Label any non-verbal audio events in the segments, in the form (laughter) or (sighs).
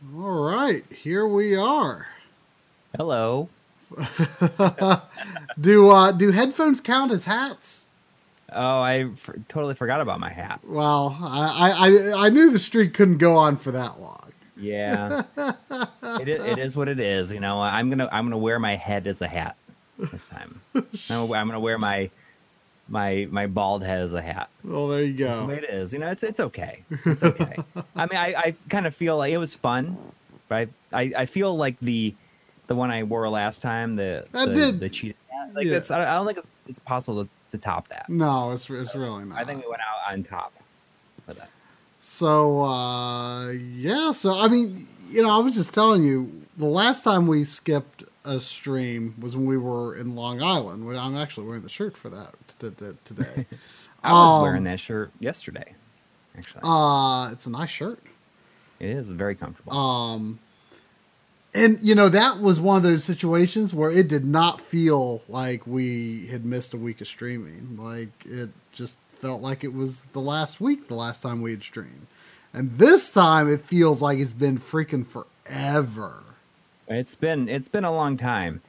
All right, here we are. Hello. (laughs) do uh, do headphones count as hats? Oh, I f- totally forgot about my hat. Well, I, I I knew the streak couldn't go on for that long. Yeah, (laughs) it, is, it is what it is. You know, I'm gonna I'm gonna wear my head as a hat this time. (laughs) I'm gonna wear my my my bald head as a hat. Well, there you go. That's the way it is. You know, it's it's okay. It's okay. (laughs) I mean, I, I kind of feel like it was fun, but I, I, feel like the the one I wore last time, the I the, did. the cheetah hat, like Yeah. it's I don't think it's, it's possible to, to top that. No, it's it's really not. I think we went out on top with that. So uh, yeah, so I mean, you know, I was just telling you the last time we skipped a stream was when we were in Long Island. When I'm actually wearing the shirt for that today. (laughs) I was Um, wearing that shirt yesterday. Actually, Uh, it's a nice shirt. it is very comfortable. Um, and you know that was one of those situations where it did not feel like we had missed a week of streaming. Like it just felt like it was the last week, the last time we had streamed. And this time it feels like it's been freaking forever. It's been it's been a long time.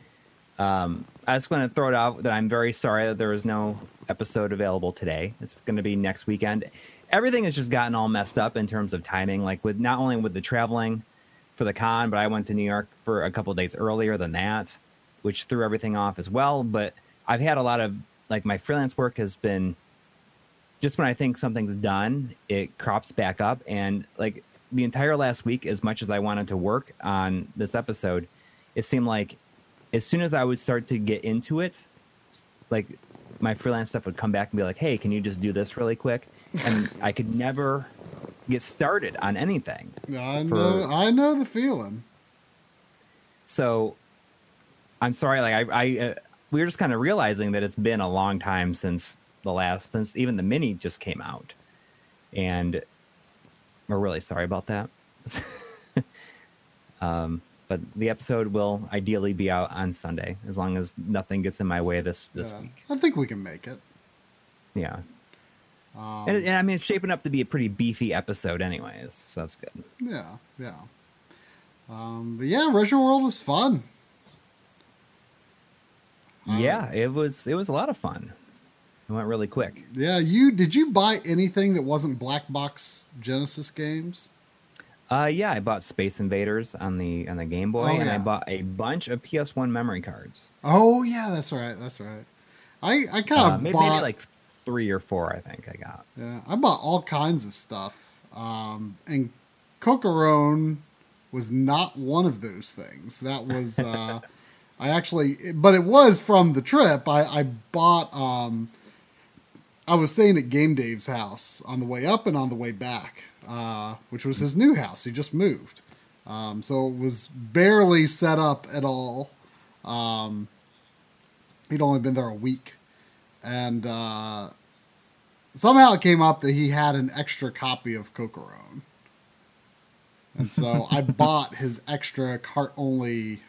Um, I just want to throw it out that I'm very sorry that there was no episode available today. It's going to be next weekend. Everything has just gotten all messed up in terms of timing. Like with not only with the traveling for the con, but I went to New York for a couple days earlier than that, which threw everything off as well. But I've had a lot of like my freelance work has been just when I think something's done, it crops back up. And like the entire last week, as much as I wanted to work on this episode, it seemed like as soon as I would start to get into it, like my freelance stuff would come back and be like, hey, can you just do this really quick? And (laughs) I could never get started on anything. I For- know, I know the feeling. So I'm sorry, like I, I uh, we were just kind of realizing that it's been a long time since the last, since even the mini just came out, and we're really sorry about that. (laughs) um, but the episode will ideally be out on Sunday, as long as nothing gets in my way this this Yeah. week. I think we can make it. Yeah, Um, and, and I mean it's shaping up to be a pretty beefy episode, anyways, so that's good. yeah, yeah. Um, but yeah, Retro World was fun. Uh, yeah, it was it was a lot of fun. It went really quick. Yeah, you did you buy anything that wasn't black box Genesis games? Uh, yeah, I bought Space Invaders on the on the Game Boy, Oh, and I bought a bunch of PS1 memory cards. Oh yeah, that's right, that's right. I I kind of Uh, maybe, bought maybe like three or four, I think I got. yeah, I bought all kinds of stuff. Um, and Cocoron was not one of those things. That was (laughs) uh, I actually, but it was from the trip. I I bought. Um, I was staying at Game Dave's house on the way up and on the way back, uh, which was his new house. He just moved, um, so it was barely set up at all. Um, he'd only been there a week, and uh, somehow it came up that he had an extra copy of Cocoron. And so I (laughs) bought his extra cart only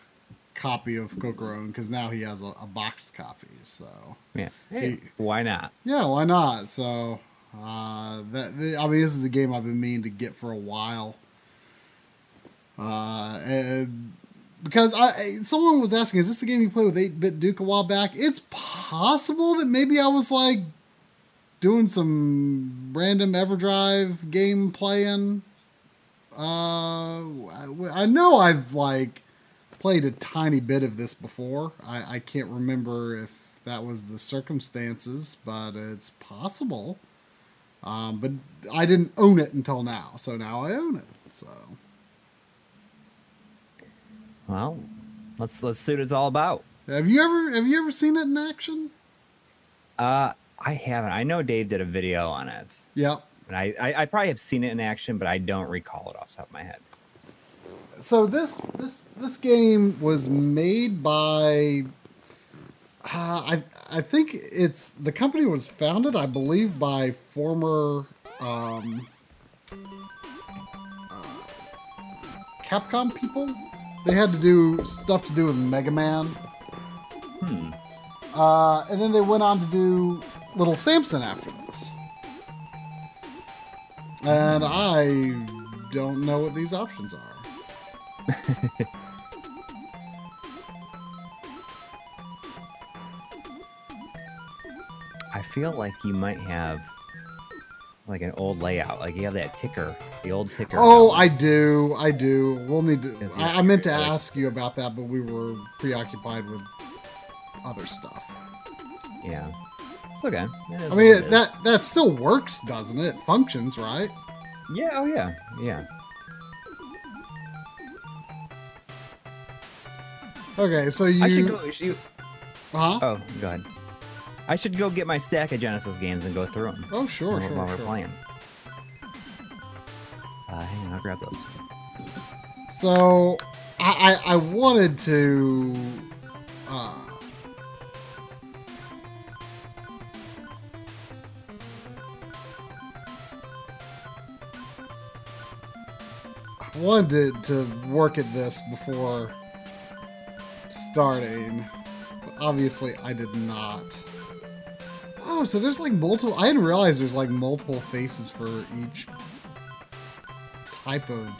copy of Cocoron because now he has a, a boxed copy. So Yeah, hey, Hey. why not? yeah, why not? So uh, that the, I mean, this is a game I've been meaning to get for a while. Uh, and because I someone was asking, is this a game you played with Eight Bit Duke a while back? It's possible that maybe I was like doing some random EverDrive game playing. Uh, I, I know I've like played a tiny bit of this before. I, I can't remember if that was the circumstances, but it's possible. Um, but I didn't own it until now, so now I own it. So Well, let's let's see what it's all about. have you ever have you ever seen it in action? Uh, I haven't. I know Dave did a video on it, Yep. and I, I I probably have seen it in action, but I don't recall it off the top of my head. So this this this game was made by uh, I I think it's the company was founded I believe by former um, uh, Capcom people. They had to do stuff to do with Mega Man. Hmm. Uh, and then they went on to do Little Samson after this. And I don't know what these options are. (laughs) I feel like you might have like an old layout. Like you have that ticker, the old ticker. Oh, I do. I do. We'll need to. I, I meant to ask you about that, but we were preoccupied with other stuff. yeah. It's okay. I mean, that that still works, doesn't it? Functions, right? Yeah. Oh yeah. Yeah. Okay, so you. I should go. You, Huh? oh, go ahead. I should go get my stack of Genesis games and go through them. Oh, sure, while, sure, while sure. we're playing. Uh, hang on, I'll grab those. So, I, I, I wanted to. Uh, I wanted to, to work at this before starting. But obviously, I did not. Oh, so there's like multiple. I didn't realize there's like multiple faces for each type of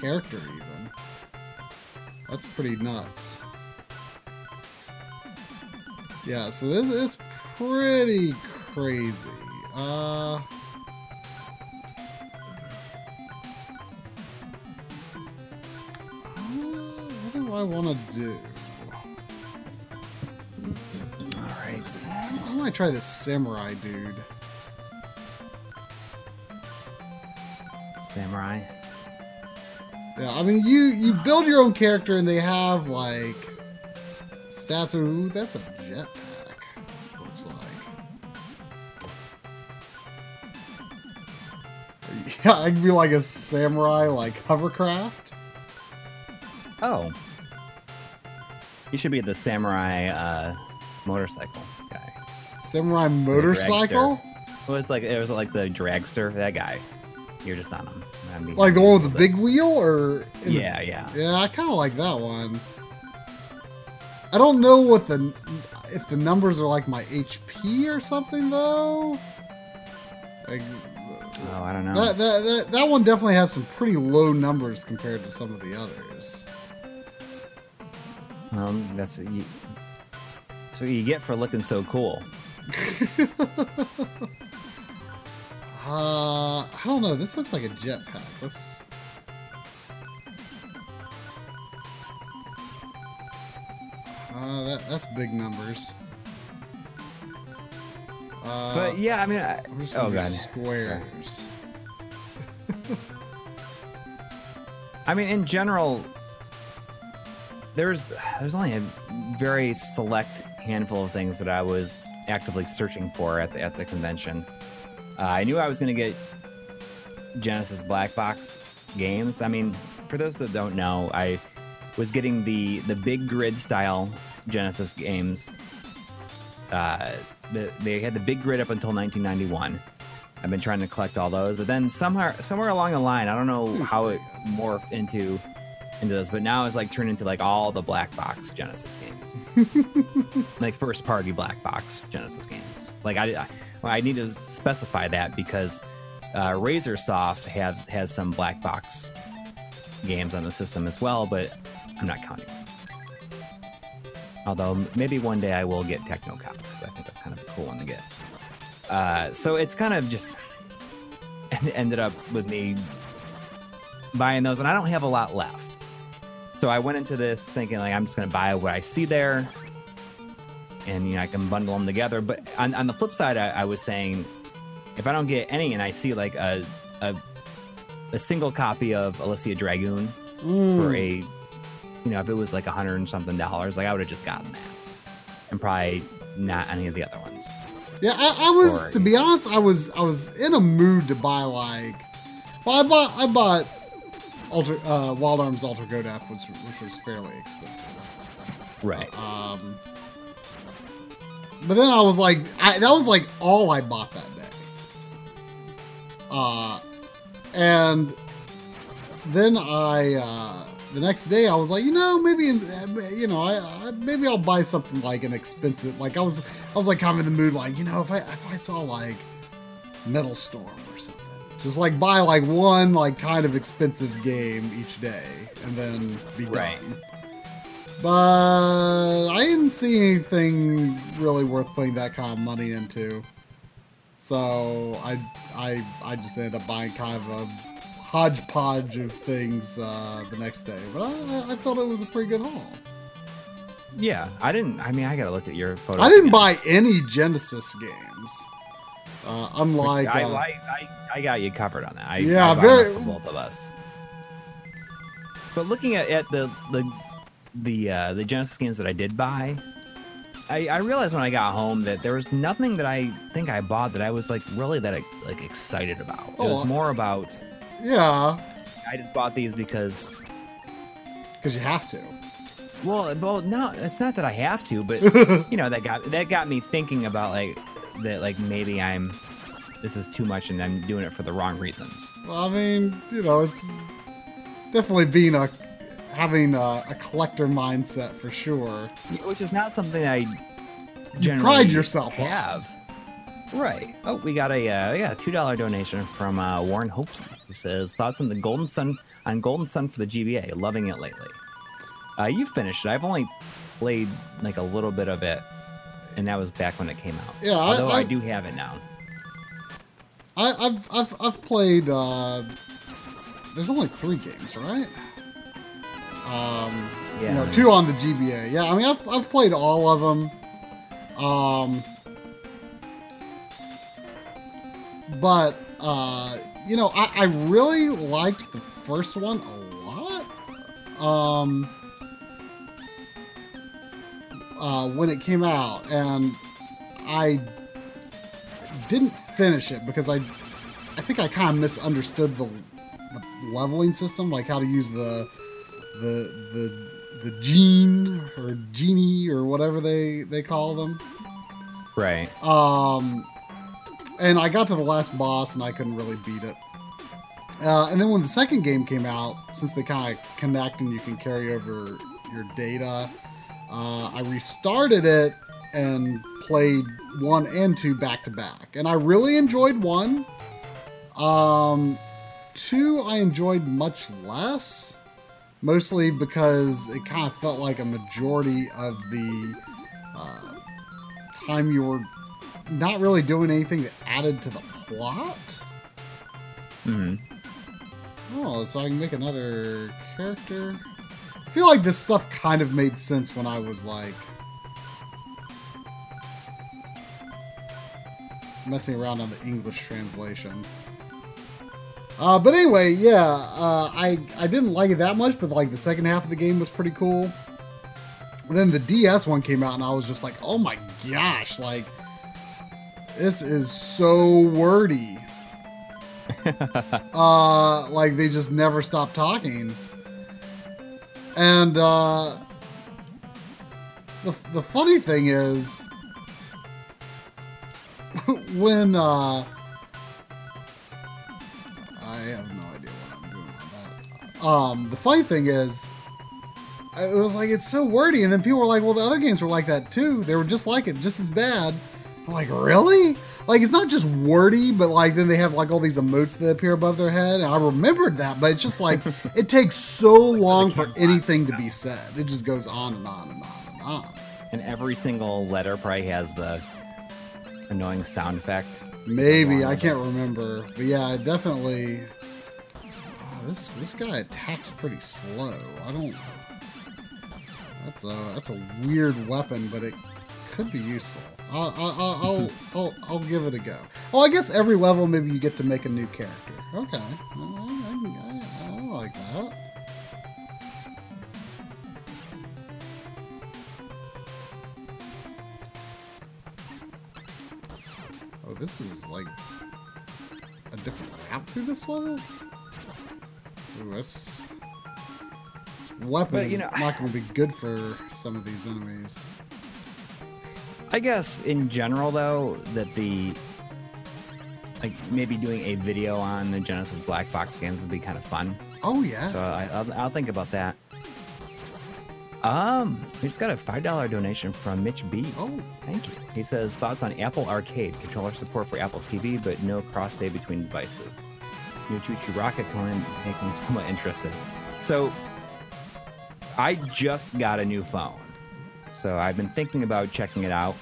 character, even. That's pretty nuts. Yeah, so this is pretty crazy. Uh. What do I want to do? I might try this samurai dude. Samurai. Yeah, I mean, you you build your own character, and they have like stats. Ooh, that's a jetpack. Looks like. (laughs) Yeah, I could be like a samurai, like hovercraft. Oh. You should be the samurai uh, motorcycle guy. Samurai motorcycle, It was like it was like the dragster. That guy. You're just on him. I mean, like the one with the big wheel, or in the- Yeah, yeah. Yeah, I kind of like that one. I don't know what the if the numbers are like my HP or something though. Like Oh, I don't know. that, that that that one definitely has some pretty low numbers compared to some of the others. Um, that's what you. That's what you get for looking so cool. (laughs) Uh, I don't know. This looks like a jetpack. Let's. Uh, that, that's big numbers. Uh, But yeah, I mean, I, I'm just oh god. squares. I mean, in general, there's there's only a very select handful of things that I was actively searching for at the at the convention. Uh, I knew I was going to get Genesis Black Box games. I mean, for those that don't know, I was getting the the big grid style Genesis games. Uh, the, they had the big grid up until 1991. I've been trying to collect all those, but then somehow somewhere along the line, I don't know how it morphed into into this, but now it's like turned into like all the black box Genesis games, (laughs) like first party black box Genesis games. Like I, I, I need to specify that because uh, RazorSoft have has some black box games on the system as well, but I'm not counting. Although maybe one day I will get Techno Cop because I think that's kind of a cool one to get. Uh, so it's kind of just (laughs) ended up with me buying those, and I don't have a lot left. So I went into this thinking like I'm just going to buy what I see there, and you know I can bundle them together. But on, on the flip side, I, I was saying if I don't get any, and I see like a a, a single copy of Alisia Dragoon Mm. for a you know if it was like a hundred and something dollars, like I would have just gotten that, and probably not any of the other ones. Yeah, I, I was Or- to be honest, I was I was in a mood to buy like, well, I bought I bought Alter uh, Wild Arms Alter Code F, was, which was fairly expensive. Right. Um, but then I was like, I, that was like all I bought that day. Uh, and then I, uh, the next day I was like, you know, maybe, you know, I, I maybe I'll buy something like an expensive, like I was, I was like kind of in the mood, like, you know, if I, if I saw like Metal Storm or something, Just like buy like one like kind of expensive game each day and then be Right. done. But I didn't see anything really worth putting that kind of money into. So I I I just ended up buying kind of a hodgepodge of things uh, the next day. But I, I felt it was a pretty good haul. Yeah, I didn't. I mean, I gotta look at your photo. I didn't buy any Genesis games. Uh, unlike I, uh, I, I, I got you covered on that. I, Yeah, I very- for both of us. But looking at, at the the the uh, the Genesis games that I did buy, I, I realized when I got home that there was nothing that I think I bought that I was like really that like excited about. It Oh, was more about yeah, I just bought these because because you have to. well, well, no, it's not that I have to, but (laughs) you know that got that got me thinking about like that like maybe I'm this is too much and I'm doing it for the wrong reasons. Well, I mean, you know, it's definitely being a having a, a collector mindset for sure. which is not something I You generally pride yourself on. have. Right. Oh, we got a uh, we got a two dollar donation from uh, Warren Hopkins who says thoughts on the Golden Sun on Golden Sun for the GBA. Loving it lately. Uh, you finished it. I've only played like a little bit of it, and that was back when it came out. Yeah, although I, I- do have it now. I, I've I've I've played. Uh, there's only three games, right? Um, you Yeah. know, two on the GBA. Yeah, I mean, I've I've played all of them. Um, but uh, you know, I, I really liked the first one a lot. Um, uh, when it came out, and I didn't finish it because I, I think I kind of misunderstood the, the leveling system, like how to use the, the the the gene or genie or whatever they they call them. Right. Um, and I got to the last boss and I couldn't really beat it. Uh, and then when the second game came out, since they kind of connect and you can carry over your data, uh, I restarted it and played one and two back to back. And I really enjoyed one. Um, two, I enjoyed much less, mostly because it kind of felt like a majority of the uh, time you were not really doing anything that added to the plot. Mm-hmm. Oh, so I can make another character. I feel like this stuff kind of made sense when I was like messing around on the English translation. Uh, but anyway, yeah, uh, I I didn't like it that much, but like the second half of the game was pretty cool. then the DS one came out, and I was just like, oh my gosh, like this is so wordy. (laughs) uh, like they just never stop talking. And uh, the the funny thing is, (laughs) when uh, I have no idea what I'm doing with that. Um, the funny thing is, it was like it's so wordy, and then people were like, "Well, the other games were like that too. They were just like it, just as bad." I'm like, really? Like it's not just wordy, but like then they have like all these emotes that appear above their head. And I remembered that, but it's just like (laughs) it takes so long for anything to be said. It just goes on and on and on and on. And every single letter probably has the annoying sound effect. Maybe I can't remember, but yeah, I definitely. Oh, this this guy attacks pretty slow. I don't. That's a that's a weird weapon, but it could be useful. I'll I'll I'll, I'll, I'll, give it a go. Well, I guess every level maybe you get to make a new character. Okay, I, I, I, I like that. Oh, this is like a different route through this level. Ooh, this, weapon But, is you know- not going to be good for some of these enemies. I guess in general, though, that the like maybe doing a video on the Genesis Black Box games would be kind of fun. Oh yeah. So I, I'll, I'll think about that. Um, we just got a five dollar donation from Mitch B. oh, Thank you. He says thoughts on Apple Arcade controller support for Apple TV, but no cross save between devices. new ChuChu Rocket coming make me somewhat interested. So, I just got a new phone, so I've been thinking about checking it out.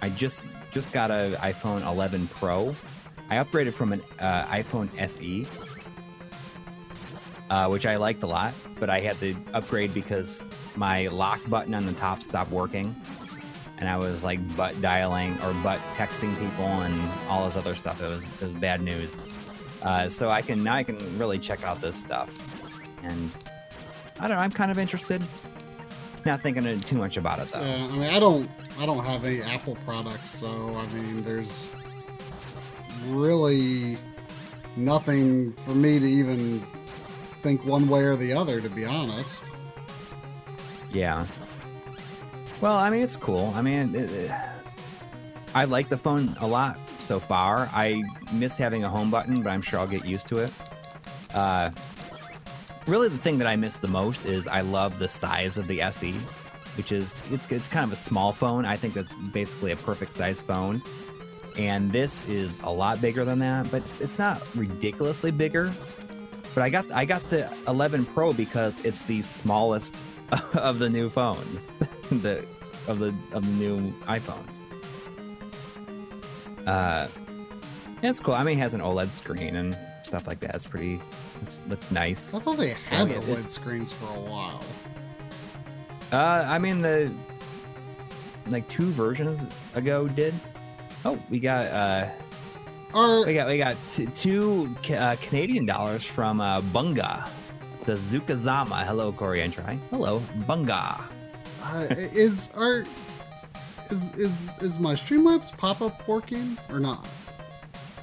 I just just got a iPhone 11 Pro. I upgraded from an uh, iPhone SE, uh, which I liked a lot, but I had to upgrade because my lock button on the top stopped working, and I was like butt dialing or butt texting people and all this other stuff. It was, it was bad news. Uh, so I can now I can really check out this stuff, and I don't know. I'm kind of interested. (laughs) Not thinking too much about it though. Yeah, I mean, I don't, I don't have any Apple products, so I mean, there's really nothing for me to even think one way or the other, to be honest. Yeah. Well, I mean, it's cool. I mean, it, it, I like the phone a lot so far. I miss having a home button, but I'm sure I'll get used to it. Uh, really, the thing that I miss the most is I love the size of the SE, which is it's it's kind of a small phone. I think that's basically a perfect size phone. And this is a lot bigger than that, but it's, it's not ridiculously bigger. But I got I got the 11 Pro because it's the smallest (laughs) of the new phones, (laughs) the of the of the new iPhones. Uh, it's cool. I mean, it has an OLED screen and stuff like that. It's pretty. It's, looks nice. I thought they had Yeah, OLED it's- screens for a while. Uh, I mean the like two versions ago did. Oh, we got uh, Or we got we got t- two uh, Canadian dollars from uh, Bunga. It says Zukazama. Hello, Coury and Try. Hello, Bunga. uh, is our is is is my Streamlabs pop up working or not?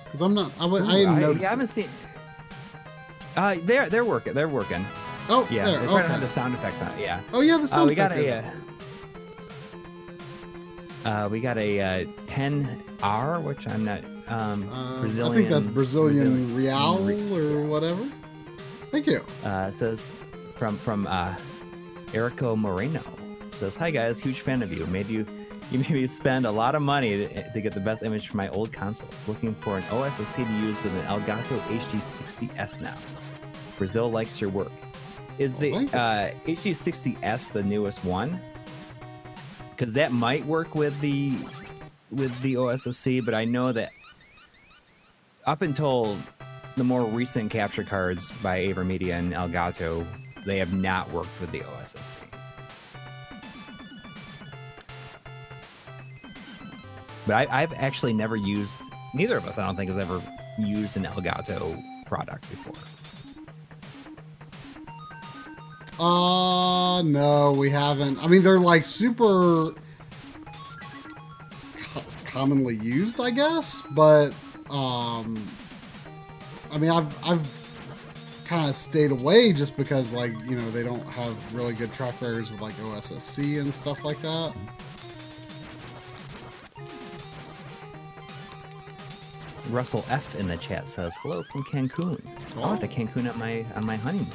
Because I'm not. I, would, Ooh, didn't notice. I haven't seen. Uh, they're they're working. They're working. Oh, Yeah, there. they're trying to have the sound effects on it. Yeah. Oh yeah, the Uh, sound we got a. Uh, uh, we got a uh, 10R, which I'm not. Um, uh, Brazilian. I think that's Brazilian, Brazilian- real or yes. whatever. Thank you. Uh, it says from from uh, Erico Moreno. Says, "Hi guys, huge fan of you. Made you you (laughs) made me spend a lot of money to, to get the best image for my old consoles. Looking for an OSSC to use with an Elgato HD60s now. Brazil likes your work. Is the I like it. uh, HD60s the newest one? Because that might work with the with the OSSC, but I know that up until the more recent capture cards by Avermedia and Elgato, they have not worked with the OSSC. But I, I've actually never used, neither of us, I don't think, has ever used an Elgato product before. Uh, no, we haven't. I mean, they're like super co- commonly used, I guess. But um, I mean, I've I've kind of stayed away just because, like, you know, they don't have really good track records with like OSSC and stuff like that. Russell F in the chat says, "Hello from Cancun. I went to Cancun on my on my honeymoon.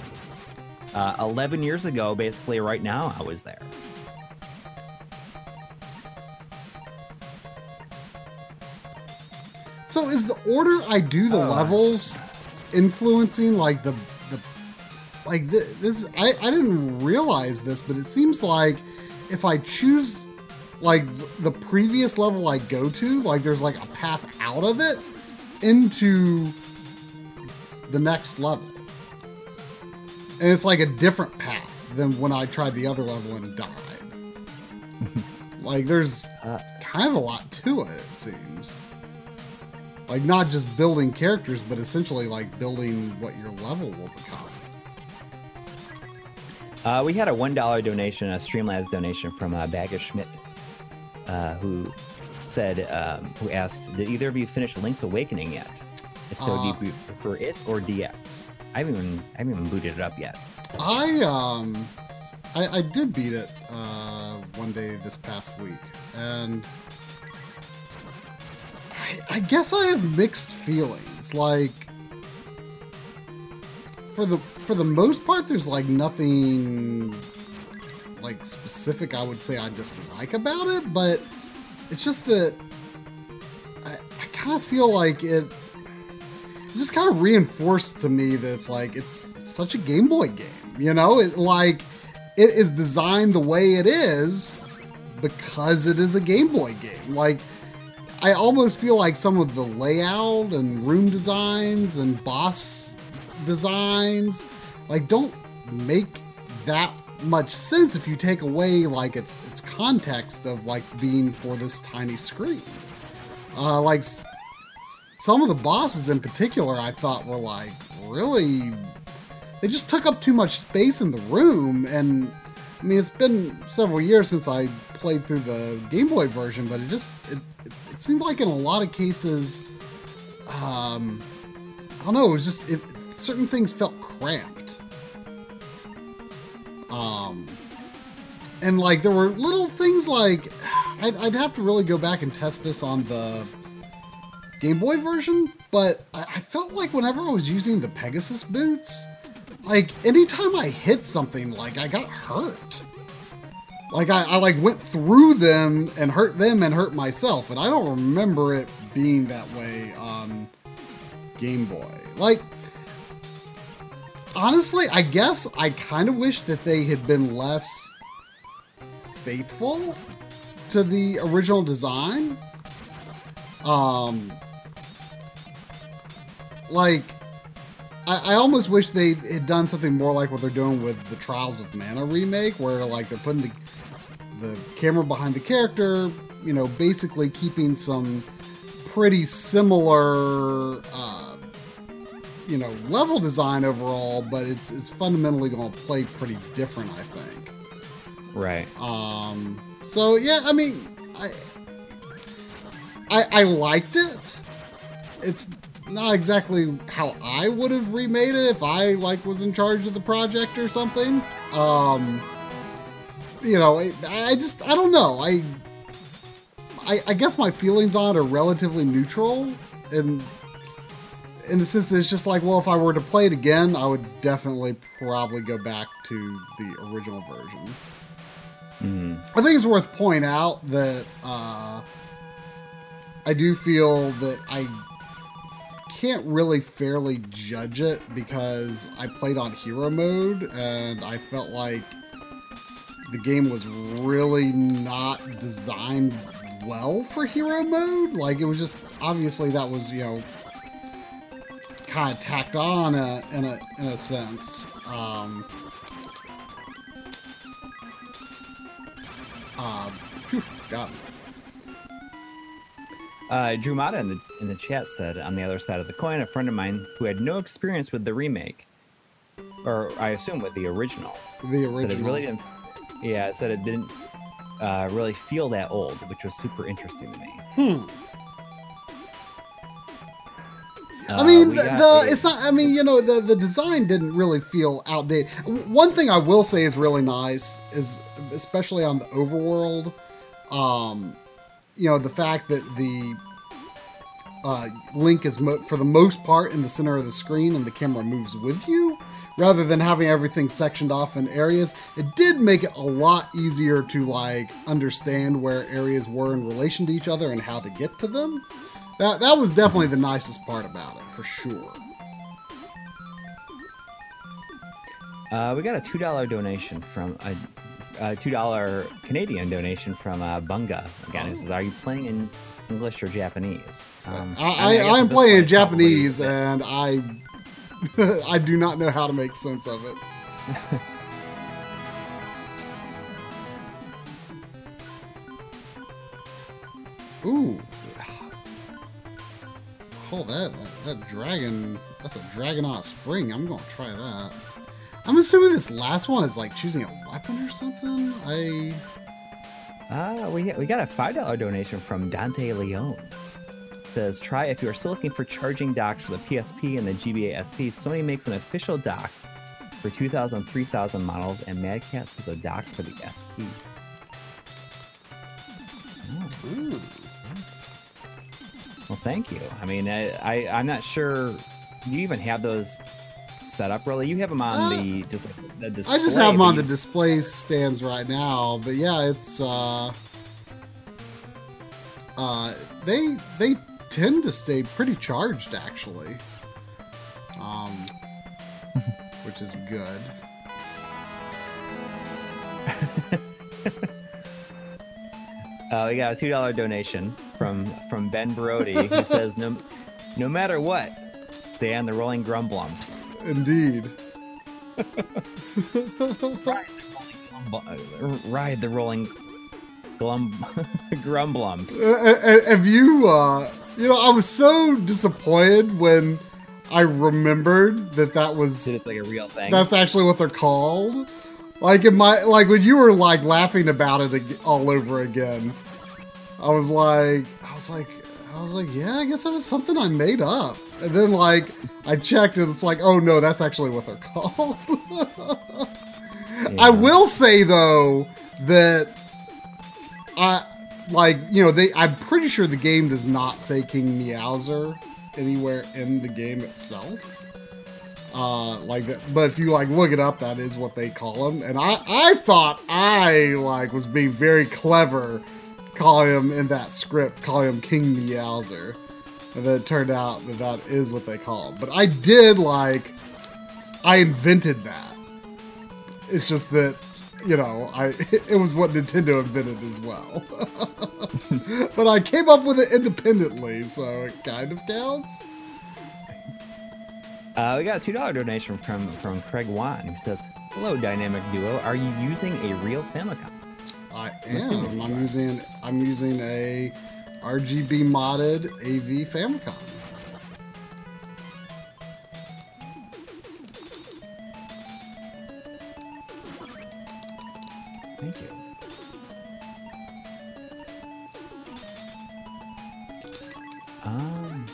Uh, Eleven years ago, basically, right now, I was there. So is the order I do the Oh. levels influencing like the the like th- this? I I didn't realize this, but it seems like if I choose like the previous level I go to, like there's like a path out of it into the next level, and it's like a different path than when I tried the other level and died. (laughs) like there's Uh, kind of a lot to it. It seems like not just building characters, but essentially like building what your level will become. Uh, we had a one dollar donation, a Streamlabs donation from uh, Bagger Schmidt, uh, who said, um, who asked, "Did either of you finish Link's Awakening yet? If so, Uh, do you prefer it or DX? I haven't even, I haven't even booted it up yet. I um, I, I did beat it uh, one day this past week, and I, I guess I have mixed feelings. Like for the for the most part, there's like nothing like specific I would say I dislike about it, but it's just that I, I kind of feel like it. Just kind of reinforced to me that it's like it's such a Game Boy game. You know, it like it is designed the way it is because it is a Game Boy game. Like I almost feel like some of the layout and room designs and boss designs like don't make that much sense if you take away like its its context of like being for this tiny screen. Uh, like some of the bosses in particular, I thought were like really. They just took up too much space in the room, and I mean it's been several years since I played through the Game Boy version, but it just it, it, seemed like in a lot of cases, um, I don't know, it was just it, certain things felt cramped. Um, and like there were little things like (sighs) I'd, I'd have to really go back and test this on the Game Boy version, but I, I felt like whenever I was using the Pegasus boots, like anytime I hit something, like I got hurt. Like I, I like went through them and hurt them and hurt myself, and I don't remember it being that way on Game Boy. Like honestly, I guess I kind of wish that they had been less faithful to the original design. Um, like, I, I almost wish they had done something more like what they're doing with the Trials of Mana remake, where like they're putting the the camera behind the character, you know, basically keeping some pretty similar. Uh, you know level design overall, but it's it's fundamentally going to play pretty different, I think. Right. Um, so yeah, I mean, I, I I liked it. It's not exactly how I would have remade it if I like was in charge of the project or something. Um, you know, I, I just I don't know. I, I I guess my feelings on it are relatively neutral, and in the sense that it's just like, well, if I were to play it again, I would definitely probably go back to the original version. Mm. I think it's worth pointing out that uh, I do feel that I can't really fairly judge it because I played on hero mode and I felt like the game was really not designed well for hero mode. Like it was just obviously that was you know kind of tacked on a, in a in a sense. Um, uh, phew, got it. Uh, Drew Mata in the in the chat said, on the other side of the coin, a friend of mine who had no experience with the remake, or I assume with the original, The said it original. really didn't. Yeah, said it didn't uh, really feel that old, which was super interesting to me. Hmm. Uh, I mean, the, the it's not. I mean, you know, the the design didn't really feel outdated. One thing I will say is really nice is, especially on the overworld, um, you know, the fact that the uh, Link is mo- for the most part in the center of the screen and the camera moves with you, rather than having everything sectioned off in areas. It did make it a lot easier to like understand where areas were in relation to each other and how to get to them. That that was definitely the nicest part about it, for sure. Uh, we got a two dollar donation from a, a two dollar Canadian donation from uh, Bunga. Again, it says, "Are you playing in English or Japanese?" Um, I, I, I am playing in Japanese, and I (laughs) I do not know how to make sense of it. (laughs) Ooh. Oh, that, that that dragon. That's a Dragonaut Spring. I'm gonna try that. I'm assuming this last one is like choosing a weapon or something. I Uh, we, we got a $5 donation from Dante Leone. says, try if you are still looking for charging docks for the PSP and the GBA SP, Sony makes an official dock for 2000, 3000 models, and Mad Catz has a dock for the SP. Oh, ooh. well, thank you. I mean, I, I, I'm not sure. Do you even have those set up, really? You have them on Uh, the just like the display. I just have them on the display stands right now, but yeah, it's uh, uh, they they tend to stay pretty charged actually. um, (laughs) which is good. Uh, we got a two dollar donation from from Ben Brody who (laughs) says no no matter what, stay on the rolling grumblumps. Indeed. Ride the rolling glum (laughs) grumblumps. Uh, uh, have you, uh, you know, I was so disappointed when I remembered that that was It's like a real thing. that's actually what they're called. Like in my like when you were like laughing about it all over again, I was like, I was like, I was like, yeah, I guess that was something I made up. And then like I checked, and it's like, oh no, that's actually what they're (laughs) called. I will say though that I like you know they. I'm pretty sure the game does not say King Meowser anywhere in the game itself. Uh, like that, but if you like look it up, that is what they call him. And I, I thought I like was being very clever, calling him in that script, calling him King Meowser, and then it turned out that that is what they call him. But I did like, I invented that. It's just that, you know, I (laughs) it was what Nintendo invented as well. (laughs) but I came up with it independently, so it kind of counts. Uh, we got a two dollar donation from from Craig Wan who says, "Hello, Dynamic Duo. Are you using a real Famicom?" I am. I'm using I'm using a RGB modded AV Famicom. Thank you. Um.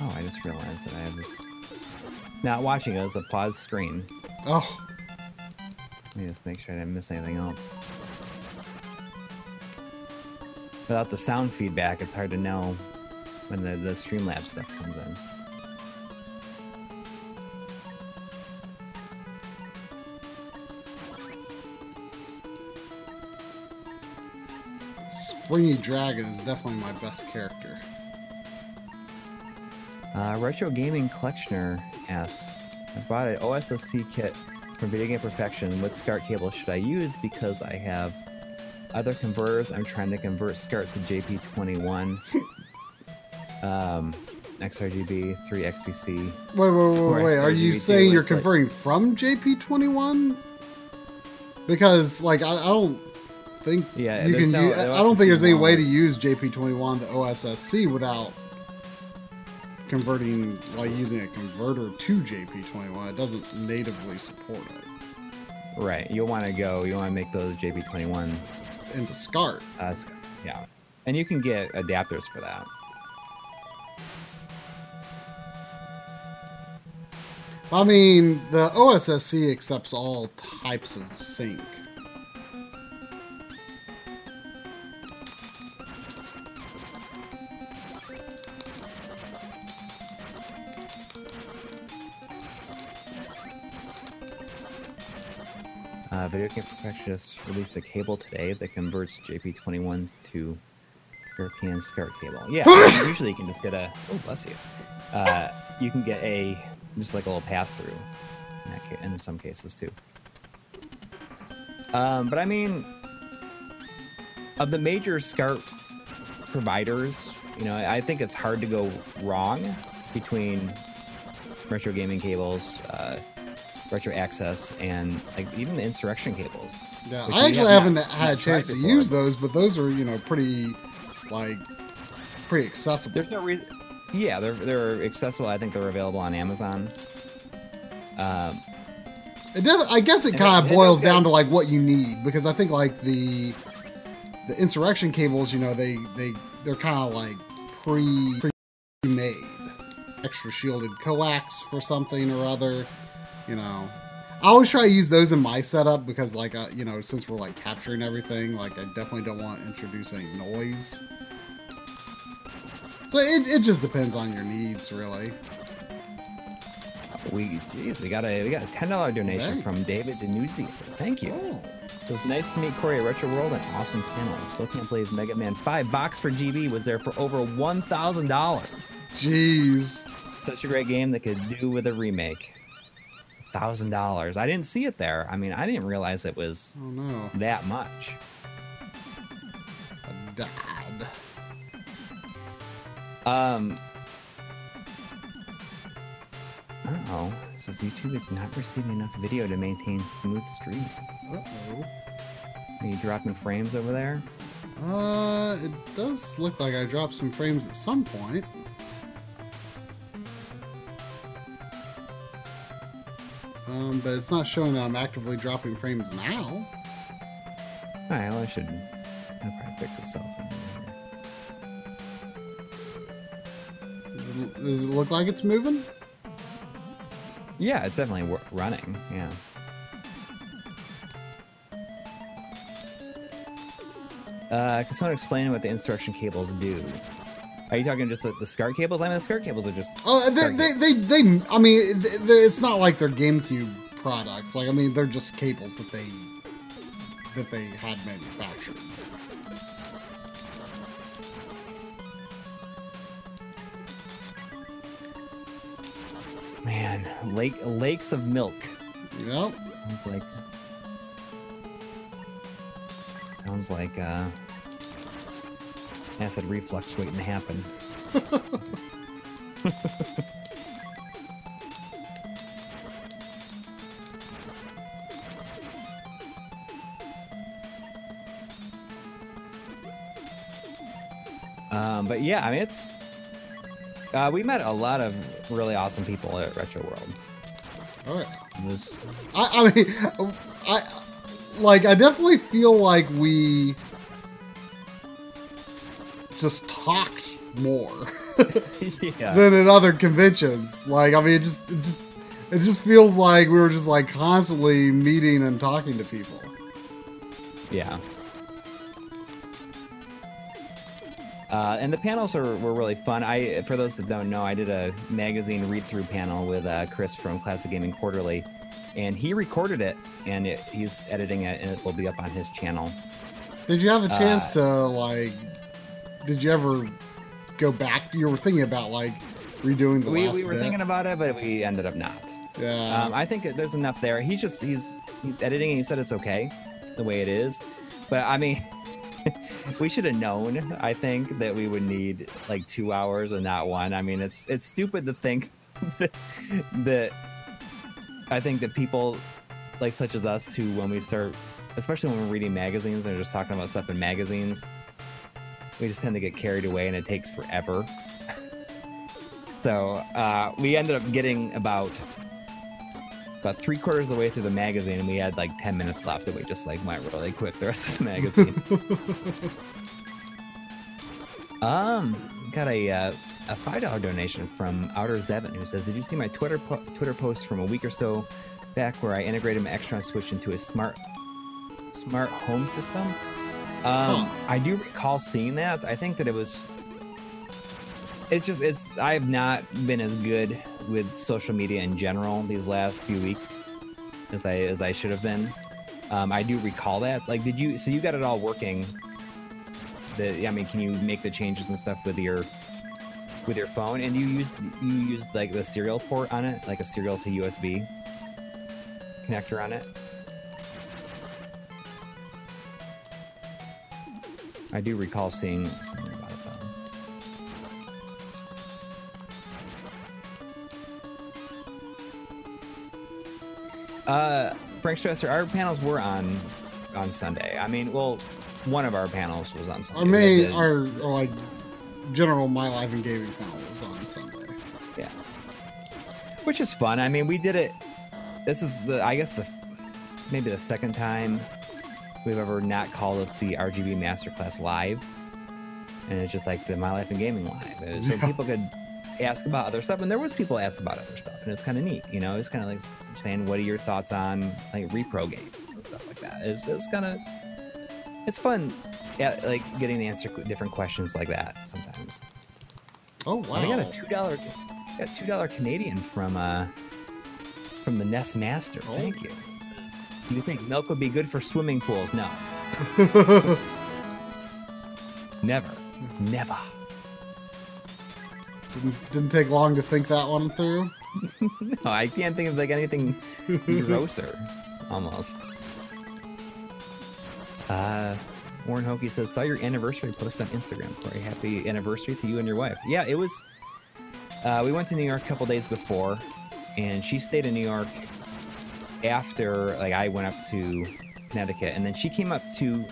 Oh, I just realized that I have. Not watching it as a pause screen. Oh, Let me just make sure I didn't miss anything else. Without the sound feedback, it's hard to know when the, the Streamlabs stuff comes in. Springy Dragon is definitely my best character. Uh, Retro Gaming Collectioner asks, I bought an OSSC kit from Video Game Perfection. What SCART cable should I use? Because I have other converters. I'm trying to convert SCART to JP21, um, XRGB, 3 XBC. Wait, wait, wait, wait. Are you saying you're it's like- converting from JP21? Because, like, I, I don't think Yeah, you can. no- use, I don't think there's any way to use JP21 to OSSC without converting, like using a converter to JP21. It doesn't natively support it Right. You'll want to go, you want to make those JP21. Into SCART. Uh, yeah. And you can get adapters for that. I mean, the OSSC accepts all types of sync. Uh, Video Game Perfection just released a cable today that converts JP21 to European SCART cable. Yeah, (laughs) usually you can just get a. Oh, bless you. Uh, you can get a just like a little pass through in, in some cases too. Um, but I mean, of the major SCART providers, you know, I think it's hard to go wrong between retro gaming cables, uh, retro access, and like even the insurrection cables. Yeah, I actually have haven't not- had a chance to before. use those, but those are you know pretty like pretty accessible. There's no reason. Yeah, they're they're accessible. I think they're available on Amazon. Um, It does, I guess it kind of boils down to like what you need because I think like the the insurrection cables, you know, they they they're kind of like pre pre made, extra shielded coax for something or other. You know, I always try to use those in my setup because like uh, you know since we're like capturing everything, like I definitely don't want to introduce any noise. So it, it just depends on your needs, really. we geez, we got a we got a ten dollar donation from David Denuzzi. Thank you. Oh. It was nice to meet Coury at Retro World. An awesome panel. Still can't believe Mega Man Five box for GB was there for over one thousand dollars. Jeez. Such a great game that could do with a remake. Thousand dollars. I didn't see it there. I mean, I didn't realize it was Oh no. that much. Dad. Um. Uh oh, says YouTube is not receiving enough video to maintain smooth stream. Uh-oh. Are you dropping frames over there? Uh, it does look like I dropped some frames at some point. Um, but it's not showing that I'm actively dropping frames now. All right, well, I should. I'll probably fix itself. Does it, does it look like it's moving? Yeah, it's definitely running. Yeah. Uh, can someone explain what the instruction cables do? Are you talking just the, the SCART cables? I mean, the SCART cables are just. Oh, they, SCART they, they, they, I mean, they, they- it's not like they're GameCube products. Like, I mean, they're just cables that they, that they had manufactured. Man, lake lakes of milk. Yep. Sounds like. Sounds like uh, acid reflux waiting to happen. (laughs) um, but yeah, I mean, it's. Uh, we met a lot of really awesome people at Retro World. Yeah. It was I, I mean, (laughs) I like. I definitely feel like we just talked more (laughs) yeah. than at other conventions. Like, I mean, it just, it just, it just feels like we were just like constantly meeting and talking to people. Yeah. Uh, and the panels are, were really fun. I, for those that don't know, I did a magazine read-through panel with uh, Chris from Classic Gaming Quarterly, and he recorded it, and it, he's editing it, and it will be up on his channel. Did you have a chance Uh, to like? Did you ever go back? You were thinking about like redoing the We, last we were bit. thinking about it, but we ended up not. yeah. Um, I think there's enough there. He's just he's he's editing, and he said it's okay the way it is. But I mean, (laughs) we should have known. I think that we would need like two hours and not one. I mean, it's it's stupid to think (laughs) that, that I think that people like such as us who when we start, especially when we're reading magazines and they're just talking about stuff in magazines, we just tend to get carried away and it takes forever. So uh, we ended up getting about about three quarters of the way through the magazine, and we had like ten minutes left, and we just like went really quick the rest of the magazine. (laughs) um, got a uh, a five dollar donation from Outer Zevin who says, "Did you see my Twitter po- Twitter post from a week or so back where I integrated my Extron switch into a smart smart home system?" Um, Huh. I do recall seeing that. I think that it was. It's just it's. I have not been as good with social media in general these last few weeks as I as I should have been. Um, I do recall that. Like, did you? So you got it all working. The I mean, can you make the changes and stuff with your with your phone? And you used you used like the serial port on it, like a serial to USB connector on it. I do recall seeing something about it though. Uh, Frank Stresser, our panels were on on Sunday. I mean, well, one of our panels was on Sunday. Our main, our, our like general My Life and Gaming panel was on Sunday. yeah, which is fun. I mean, we did it. This is the, I guess the, maybe the second time we've ever not called it the RGB Masterclass live, and it's just like the My Life in Gaming live, so Yeah. people could ask about other stuff, and there was people asked about other stuff, and it's kind of neat. You know, it's kind of like saying, "What are your thoughts on like repro games and stuff like that?" It's it's kind of it's fun. Yeah, like getting to answer different questions like that sometimes. Oh wow! I got a two dollar, got two dollar Canadian from uh from the Nest Master. Oh. Thank you. You think milk would be good for swimming pools? No, (laughs) never, never. Didn't, didn't take long to think that one through. (laughs) no, I can't think of like anything (laughs) grosser. Almost. Uh, Warren Hokey says, "Saw your anniversary post on Instagram, Coury. Happy anniversary to you and your wife." Yeah, it was. Uh, we went to New York a couple days before, and she stayed in New York after like I went up to Connecticut, and then she came up to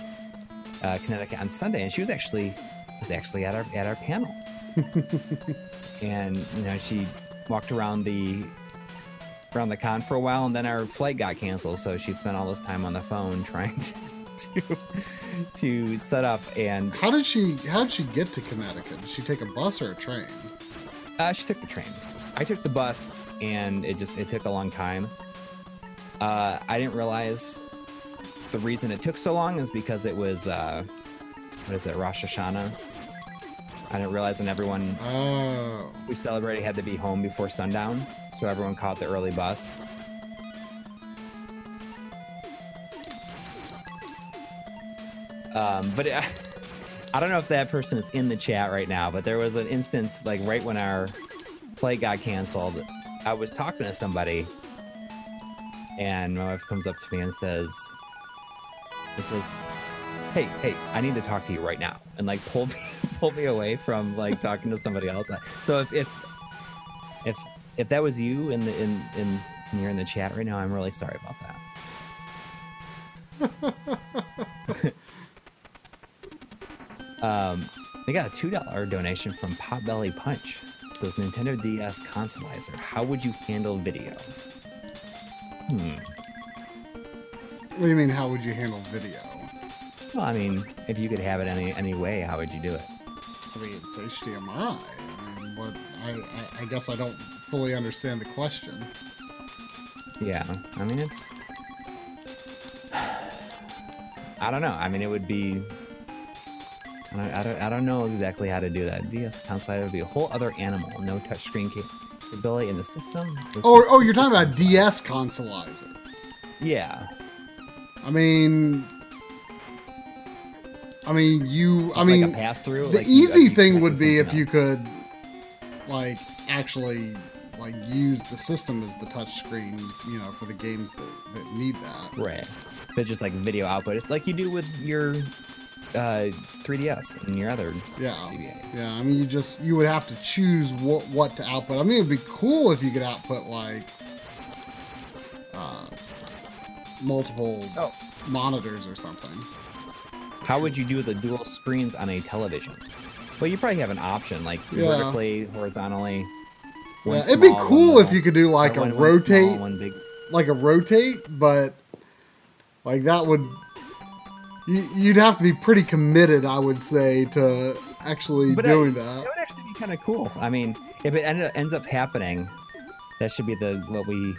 uh, Connecticut on Sunday, and she was actually was actually at our at our panel, (laughs) and you know she walked around the around the con for a while, and then our flight got canceled, so she spent all this time on the phone trying to to, to set up. And How did she? How did she get to Connecticut? Did she take a bus or a train? Uh, she took the train. I took the bus, and it just it took a long time. Uh, I didn't realize the reason it took so long is because it was uh, what is it, Rosh Hashanah. I didn't realize, and everyone Oh, who celebrated had to be home before sundown, so everyone caught the early bus. Um, but it, (laughs) I don't know if that person is in the chat right now, but there was an instance, like right when our play got canceled, I was talking to somebody, and my wife comes up to me and says, "It says, hey, hey, I need to talk to you right now," and like pulled me, (laughs) pulled me away from like talking to somebody else. So if if if if that was you in the in in you're in the chat right now, I'm really sorry about that. (laughs) um, they got a two dollar donation from Potbelly Punch. Says Nintendo DS consolizer. How would you handle video? Hmm. what do you mean? How would you handle video? Well, I mean, if you could have it any any way, how would you do it? I mean, it's HDMI. I mean, what? I, I, I guess I don't fully understand the question. Yeah, I mean it's. (sighs) I don't know. I mean, it would be. I don't, I don't, I don't know exactly how to do that. DS console would be a whole other animal. No touchscreen capability in the system. This- Oh, oh, you're talking about DS consolizer. yeah. I mean, I mean, you. I Like mean, a pass through. the easy thing would be if you could, like, actually, like, use the system as the touchscreen. You know, for the games that that need that. Right. But just like video output, it's like you do with your uh, 3DS and your other Yeah. GBA. Yeah, I mean, you just you would have to choose what what to output. I mean, it'd be cool if you could output like uh, multiple Oh. monitors or something. How would you do the dual screens on a television? Well, you probably have an option like Yeah. vertically, horizontally. Yeah, it'd be cool if you could do like Or a one- one small, rotate, one big. like a rotate, but like that would you'd have to be pretty committed, I would say, to actually But I- doing That that. would actually be kind of cool. I mean, if it end, ends up happening, that should be the what we.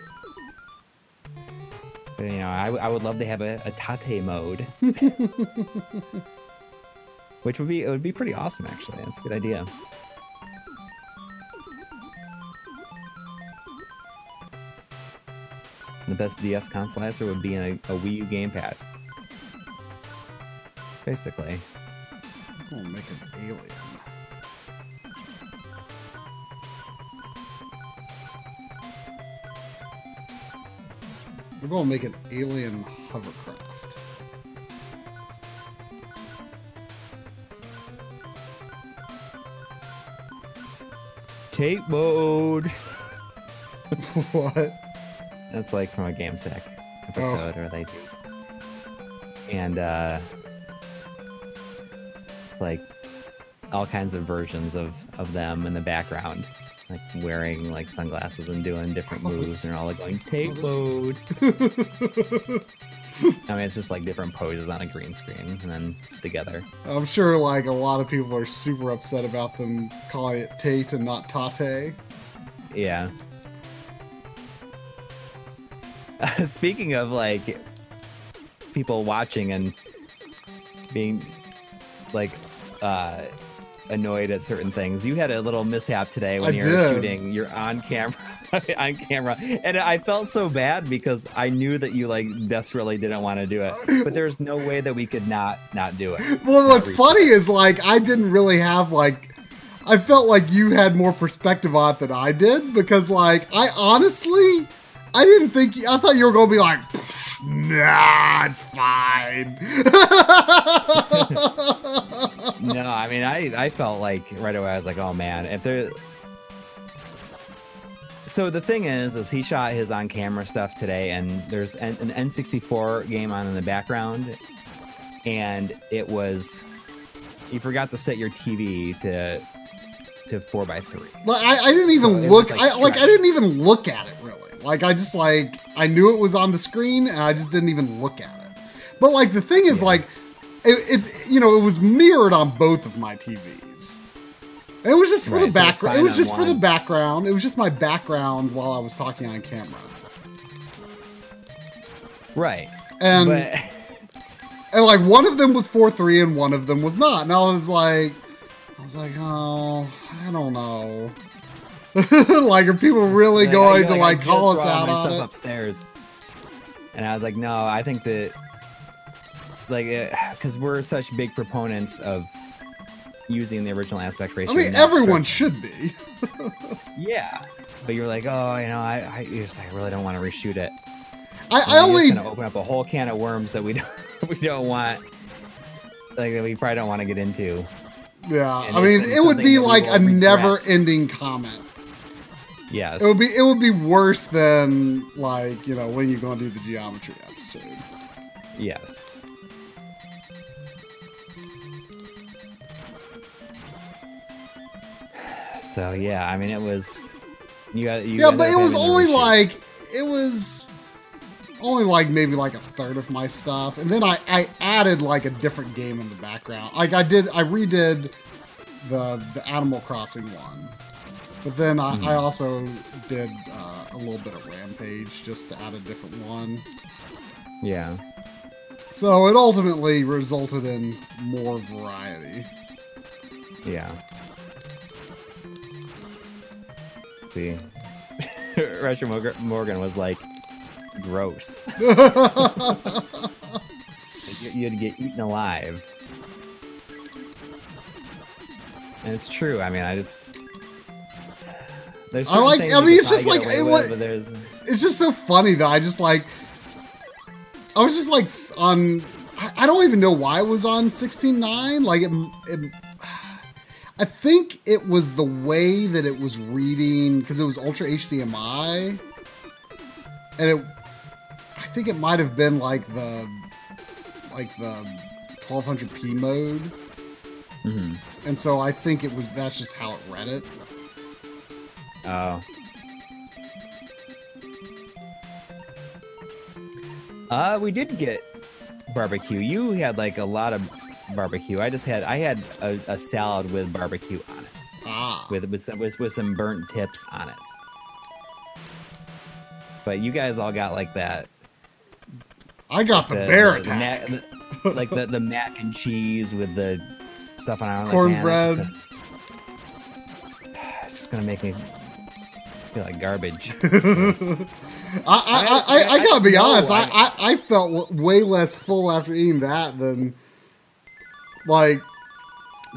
You know, I, I would love to have a, a tate mode, (laughs) which would be it would be pretty awesome. Actually, that's a good idea. The best DS consolizer would be in a, a Wii U gamepad. Basically. We'll make an alien. We're going to make an alien hovercraft. Tape mode. (laughs) what? That's like from a Game Sack episode where they do. And uh like all kinds of versions of of them in the background. Like wearing like sunglasses and doing different moves this- and they're all like going tape oh, mode. I mean it's just like different poses on a green screen and then together. I'm sure like a lot of people are super upset about them calling it Tate and not Tate. Yeah. (laughs) Speaking of like people watching and being like uh annoyed at certain things. You had a little mishap today when I you were did. shooting. You're on camera, (laughs) on camera, and I felt so bad because I knew that you like desperately didn't want to do it, but there's no way that we could not not do it. Well, what's funny is like I didn't really have like I felt like you had more perspective on it than I did because, like, I honestly, I didn't think I thought you were going to be like, nah, it's fine. (laughs) no, I mean, I I felt like right away I was like, oh man, if there. So the thing is, is he shot his on-camera stuff today, and there's an, an N64 game on in the background, and it was you forgot to set your TV to to four by three. Like I, I didn't even So look. like, I like I didn't even look at it really. Like I just like I knew it was on the screen and I just didn't even look at it. But like the thing is Yeah. like it, it you know it was mirrored on both of my TVs. It was just for Right, the so background. It was just for the background. It was just my background while I was talking on camera. Right. And but (laughs) and like one of them was four three and one of them was not. And I was like, I was like, oh, I don't know. (laughs) like, are people really Like, going I- to like call us out on it? upstairs, and I was like, no, I think that like eh, because we're such big proponents of using the original aspect ratio. I mean, everyone should be. (laughs) (laughs) Yeah, but you're like, oh, you know, I, I, you're just like, I really don't want to reshoot it. I, And I only, gonna open up a whole can of worms that we (laughs) don't, we don't want, like that we probably don't want to get into. yeah. and I mean, it would be like a never-ending comment. Yes. It would be, it would be worse than like you know when you're going to do the geometry episode. Yes. So yeah, I mean, it was. You got you. yeah, but it was only like it was only like maybe like a third of my stuff, and then I I added like a different game in the background. Like I did, I redid the the Animal Crossing one, but then I, Hmm. I also did uh, a little bit of Rampage just to add a different one. Yeah. So it ultimately resulted in more variety. Yeah. See, Russia Morgan- Morgan was like, gross. (laughs) You'd get eaten alive. And it's true. I mean, I just. There's I like- I mean, it's just like- it was. with, it's just so funny that I just like I was just like on I, I don't even know why it was on 16.9 like it, it I think it was the way that it was reading because it was ultra HDMI and it I think it might have been like the like the 1200p mode Mhm. and so I think it was that's just how it read it Oh. Uh, we did get barbecue. You had like a lot of barbecue. I just had I had a, a salad with barbecue on it, ah with with some, with, with some burnt tips on it. But you guys all got like that. I got the, The, bear the attack the- (laughs) like the, the mac and cheese with the stuff on it. Like, Cornbread. (sighs) it's just just gonna make me feel like garbage. (laughs) I, I, I, I, I gotta be honest. I- I, I felt way less full after eating that than like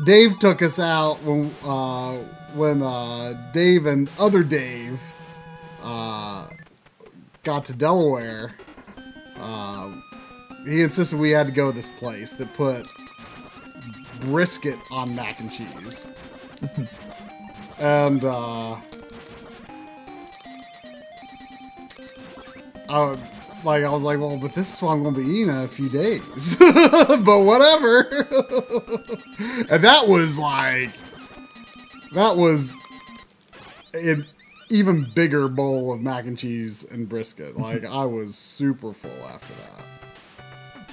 Dave took us out when uh, when uh, Dave and other Dave uh, got to Delaware. Uh, he insisted we had to go to this place that put brisket on mac and cheese, (laughs) and. Uh, I, like I was like, well, but this is what I'm going to be eating in a few days. (laughs) but whatever. (laughs) and that was like, that was an even bigger bowl of mac and cheese and brisket. (laughs) Like I was super full after that.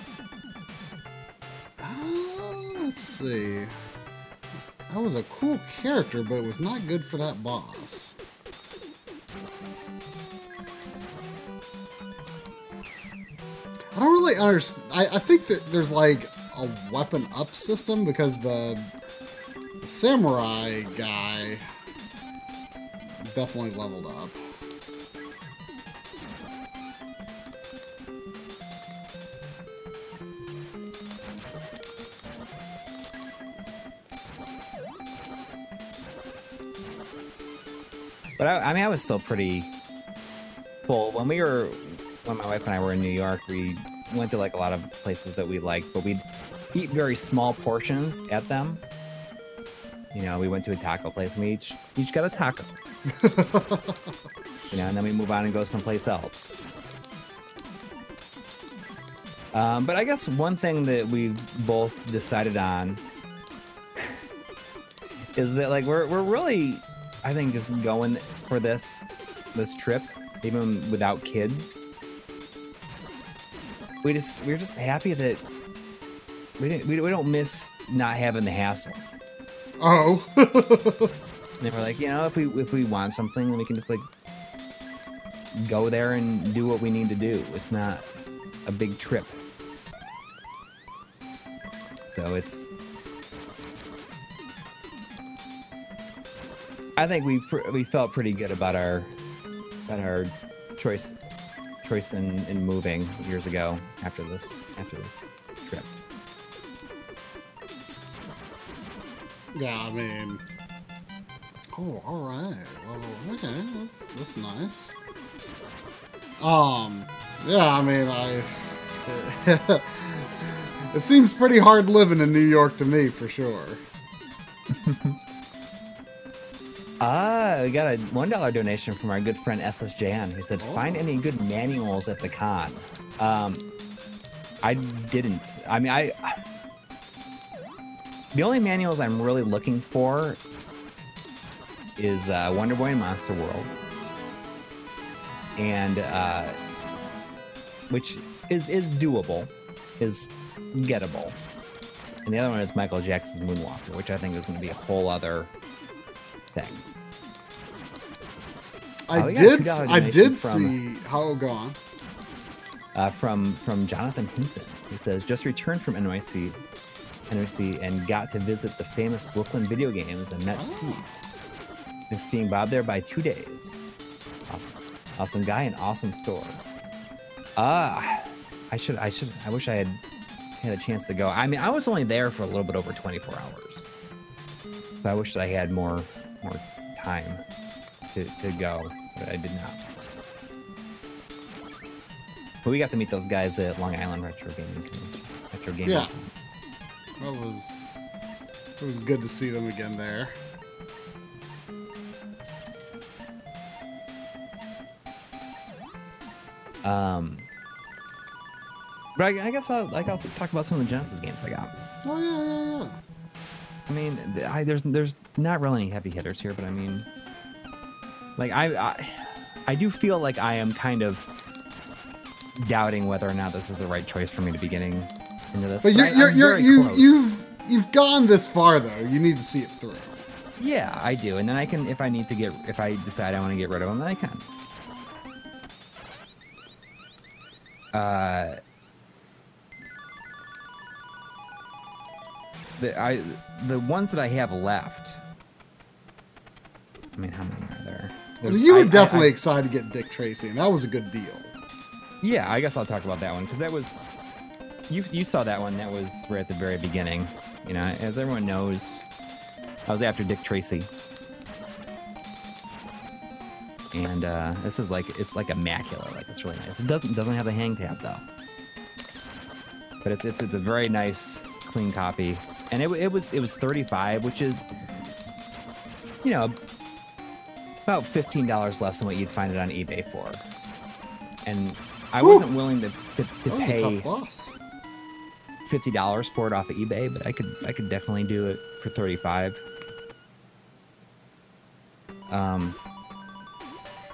Uh, let's see. That was a cool character, but it was not good for that boss. I don't really understand. I, I think that there's like a weapon up system because the, samurai guy definitely leveled up. But I, I mean, I was still pretty full when we were when my wife and I were in New York. We went to like a lot of places that we liked, but we'd eat very small portions at them. You know, we went to a taco place and we each each got a taco. you know, and then we move on and go someplace else. Um, but I guess one thing that we both decided on (laughs) is that like we're we're really, I think, just going for this this trip, even without kids. We just we're just happy that we didn't we, we don't miss not having the hassle. Oh. And we're like, you know, if we if we want something, we can just like go there and do what we need to do. It's not a big trip. So it's. I think we pr- we felt pretty good about our about our choice choice in, in moving years ago after this after this trip. yeah, I mean. Oh, all right. Well, okay, that's that's nice. Um, yeah, I mean, I. (laughs) it seems pretty hard living in New York to me, for sure. (laughs) Ah, we got a one dollar donation from our good friend SS Jan, who said, "Find any good manuals at the con." Um, I didn't. I mean, I the only manuals I'm really looking for is uh, Wonder Boy and Monster World, and uh, which is is doable, is gettable, and the other one is Michael Jackson's Moonwalker, which I think is going to be a whole other thing. I Oh, we got a did. I did from- see. How go on? uh, from from Jonathan Hinson, who says just returned from NYC, NYC, and got to visit the famous Brooklyn video games and met Oh. Steve. Been seeing Bob there by two days. Awesome, awesome guy and awesome store. Ah, I should, I should, I wish I had had a chance to go. I mean, I was only there for a little bit over 24 hours, so I wish that I had more more time to to go, but I did not. But we got to meet those guys at Long Island Retro Gaming Convention. Retro Gaming. Yeah. Con. That was. It was good to see them again there. Um, but I, I guess I'll like I'll talk about some of the Genesis games I got. Oh yeah, yeah, yeah. I mean, I, there's there's not really any heavy hitters here, but I mean, like I, I I do feel like I am kind of doubting whether or not this is the right choice for me to be getting into this. But you're, I, you're, you're you, have you've, you've gone this far though. You need to see it through. Yeah, I do, and then I can if I need to get if I decide I want to get rid of them, then I can. Uh, the I the ones that I have left. I mean, how many are there? I There's- you were I- definitely I- excited to get Dick Tracy, and that was a good deal. yeah, I guess I'll talk about that one because that was you. You saw that one. That was right at the very beginning. You know, as everyone knows, I was after Dick Tracy, and uh, this is like it's like immaculate. Like it's really nice. It doesn't doesn't have the hang tab though, but it's it's it's a very nice clean copy, and it it was it was thirty five, which is you know about fifteen dollars less than what you'd find it on eBay for, and I wasn't willing to to, to pay fifty dollars for it off of eBay, but I could I could definitely do it for thirty five. Um,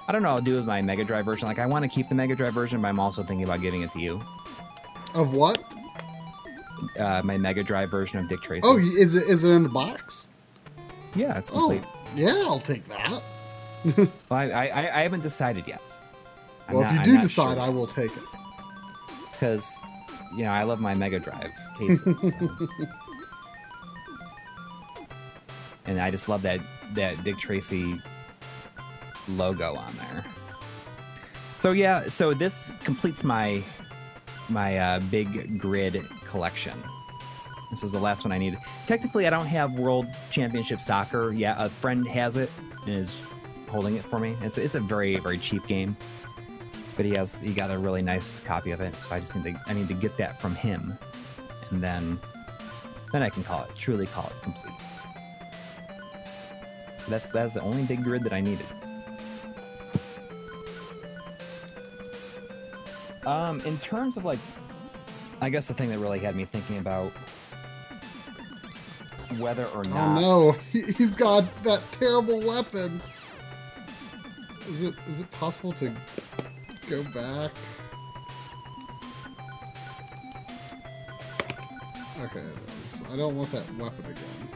I don't know. what I'll do with my Mega Drive version. Like I want to keep the Mega Drive version, but I'm also thinking about giving it to you. Of what? Uh, my Mega Drive version of Dick Tracy. Oh, is it is it in the box? yeah, it's Oh, yeah, I'll take that. (laughs) Well, I, I I haven't decided yet. I'm well, not- if you do decide, sure I will take it. because you know I love my Mega Drive cases, so. (laughs) and I just love that that Dick Tracy logo on there. So yeah, so this completes my my uh, big grid collection. This is the last one I needed. Technically, I don't have World Championship Soccer. Yeah, a friend has it and is holding it for me. It's it's a very very cheap game, but he has he got a really nice copy of it. So I just need to I need to get that from him, and then then I can call it truly call it complete. That's that's the only big grid that I needed. Um, in terms of like, I guess the thing that really had me thinking about whether or not. Oh not. no, (laughs) he's got that terrible weapon. Is it is it possible to go back? Okay, it is. I don't want that weapon again.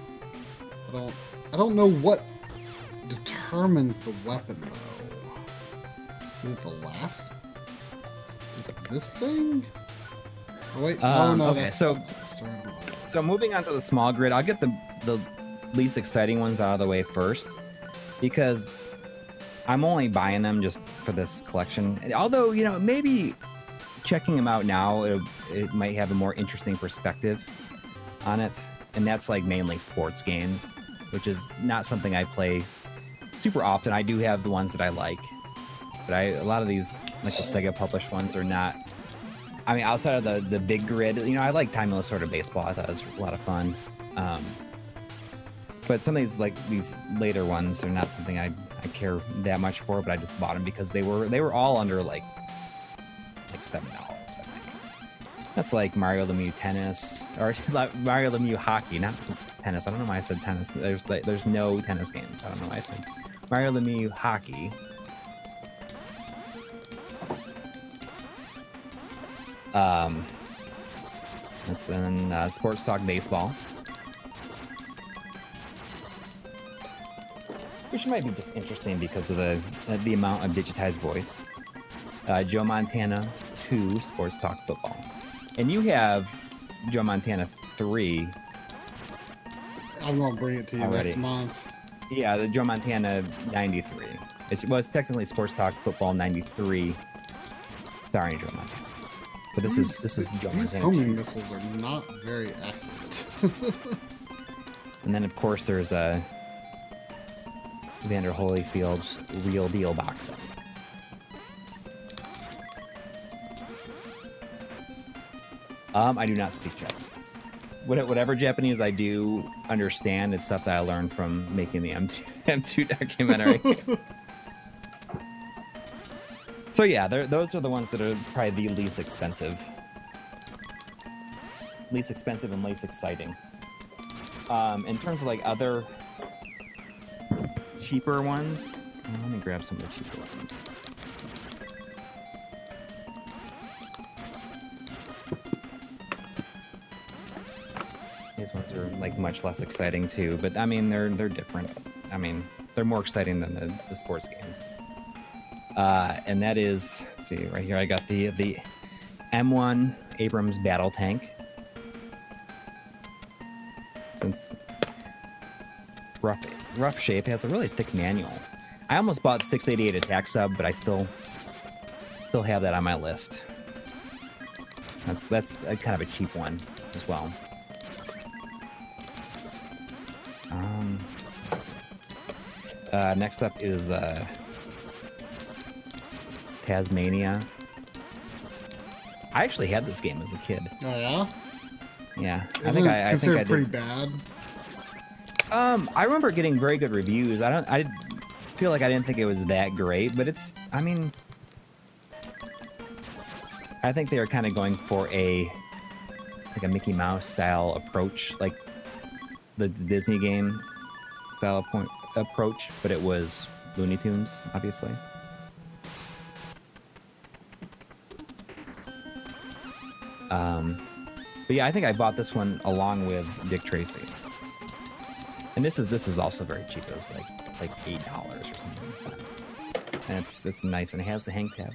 I don't. I don't know what determines the weapon though. Is it the last? Is it this thing? Oh wait, oh Um, no, okay, so- So moving on to the small grid, I'll get the the least exciting ones out of the way first, because I'm only buying them just for this collection. Although you know maybe checking them out now, it, it might have a more interesting perspective on it, and that's like mainly sports games, which is not something I play super often. I do have the ones that I like, but I a lot of these like the Sega published ones are not I mean, outside of the the big grid, you know, I like Time Sort of Baseball. I thought it was a lot of fun. Um, but some of these like these later ones are not something I, I care that much for. But I just bought them because they were they were all under like like seven dollars. That's like Mario Lemieux tennis or (laughs) Mario Lemieux hockey, not tennis. I don't know why I said tennis. There's like there's no tennis games. I don't know why I said Mario Lemieux hockey. Um, that's in uh, Sports Talk Baseball, which might be just interesting because of the uh, the amount of digitized voice. Uh, Joe Montana two Sports Talk Football, and you have Joe Montana three. I'm gonna bring it to you Already. next month. Yeah, the Joe Montana ninety three. It's well, it's technically Sports Talk Football ninety three, starring Joe Montana. But this is this is Joe these Montana. homing missiles are not very accurate. (laughs) And then, of course, there's uh, Evander Holyfield's Real Deal box set. Um, I do not speak Japanese. What- Whatever Japanese I do understand, it's stuff that I learned from making the M2, (laughs) M2 documentary. (laughs) so yeah, those are the ones that are probably the least expensive. Least expensive and least exciting. Um, in terms of like other cheaper ones, uh, let me grab some of the cheaper ones. These ones are like much less exciting too, but I mean they're they're different. I mean they're more exciting than the, the sports games. Uh, and that is see right here. I got the the M1 Abrams battle tank. Since rough rough shape has a really thick manual. I almost bought 688 attack sub, but I still still have that on my list. That's that's a kind of a cheap one as well. Um, uh, next up is uh, Taz-Mania. I actually had this game as a kid. Oh yeah, Yeah, Isn't I think it I, I think I did. pretty bad. Um, I remember getting very good reviews. I don't. I feel like I didn't think it was that great, but it's. I mean, I think they are kind of going for a like a Mickey Mouse style approach, like the Disney game style point approach, but it was Looney Tunes, obviously. Um, but yeah, I think I bought this one along with Dick Tracy. And this is this is also very cheap. It was like like eight dollars or something. And it's it's nice and it has the hang tab.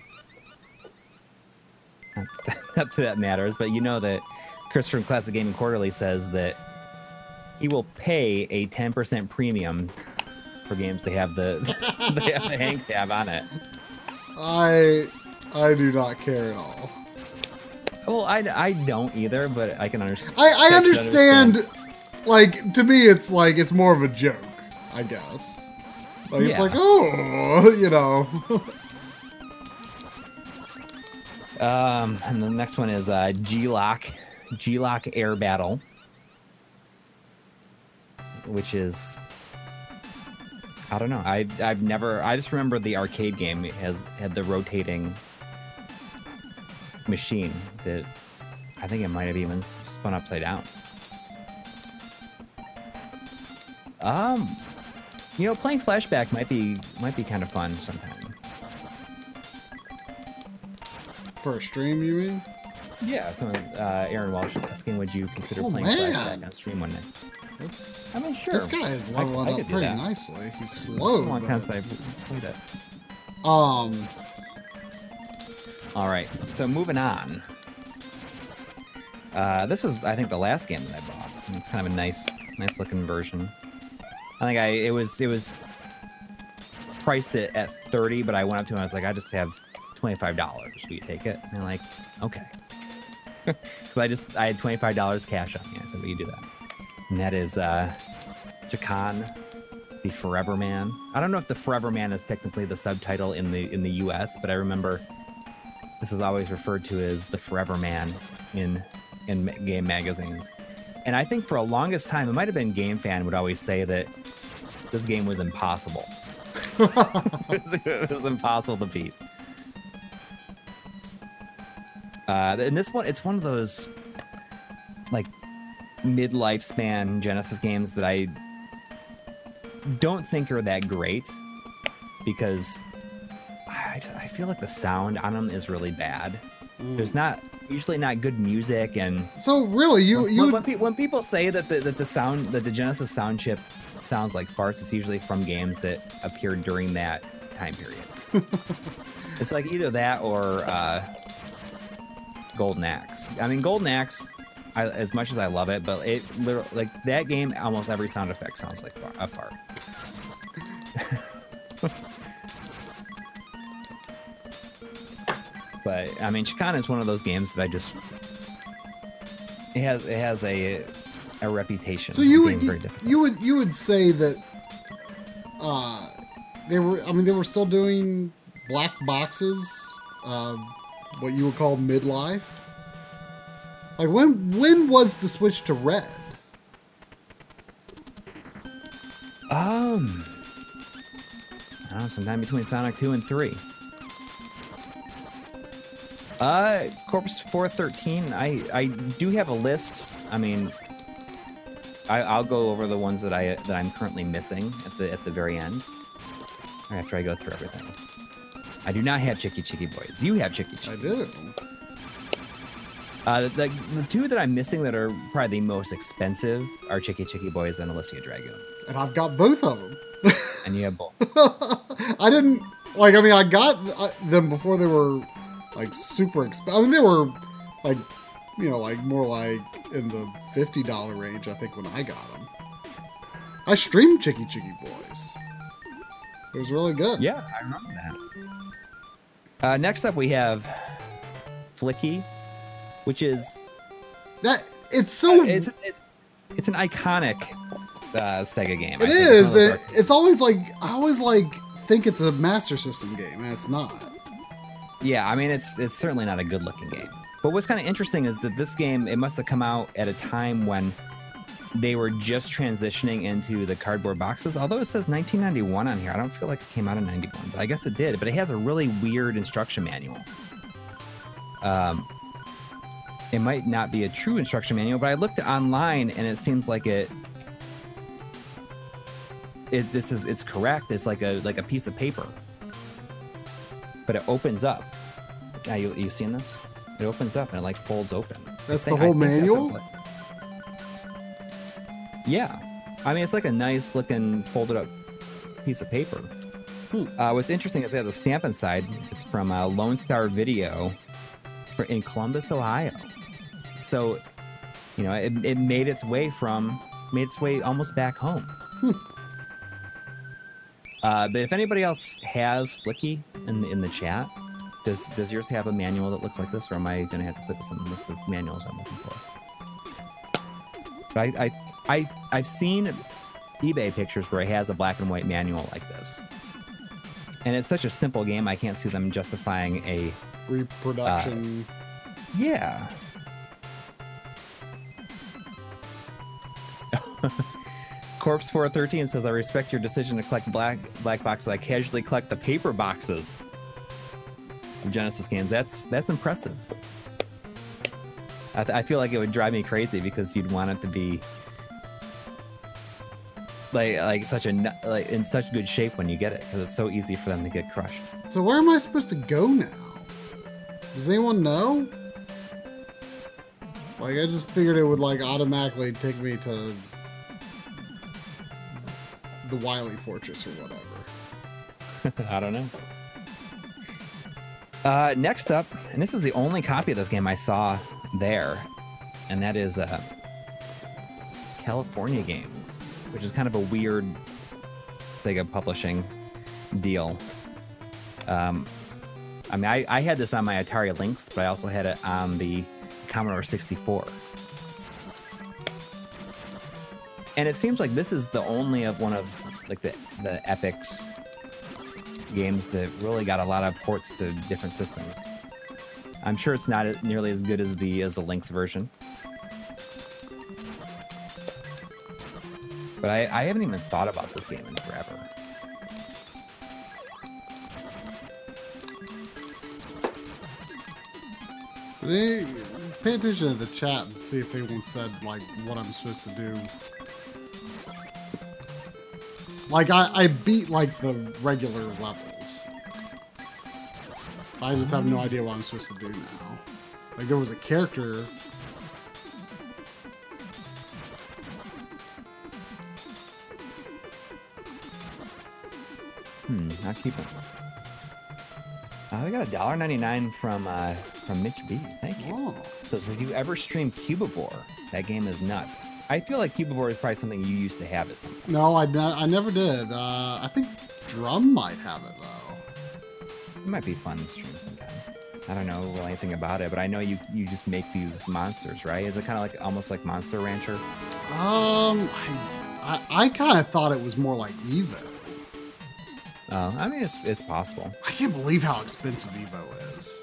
Not, not (laughs) that that matters, but you know that Chris from Classic Gaming Quarterly says that he will pay a ten percent premium for games they have the (laughs) they have the hang tab on it. I I do not care at all. Well, I, I don't either, but I can understand. I, I can understand. Like to me, it's like it's more of a joke, I guess. Like it's like, oh, (laughs) you know. Um, and the next one is uh, G-LOC, G-LOC Air Battle, which is I don't know. I I've never. I just remember the arcade game has had the rotating machine that I think it might have even spun upside down. Um, you know, playing flashback might be might be kind of fun sometime. For a stream, you mean? Yeah, so uh, Aaron Walsh asking, would you consider Oh, playing man. flashback on stream one night? This, I mean, sure. this guy is I- leveling I up pretty nicely. He's slow. long time but- since I played it. Um, All right, so moving on. Uh, this was, I think, the last game that I bought. And It's kind of a nice, nice looking version. I think I it was it was priced it at thirty, but I went up to him. I was like, I just have twenty five dollars. Will you take it? And they're like, okay. (laughs) Because I just I had twenty five dollars cash on me. I said, will you do that? And that is uh, Chakan, the Forever Man. I don't know if the Forever Man is technically the subtitle in the in the U.S., but I remember this is always referred to as the Forever Man in in game magazines. And I think for a longest time, it might have been Game Fan would always say that this game was impossible. (laughs) it was impossible to beat. Uh, and this one, it's one of those like mid-life span Genesis games that I don't think are that great because I, I feel like the sound on them is really bad. There's not usually not good music and so really, you when, you when, would, pe- when people say that the, that the sound that the Genesis sound chip sounds like farts, it's usually from games that appeared during that time period. (laughs) it's like either that or uh, Golden Axe. I mean, Golden Axe, I, as much as I love it, but it literally, like that game, almost every sound effect sounds like far- a fart. (laughs) but I mean, Chakan is one of those games that I just it has it has a a reputation. so you would you, you would you would say that uh they were I mean they were still doing black boxes, uh, what you would call midlife. Like when when was the switch to red? Um, I don't know, sometime between Sonic 2 and 3. Uh, Corpus 413, I, I do have a list. I mean, I, I'll go over the ones that, I, that I'm currently missing at the, at the very end, or after I go through everything. I do not have Chiki Chiki Boys. You have Chiki Chiki I do. Uh, the, the two that I'm missing that are probably the most expensive are Chiki Chiki Boys and Alisia Dragoon. And I've got both of them. And you have both. (laughs) I didn't like. I mean, I got uh, them before they were like super expensive. I mean, they were like you know like more like in the fifty dollar range. I think when I got them, I streamed Chiki Chiki Boys. It was really good. Yeah, I remember that. Uh, next up, we have Flicky, which is that it's so it's it's, it's an iconic uh, Sega game. It is. It's It, it's always like I always like think it's a Master System game, and it's not. Yeah, I mean it's it's certainly not a good looking game. But what's kind of interesting is that this game it must have come out at a time when they were just transitioning into the cardboard boxes. Although it says 1991 on here, I don't feel like it came out in 91, but I guess it did. But it has a really weird instruction manual. Um, it might not be a true instruction manual, but I looked online and it seems like it. It, it's it's correct. It's like a like a piece of paper but it opens up. Yeah, you you seen this? It opens up and it like folds open. That's I the whole manual? like. Yeah, I mean it's like a nice looking folded up piece of paper. Hmm. Uh, what's interesting is it has a stamp inside. It's from uh, Lone Star Video for, in Columbus, Ohio. So, you know, it, it made its way from made its way almost back home. Uh, but if anybody else has Flicky in the, in the chat, does does yours have a manual that looks like this, or am I going to have to put this on the list of manuals I'm looking for? But I, I I I've seen eBay pictures where it has a black and white manual like this. And it's such a simple game, I can't see them justifying a Reproduction. yeah. (laughs) Corpse 413 says, I respect your decision to collect black black boxes. I casually collect the paper boxes of Genesis games. That's that's impressive. I, I feel like it would drive me crazy because you'd want it to be like like such a like in such good shape when you get it because it's so easy for them to get crushed. so where am I supposed to go now? Does anyone know? Like I just figured it would like automatically take me to the Wily Fortress or whatever. (laughs) I don't know. Uh, next up, and this is the only copy of this game I saw there, and that is uh, California Games, which is kind of a weird Sega publishing deal. Um, I mean, I, I had this on my Atari Lynx, but I also had it on the Commodore 64. And it seems like this is the only of one of like the the Epic's games that really got a lot of ports to different systems. I'm sure it's not nearly as good as the as the Lynx version. But I, I haven't even thought about this game in forever. Pay attention to the chat and see if anyone said like what I'm supposed to do. Like I, I beat like the regular levels. I just have no idea what I'm supposed to do now. Like there was a character. Hmm, not keeping. Uh, we got a dollar ninety nine from uh, from Mitch B. Thank you. Oh, Says, have you ever streamed Cubivore? That game is nuts. I feel like Cubivore is probably something you used to have at some point. no, I, I never did. Uh, I think Drum might have it though. It might be fun to stream sometime. I don't know really anything about it, but I know you you just make these monsters, right? Is it kind of like almost like Monster Rancher? Um, I, I, I kind of thought it was more like Evo. Oh, I mean it's it's possible. I can't believe how expensive Evo is.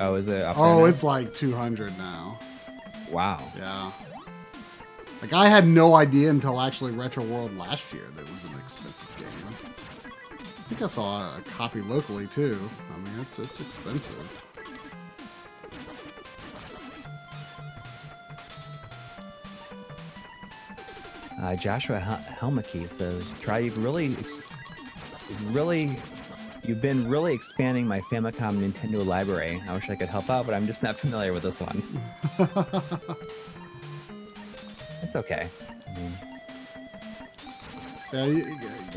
Oh, is it? Oh, it's like 200 now. wow. Yeah. Like I had no idea until actually Retro World last year that it was an expensive game. I think I saw a copy locally too. I mean, it's it's expensive. Uh, Joshua Hel- says, "Try you've really, really, you've been really expanding my Famicom Nintendo library. I wish I could help out, but I'm just not familiar with this one. (laughs) it's okay. I mean, Yeah,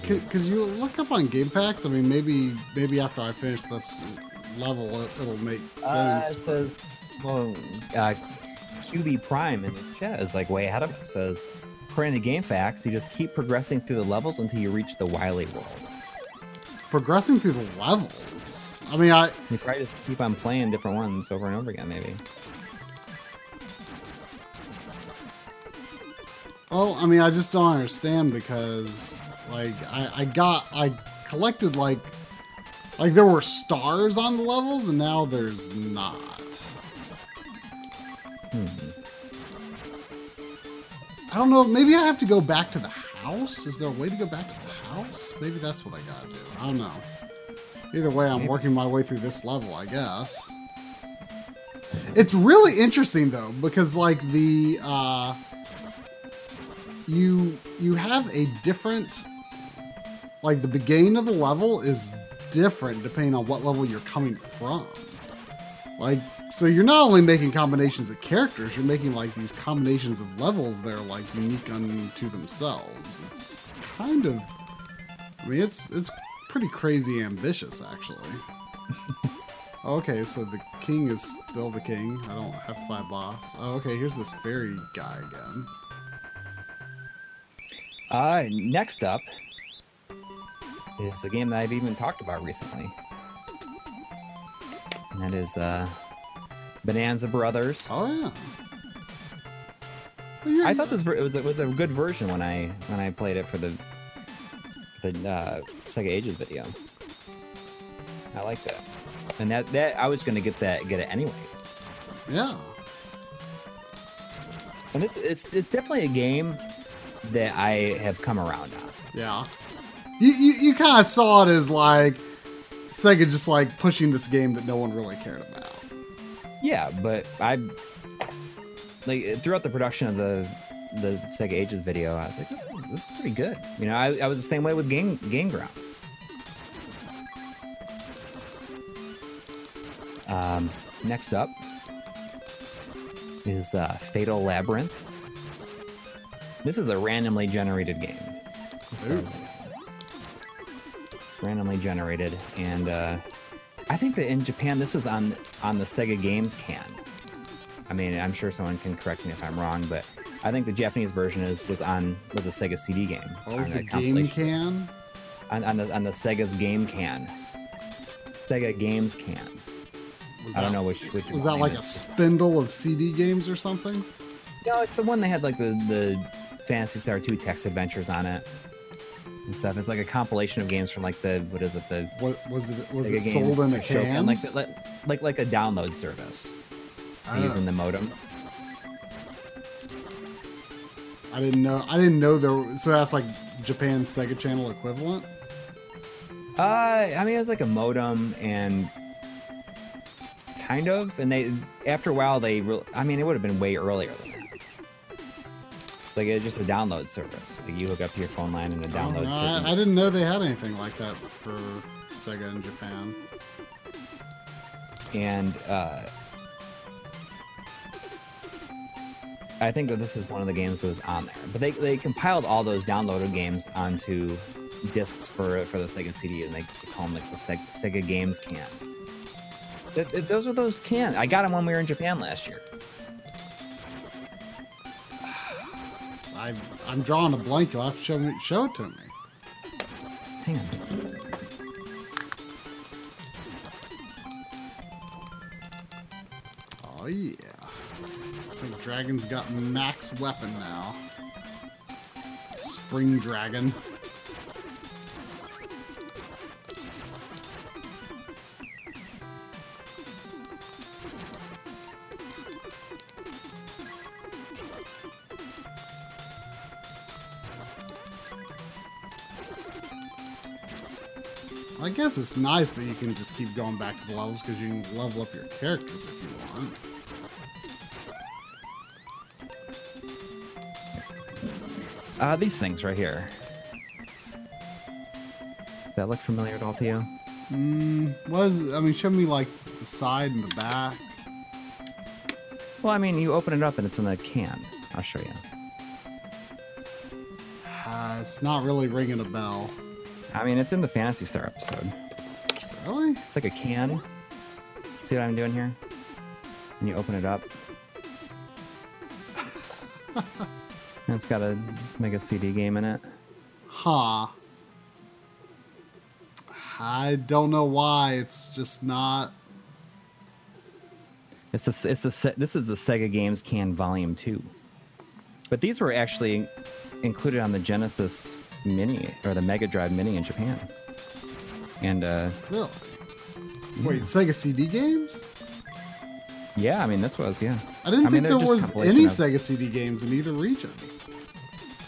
could, could you look up on GameFAQs? I mean, maybe maybe after I finish this level, it, it'll make Uh, sense. it says, well, uh, QB Prime in the chat is like way ahead of us. Says, according to GameFAQs, you just keep progressing through the levels until you reach the Wily world. Progressing through the levels. I mean, I You probably just keep on playing different ones over and over again, maybe. Well, I mean, I just don't understand because, like, I, I got, I collected, like, like there were stars on the levels, and now there's not. I don't know. Maybe I have to go back to the house. Is there a way to go back to the house? Maybe that's what I gotta do. I don't know. Either way, I'm working my way through this level, I guess. It's really interesting though, because like the uh you you have a different like the beginning of the level is different depending on what level you're coming from. Like so you're not only making combinations of characters, you're making like these combinations of levels that are like unique unto themselves. It's kind of I mean it's it's pretty crazy ambitious actually. (laughs) okay, so the king is still the king. I don't have to fight boss. Oh, okay, here's this fairy guy again. Uh, next up is a game that I've even talked about recently. And that is uh, Bonanza Brothers. Oh yeah. I thought this ver- it was, it was a good version when I when I played it for the the uh, Sega Ages video. I like that, and that that I was gonna get that get it anyways. Yeah. And it's it's it's definitely a game that I have come around on. Yeah. You you, you kind of saw it as like Sega just like pushing this game that no one really cared about. Yeah, but I like throughout the production of the the Sega Ages video, I was like, this is this is pretty good. You know, I, I was the same way with Game Gain Ground. Um, next up is uh, Fatal Labyrinth. This is a randomly generated game. Ooh. Randomly generated, and uh, I think that in Japan this was on on the Sega Games can. I mean, I'm sure someone can correct me if I'm wrong, but I think the Japanese version is was on was a Sega CD game. What was on the game can? on, on the on the Sega's game can. Sega Games can. Was I don't that- know which which Was that like a spindle of CD games or something? No, it's the one that had like the the Phantasy Star 2 text adventures on it and stuff. It's like a compilation of games from like the what is it the What was it? Was Sega it sold in a can? like, the- like like like a download service Oh, using the modem. I didn't know. I didn't know there. So that's like Japan's Sega Channel equivalent. Uh, I mean, it was like a modem and kind of, and they after a while they. Re- I mean, it would have been way earlier than that. Like it's just a download service. Like you hook up to your phone line and a Oh, download no. I, I didn't know they had anything like that for Sega in Japan. and uh, I think that this is one of the games that was on there. But they, they compiled all those downloaded games onto discs for for the Sega CD, and they call them like the Sega, Sega Games can. Th- th- those are those can. I got them when we were in Japan last year. I, I'm drawing a blank. You'll have to show, me, show it to me. Hang on. Oh yeah. I think Dragon's got max weapon now. Spring Dragon. I guess it's nice that you can just keep going back to the levels because you can level up your characters if you want. Uh, these things right here. Does that look familiar at all to you? Mm, what is? I mean, show me like the side and the back. Well, I mean, you open it up and it's in a can. I'll show you. Uh, it's not really ringing a bell. I mean, it's in the Phantasy Star episode. Really? It's like a can. See what I'm doing here? And you open it up. and (laughs) it's got a Mega CD game in it. Huh. I don't know why. It's just not. It's a, it's a, this is the Sega Games Can Volume 2. But these were actually included on the Genesis Mini, or the Mega Drive Mini in Japan. And, uh, Really? Wait, Sega CD games? yeah, I mean, this was, yeah. I didn't I think they're there was any of- Sega CD games in either region.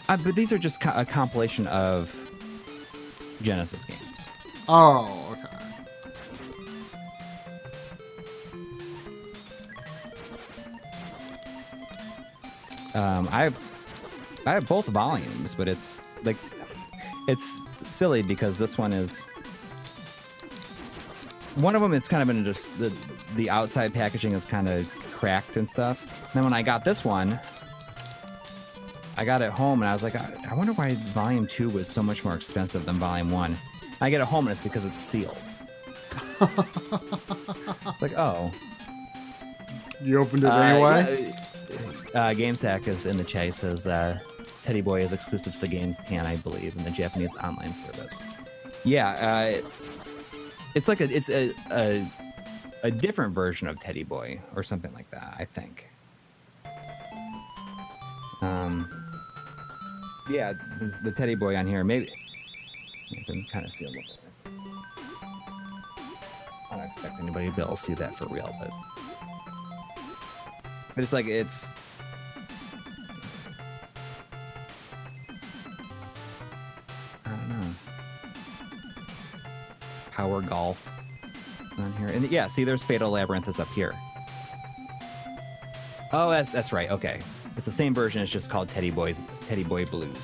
Uh, but these are just co- a compilation of Genesis games. Oh, okay. Um, I have, I have both volumes, but it's like it's silly because this one is one of them is kind of in just the the outside packaging is kind of cracked and stuff. then when I got this one, I got it home and I was like, I, I wonder why volume two was so much more expensive than volume one. I get it home and it's because it's sealed. (laughs) it's like, oh, You opened it uh, anyway? yeah, uh, Game Sack is in the chat. Says uh, Teddy Boy is exclusive to the Games Can, I believe, in the Japanese online service. Yeah, uh, it's like a it's a, a a different version of Teddy Boy or something like that. I think. Um, yeah, the, the teddy boy on here. Maybe you can kind of see a little bit. I don't expect anybody to be able to see that for real, but but it's like it's. Power golf on here, and yeah, see, there's Fatal Labyrinth is up here. Oh, that's that's right. Okay, it's the same version. It's just called Teddy Boys Teddy Boy Blues.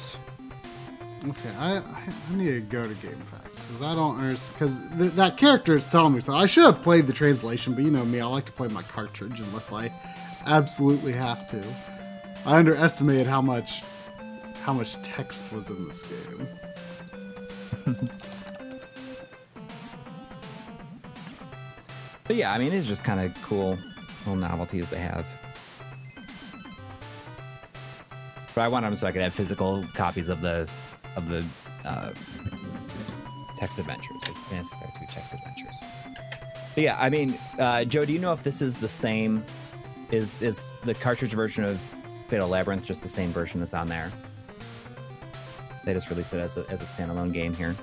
Okay, I, I need to go to GameFAQs because I don't understand. Because th- that character is telling me so. I should have played the translation, but you know me, I like to play my cartridge unless I absolutely have to. I underestimated how much how much text was in this game. (laughs) But yeah, I mean, it's just kind of cool little novelties they have. But I want them so I could have physical copies of the of the uh, text adventures, like Phantasy Star 2 text adventures. But yeah, I mean, uh, Joe, do you know if this is the same? Is is the cartridge version of Fatal Labyrinth just the same version that's on there? They just released it as a, as a standalone game here.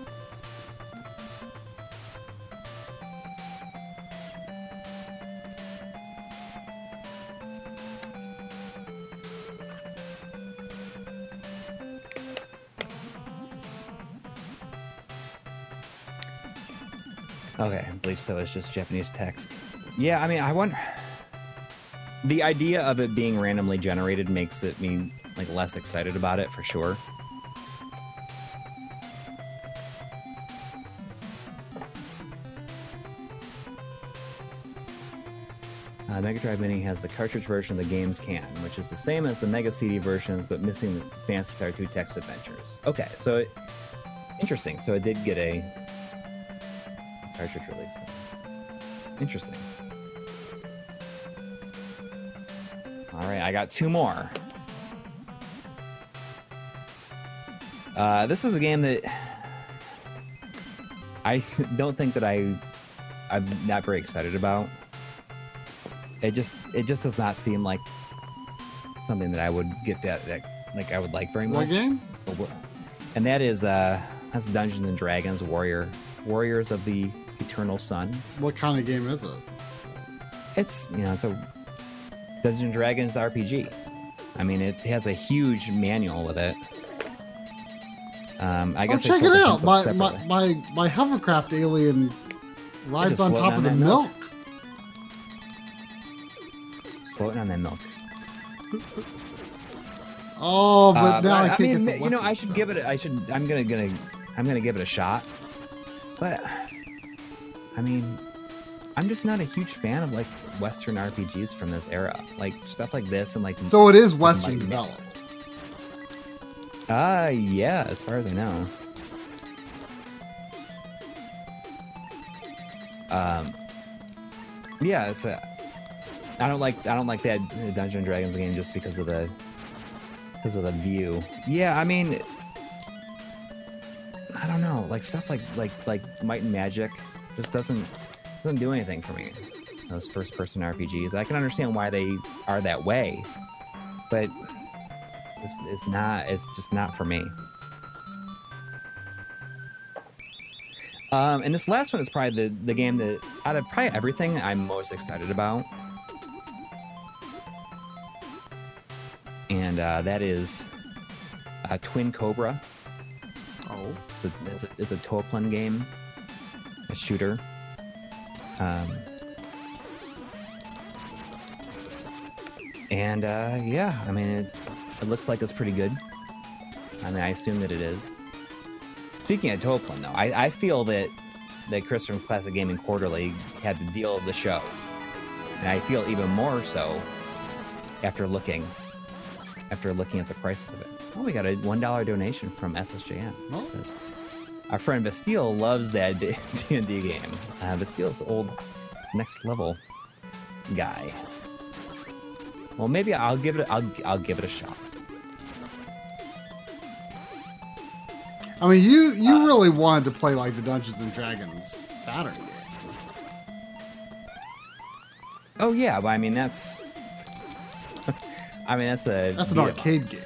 Believe so. It's just Japanese text. Yeah, I mean, I wonder. The idea of it being randomly generated makes it me like less excited about it for sure. Uh, Mega Drive Mini has the cartridge version of the game's can, which is the same as the Mega CD versions, but missing the Phantasy Star 2 text adventures. Okay, so it, interesting. So it did get a cartridge release. Interesting. All right, I got two more. Uh, this is a game that I (laughs) don't think that I I'm not very excited about. It just it just does not seem like something that I would get that, that like I would like very much. What game? And that is uh that's Dungeons and Dragons Warrior Warriors of the Eternal Sun. What kind of game is it? It's you know it's a Dungeons and Dragons RPG. I mean it has a huge manual with it. Um, I Oh, guess they check it out! My, my my my hovercraft alien rides on top on of the milk. milk. It's floating on that milk. Oh, but Uh, now I I, can't mean, get the you know, I should out. give it. a- I should. I'm gonna gonna. I'm gonna give it a shot. But I mean, I'm just not a huge fan of like Western RPGs from this era. Like stuff like this and like. So it is Western Like- developed. Uh yeah, as far as I know. Um. Yeah, it's a. I don't like. I don't like that Dungeons and Dragons game just because of the. Because of the view. Yeah, I mean. I don't know, like stuff like like like Might and Magic just doesn't doesn't do anything for me. Those first person RPGs. I can understand why they are that way, but it's, it's not it's just not for me. Um, and this last one is probably the, the game that out of probably everything i'm most excited about. And uh, that is uh, twin cobra. Oh, it's a, it's a, it's a Toaplan game, shooter. Um, and uh, yeah, I mean, it, it looks like it's pretty good. I mean, I assume that it is. Speaking of Toaplan, though, I, I feel that that Chris from Classic Gaming Quarterly had the deal of the show, and I feel even more so after looking after looking at the prices of it. Oh, we got a one dollar donation from SSJM. Oh. Our friend Bastille loves that (laughs) D and D game. Uh, Bastille's old next level guy. Well, maybe I'll give it. I'll I'll give it a shot. I mean, you you Uh, really wanted to play like the Dungeons and Dragons Saturn game. Oh yeah, but I mean that's. (laughs) I mean that's a. That's an arcade game.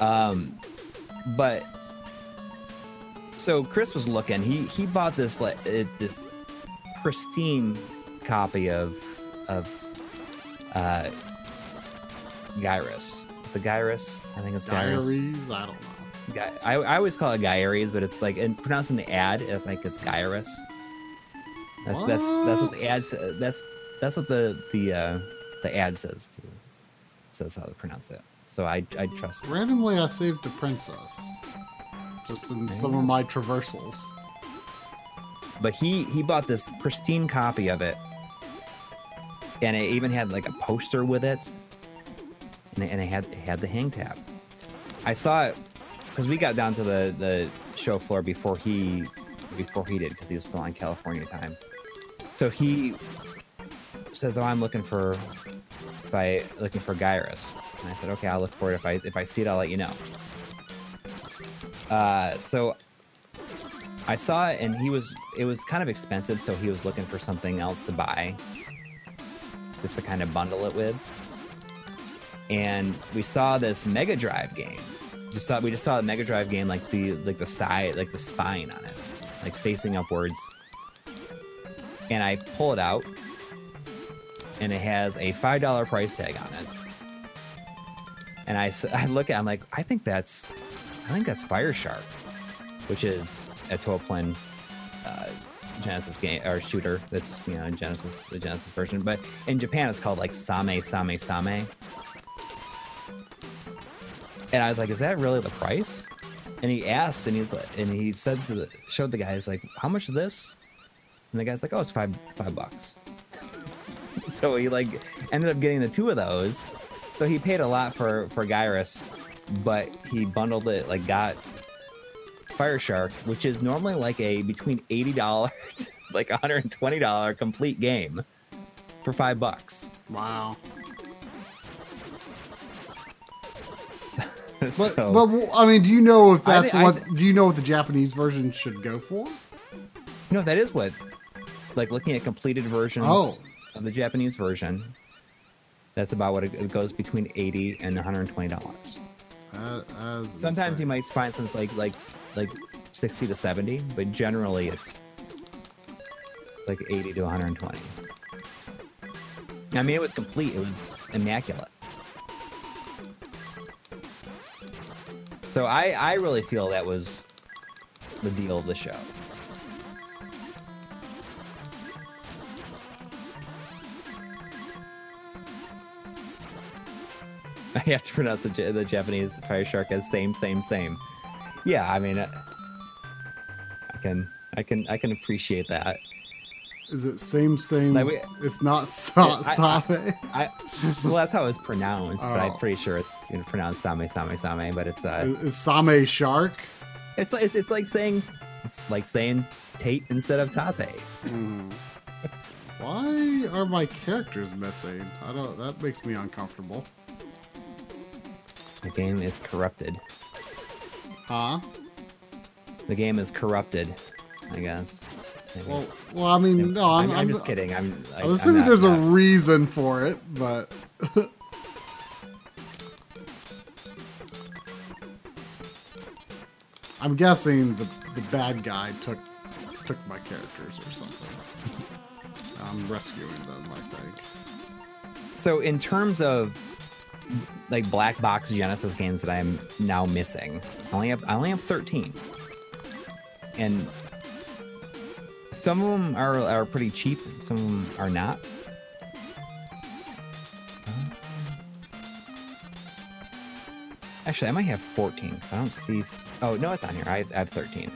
Um, but so Chris was looking. He he bought this like uh, this pristine copy of of uh Gyrus. Is the Gyrus? I think it's Gyrus. Diaries? I don't know. Guy, I, I always call it Gyaries, but it's like in pronouncing the ad, it, like it's Gyrus. That's that's that's what the ad sa- that's that's what the the uh, the ad says to says how to pronounce it. So I I trust. Randomly, I saved a princess. Just in some of my traversals. But he he bought this pristine copy of it, and it even had like a poster with it, and it, and it had it had the hang tab. I saw it because we got down to the the show floor before he before he did because he was still on California time. So he says, "Oh, I'm looking for by looking for Gyrus," and I said, "Okay, I'll look for it. If I if I see it, I'll let you know." Uh, so I saw it and he was it was kind of expensive, so he was looking for something else to buy. Just to kind of bundle it with. And we saw this Mega Drive game. Just saw we just saw a Mega Drive game like the like the side like the spine on it. Like facing upwards. And I pull it out and it has a five dollar price tag on it. And I, (laughs) I look at I'm like, I think that's I think that's Fire Shark, which is a Toaplan uh, Genesis game or shooter. That's you know in Genesis, the Genesis version. But in Japan, it's called like Same Same Same. And I was like, "Is that really the price?" And he asked, and he's like, and he said to the showed the guys like, "How much is this?" And the guy's like, "Oh, it's five five bucks." (laughs) so he like ended up getting the two of those. So he paid a lot for for Gyrus, but he bundled it like got Fire Shark, which is normally like a between eighty dollars, (laughs) like hundred and twenty dollar complete game, for five bucks. Wow. (laughs) So, But, so- but w- I mean, do you know if that's thi- I what? do you know what the Japanese version should go for? no, that is what, like looking at completed versions Oh. of the Japanese version. That's about what it, it goes between eighty and one hundred twenty dollars. That- that is Sometimes you might find something like like like sixty to seventy, but generally it's it's like eighty to one hundred twenty. I mean, it was complete. It was immaculate. So I I really feel that was the deal of the show. (laughs) I have to pronounce the, the Japanese fire shark as same, same, same. Yeah, I mean, uh, I can, I can, I can appreciate that. Is it same same? Like we- it's not (laughs) sa- Yeah, I- sabe. I, well, that's how it's pronounced, but I'm Oh. pretty sure it's you know, pronounced same, same, same. But it's uh, is same shark? it's like it's, it's like saying, it's like saying Tate instead of Tate. Hmm. Why are my characters missing? I don't. That makes me uncomfortable. The game is corrupted. Huh? The game is corrupted. I guess. Maybe. Well, well. I mean, no. I'm, I'm, I'm just kidding. I'm. I, I'm assuming not- there's a reason for it, but (laughs) I'm guessing the the bad guy took took my characters or something. (laughs) I'm rescuing them, I think. So in terms of like black box Genesis games that I'm now missing, I only have I only have 13, and some of them are are pretty cheap. Some of them are not. Actually, I might have 14 because I don't see. Oh no, it's on here. I, I have 13,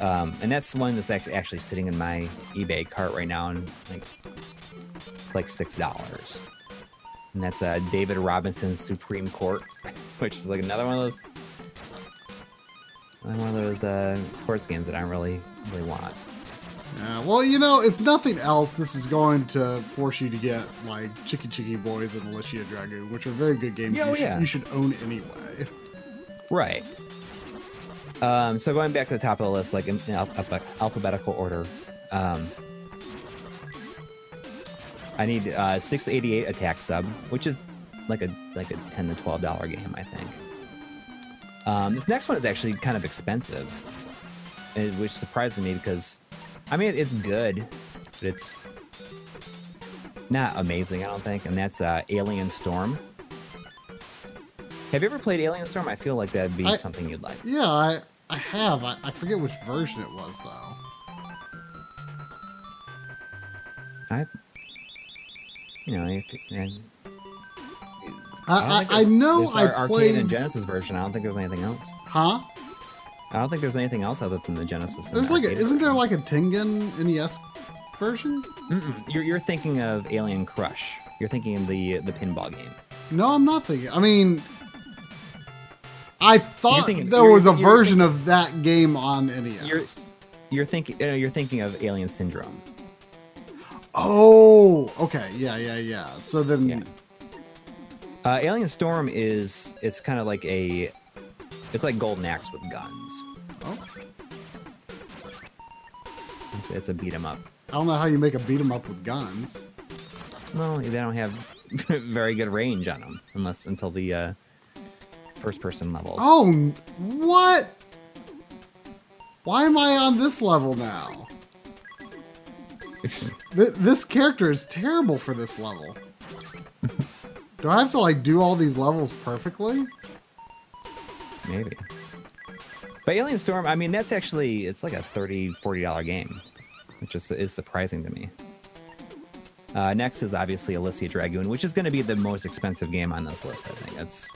um, and that's the one that's actually actually sitting in my eBay cart right now, and like it's like six dollars and that's uh, David Robinson's Supreme Court, (laughs) which is like another one of those, another one of those uh, sports games that I don't really really want. Yeah, well, you know, if nothing else, this is going to force you to get like Chiki Chiki Boys and Alisia Dragoon, which are very good games. Yeah, you, oh, should, you should own anyway. Right. Um, so going back to the top of the list, like in, in al- alphabetical order, um, I need uh, 688 attack sub, which is like a like a 10 to 12 dollar game, I think. Um, this next one is actually kind of expensive, which surprises me because, I mean, it's good, but it's not amazing, I don't think. And that's uh, Alien Storm. Have you ever played Alien Storm? I feel like that'd be I- something you'd like. Yeah, I I have. I, I forget which version it was though. I, you know, and I I, I, think I there's- know I arcade played. and Genesis version. I don't think there's anything else. huh? I don't think there's anything else other than the Genesis. There's like, a, isn't there like a Tengen NES version? Mm-mm. You're you're thinking of Alien Crush. You're thinking of the the pinball game. No, I'm not thinking. I mean, I thought thinking- there was a version of that game on NES. You're you're thinking uh, you're thinking of Alien Syndrome. Oh, okay, yeah, yeah, yeah. So then, Yeah. Uh, Alien Storm is it's kind of like a it's like Golden Axe with guns. oh, It's, it's a beat 'em up. I don't know how you make a beat 'em up with guns. Well, they don't have (laughs) very good range on them unless until the uh, first person levels. Oh, what? Why am I on this level now? Th- this character is terrible for this level. do I have to like do all these levels perfectly? Maybe. But Alien Storm, I mean, that's actually it's like a 30 40 dollar game, which is is surprising to me. Uh, next is obviously Alisia Dragoon, which is going to be the most expensive game on this list. I think that's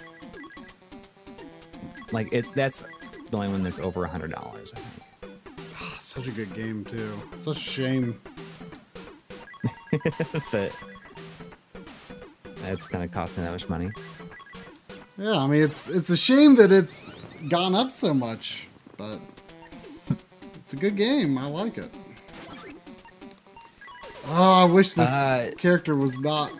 like it's that's the only one that's over a hundred dollars. I think. Such a good game too. Such a shame. But it's going to cost me that much money. Yeah, I mean it's it's a shame that it's gone up so much, but it's a good game. I like it. Oh, I wish this Uh, character was not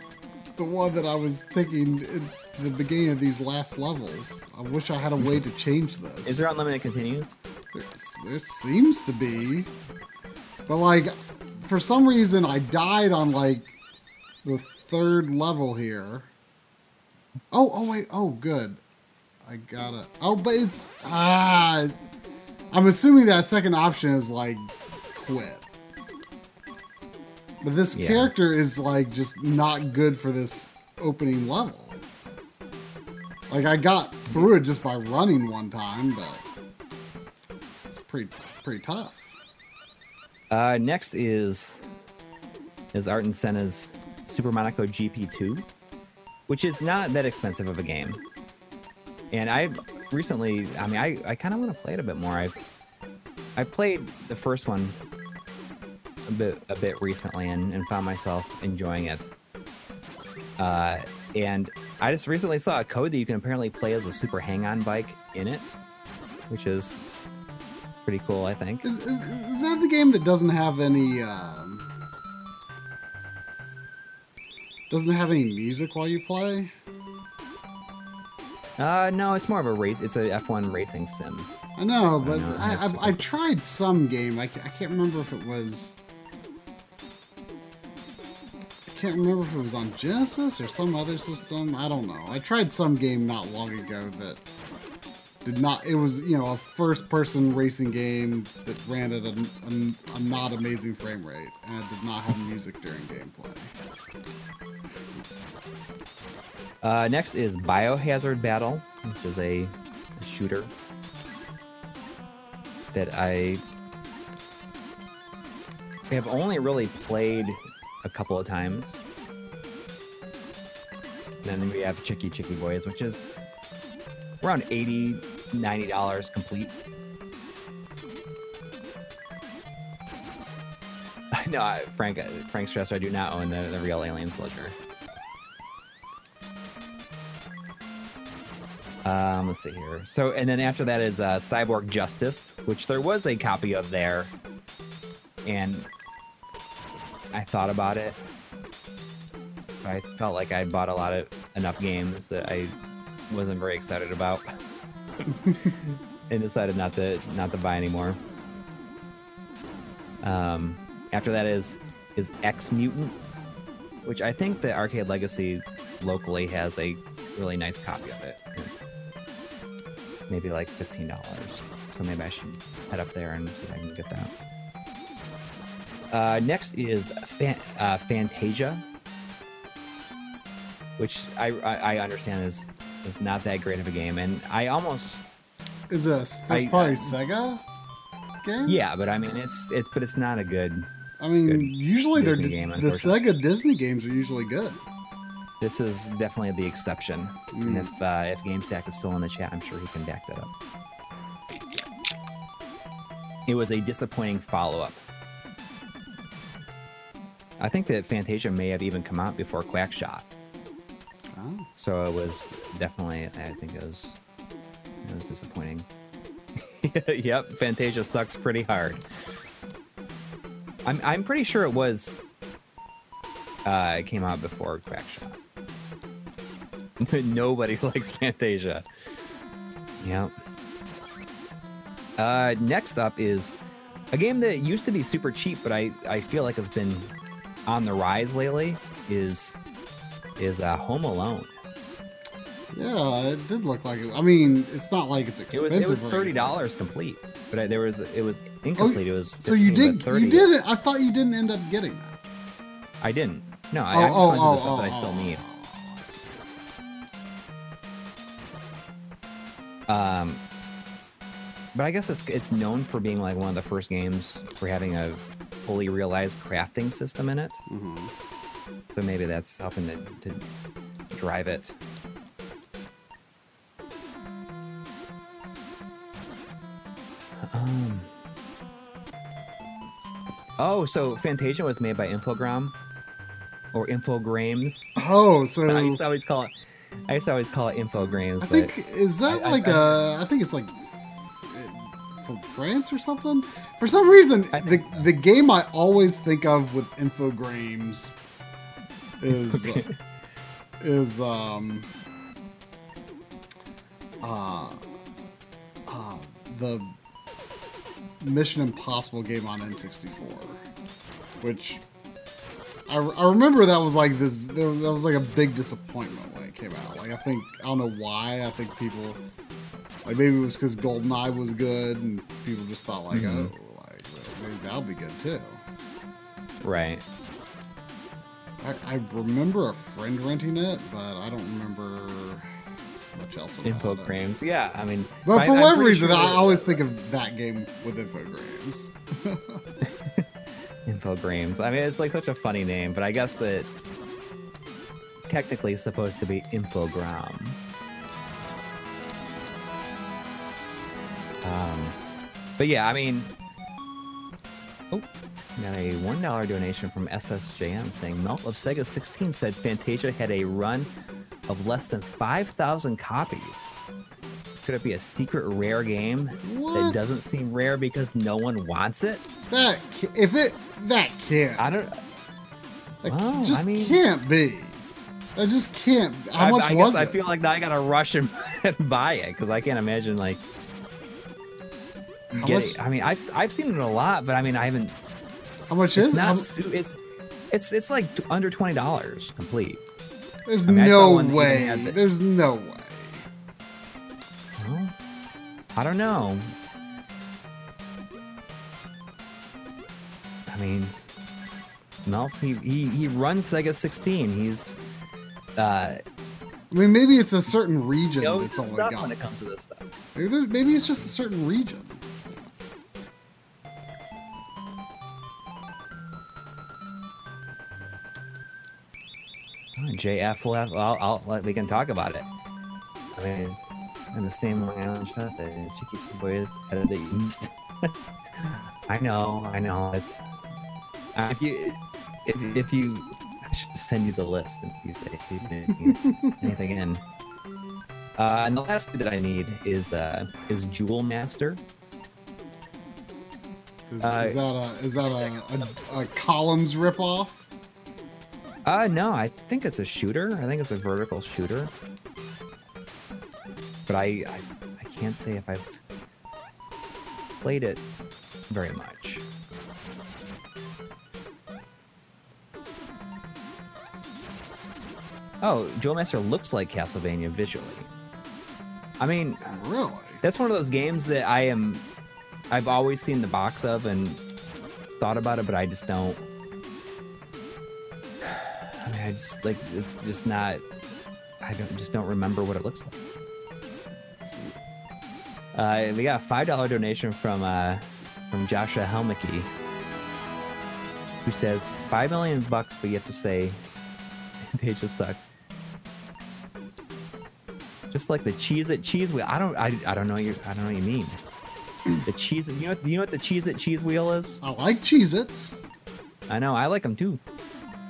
the one that I was thinking in the beginning of these last levels. I wish I had a way to change this. Is there unlimited continues? There's- there seems to be, but like for some reason I died on like the third level here. Oh, oh wait, oh good. I gotta. Oh, but it's ah. I'm assuming that second option is like quit. But this Yeah. character is like just not good for this opening level. Like I got through it just by running one time, but it's pretty pretty tough. Uh, next is is Ayrton Senna's Super Monaco GP2, which is not that expensive of a game. And I recently, I mean, I, I kind of want to play it a bit more. I've I played the first one a bit a bit recently and, and found myself enjoying it. Uh, and I just recently saw a code that you can apparently play as a super hang-on bike in it, which is pretty cool, I think. Is, is, is that the game that doesn't have any um, doesn't have any music while you play? Uh, no, it's more of a race. It's a F1 racing sim. I know, but I, that's I, just I, like- tried some game. I, I can't remember if it was. I can't remember if it was on Genesis or some other system. I don't know. I tried some game not long ago that did not. It was you know a first-person racing game that ran at a, a, a not amazing frame rate and did not have music during gameplay. Uh, next is Biohazard Battle, which is a, a shooter that I have only really played a couple of times. And then we have Chiki Chiki Boys, which is around 80 $90 complete. (laughs) no, I- Frank, Frank Stressor, I do not own the, the real Alien Soldier. Um, let's see here. So, and then after that is uh, Cyborg Justice, which there was a copy of there, and I thought about it. I felt like I bought a lot of enough games that I wasn't very excited about, (laughs) and decided not to not to buy anymore. Um, after that is is Ex-Mutants, which I think the Arcade Legacy locally has a really nice copy of it. It's maybe like fifteen dollars. So maybe I should head up there and see if I can get that. Uh, next is Fan- uh, Fantasia, which I, I I understand is is not that great of a game, and I almost Is this first I- party I- Sega game? yeah, but I mean it's it's but it's not a good. I mean, Good usually they're game, the. Sega Disney games are usually good. This is definitely the exception, and Mm. if uh, if Game Sack is still in the chat, I'm sure he can back that up. It was a disappointing follow up. I think that Fantasia may have even come out before Quackshot, Oh. so it was definitely. I think it was it was disappointing. (laughs) yep, Fantasia sucks pretty hard. I'm I'm pretty sure it was. Uh, it came out before Quackshot. (laughs) Nobody (laughs) likes Fantasia. Yep. Uh, next up is a game that used to be super cheap, but I, I feel like it's been on the rise lately. Is is uh, Home Alone? Yeah, it did look like it. I mean, it's not like it's It expensive. was it was thirty dollars complete, but I, there was it was incomplete. it was So you did you did it. I thought you didn't end up getting that. I didn't. No, I, Oh, I just oh, oh, the stuff oh, that I still oh, need. oh, see. Um, but I guess it's it's known for being like one of the first games for having a fully realized crafting system in it. Mhm. So maybe that's helping to, to drive it. Um. Oh, so Fantasia was made by Infogram or Infogrames. Oh, so (laughs) I used to always call it. I used to always call it Infogrames, I but think is that I- like I- a? I think it's like from France or something. For some reason, the the game I always think of with Infogrames is (laughs) is um uh uh the Mission Impossible game on N64, which I, I remember that was like this. That was, that was like a big disappointment when it came out. Like I think I don't know why. I think people like maybe it was because GoldenEye was good and people just thought like Mhm. oh like maybe that'll be good too. right. I, I remember a friend renting it, but I don't remember much else about it. Infogrames. Yeah, I mean, But I- for I'm whatever reason, sure I always think of that game with Infogrames. (laughs) Infogrames. I mean, it's like such a funny name, but I guess it's technically supposed to be Infogram. Um, but yeah, I mean, oh, got a one dollar donation from SSJN saying Melf of Sega 16 said Fantasia had a run of less than five thousand copies. Could it be a secret rare game that doesn't seem rare because no one wants it? That if it that can't I don't. that Well, I just mean- can't be. I just can't. How I, much I was it? I feel like now I gotta rush and, (laughs) buy it because I can't imagine like. Getting, I mean, I've I've seen it a lot, but I mean, I haven't. How much It's is it? not. Su- it's it's it's like under twenty dollars complete. There's I mean, no one that even way. the- There's no way. Well, I don't know. I mean, Melf, he, he, he runs Sega 16. He's uh, I mean, maybe it's a certain region he knows that's only stuff got. when it comes to this stuff. Maybe, maybe it's just a certain region. JF will have. I'll, I'll let we can talk about it. I mean, in the same Long Island shot that Chiquito Boys out of the East. I know, I know. It's uh, if you if, if you I should send you the list if you say if you think anything in. Uh, and the last thing that I need is uh, is Jewel Master. Is, Uh, is that a is that a, a, a columns ripoff? Uh, no, I think it's a shooter. I think it's a vertical shooter. But I, I, I can't say if I've played it very much. Oh, Jewel Master looks like Castlevania visually. I mean, Really? that's one of those games that I am. I've always seen the box of and thought about it, but I just don't. I mean, I just like it's just not. I don't just don't remember what it looks like. Uh, we got a five dollar donation from uh, from Joshua Helmicky, who says five million bucks, but you have to say (laughs) they just suck. Just like the Cheez It cheese wheel. I don't I, I don't know you I don't know what you mean. The cheese you know you know what the Cheez It cheese wheel is? I like Cheez Its. I know I like them too,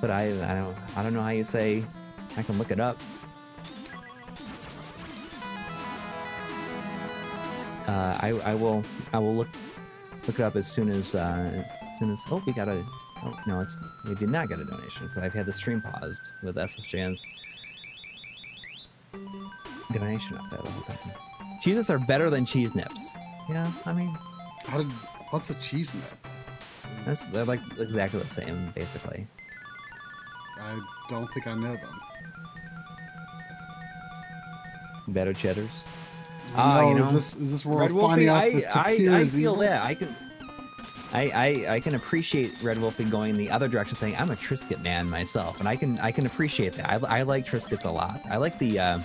but I I don't I don't know how you say. I can look it up. Uh, I I will I will look look it up as soon as uh, as soon as oh we got a oh no it's we did not get a donation because I've had the stream paused with SSJN's donation up there the whole time. Cheeses are better than cheese nips. Yeah, I mean How did, what's a cheese nip? that's they're like exactly the same basically. I don't think I know them. Better cheddars. Ah, no, you know, is this is this where Red we're Wolfie, finding out I, that I, Tapir I feel evil? that. I can I, I I can appreciate Red Wolfie going the other direction, saying I'm a Triscuit man myself, and I can I can appreciate that. I, I like Triscuits a lot. I like the uh,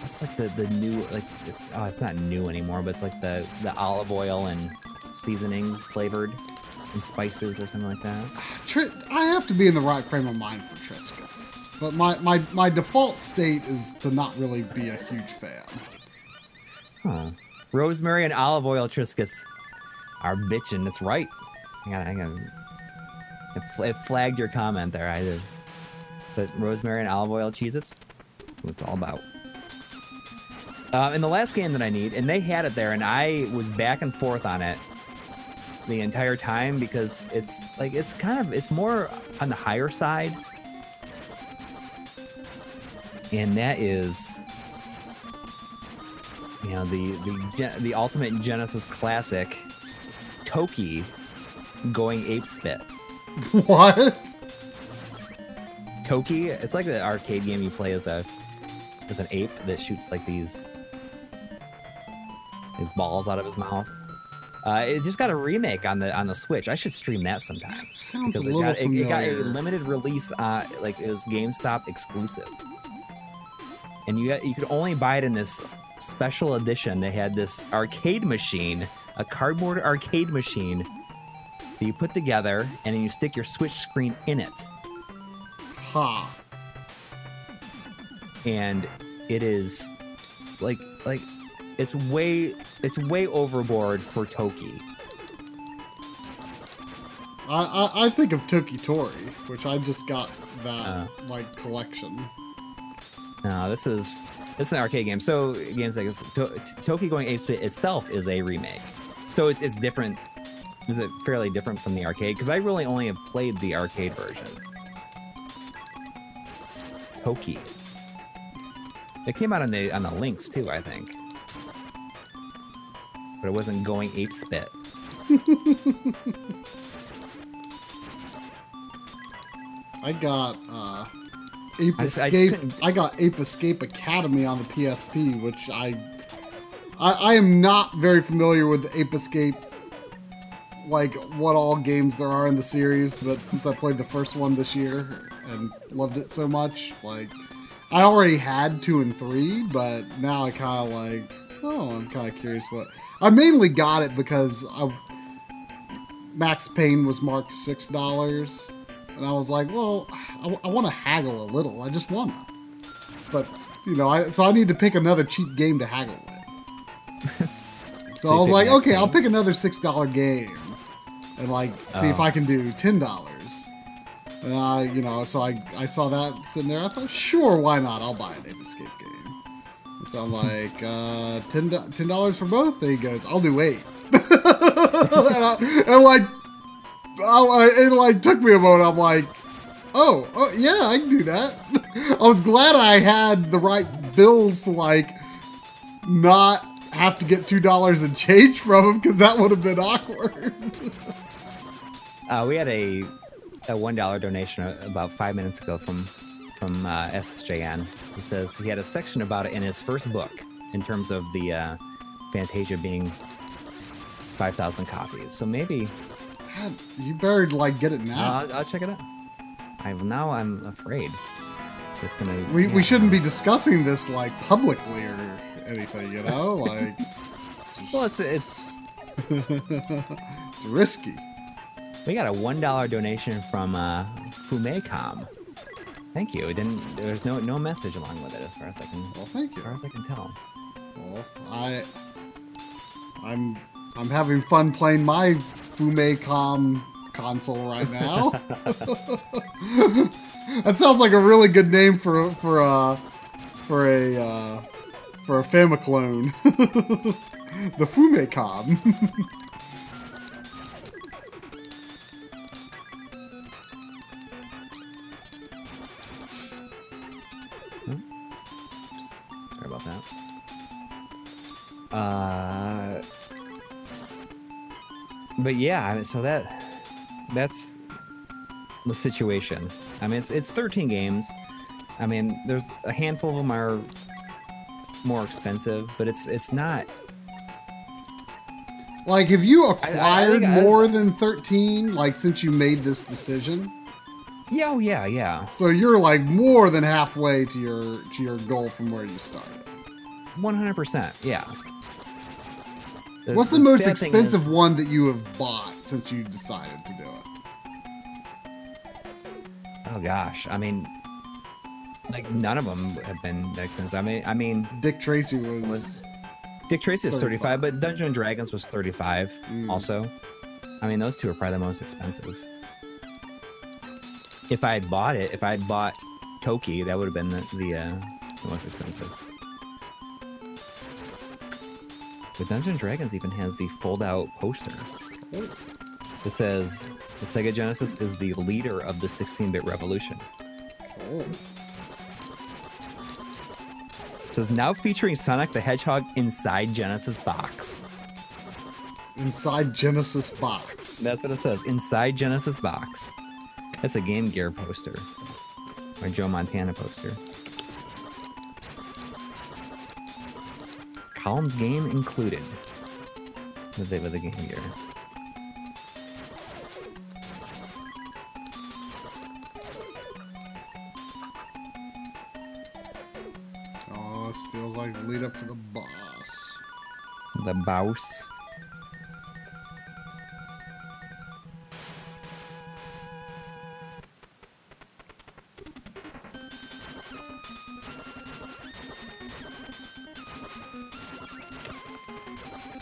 what's like the the new like oh it's not new anymore, but it's like the the olive oil and seasoning flavored and spices or something like that. Tri- I have to be in the right frame of mind for Triscuits. But my, my, my default state is to not really be a huge fan. Huh. Rosemary and olive oil Triscuits are bitching. That's right. I got I got it, fl- it flagged your comment there. I did. But rosemary and olive oil cheeses, what it's all about. Uh, in the last game that I need, and they had it there, and I was back and forth on it the entire time because it's like it's kind of it's more on the higher side, and that is you know the the the ultimate Genesis classic, Toki, going ape spit. (laughs) What? Toki, it's like the arcade game you play as a as an ape that shoots like these these balls out of his mouth. Uh, it just got a remake on the on the Switch. I should stream that sometime. That sounds a little it got, it, it got a limited release. Uh, like it was GameStop exclusive, and you got, you could only buy it in this special edition. They had this arcade machine, a cardboard arcade machine that you put together, and then you stick your Switch screen in it. Ha. and it is like like it's way it's way overboard for Toki. I, I, I think of Toki Tori, which I just got that Uh. like collection. No, this is this is an arcade game. So games like to- Toki Going Ape Spit itself is a remake. So it's it's different. Is it fairly different from the arcade? Because I really only have played the arcade version. Toki. It came out on the on the Lynx too, I think. But it wasn't going ape spit. (laughs) I got uh, Ape I just- I Escape. I, got Ape Escape Academy on the PSP, which I, I I am not very familiar with Ape Escape, like what all games there are in the series. But since I played the first one this year and loved it so much, like I already had two and three, but now I kind of like, oh, I'm kind of curious what. I mainly got it because I, Max Payne was marked six dollars, and I was like, well, I, want to haggle a little. I just wanna, but you know, I so I need to pick another cheap game to haggle with. (laughs) so, So I was like, Max okay, I'll pick another six dollar game, and like see if Oh. I can do ten dollars. And I, you know, so I I saw that sitting there. I thought, sure, why not? I'll buy an Ape Escape game. So I'm like, uh, ten do- ten dollars for both. And he goes, I'll do eight. (laughs) and, I, and like, I, it like took me a moment. I'm like, oh, oh yeah, I can do that. (laughs) I was glad I had the right bills to like not have to get two dollars in change from him because that would have been awkward. (laughs) Uh, we had a a one dollar donation about five minutes ago from from uh, SSJN, who says he had a section about it in his first book in terms of the uh, Fantasia being 5,000 copies. So maybe God, you better like get it now. I'll, I'll check it out. I'm now I'm afraid it's gonna. we, yeah. we shouldn't be discussing this like publicly or anything, you know? (laughs) Like Well, it's it's (laughs) it's risky. we got a one dollar donation from uh, Fumecom. Thank you. It didn't. There's no no message along with it, as far as I can Well, thank you. as far as I can tell. Well, I I'm I'm having fun playing my Fumecom console right now. (laughs) that sounds like a really good name for for a for a uh, for a Famiclone. (laughs) the Fumecom. (laughs) Uh, but yeah, I mean, so that that's the situation. I mean, it's it's 13 games. I mean, there's a handful of them are more expensive, but it's it's not. like, have you acquired think I- more than thirteen? Like, since you made this decision, Yeah, oh yeah, yeah. so you're like more than halfway to your to your goal from where you started. 100. percent Yeah. What's the, most expensive is- one that you have bought since you decided to do it? Oh gosh, I mean, like none of them have been that expensive. I mean, I mean, Dick Tracy was. Was- Dick Tracy was 35, 35. but Dungeon and Dragons was 35 Mm. also. I mean, those two are probably the most expensive. If I had bought it, if I had bought Toki, that would have been the, the, uh, the most expensive. But Dungeon and Dragons even has the fold out poster. It says the Sega Genesis is the leader of the 16 bit revolution. Oh. It says now featuring Sonic the Hedgehog inside Genesis box. Inside Genesis box. That's what it says. Inside Genesis box. That's a Game Gear poster. Or Joe Montana poster. Columns game included. With the, with the Game Gear. Oh, this feels like lead up to the boss. The Bouse.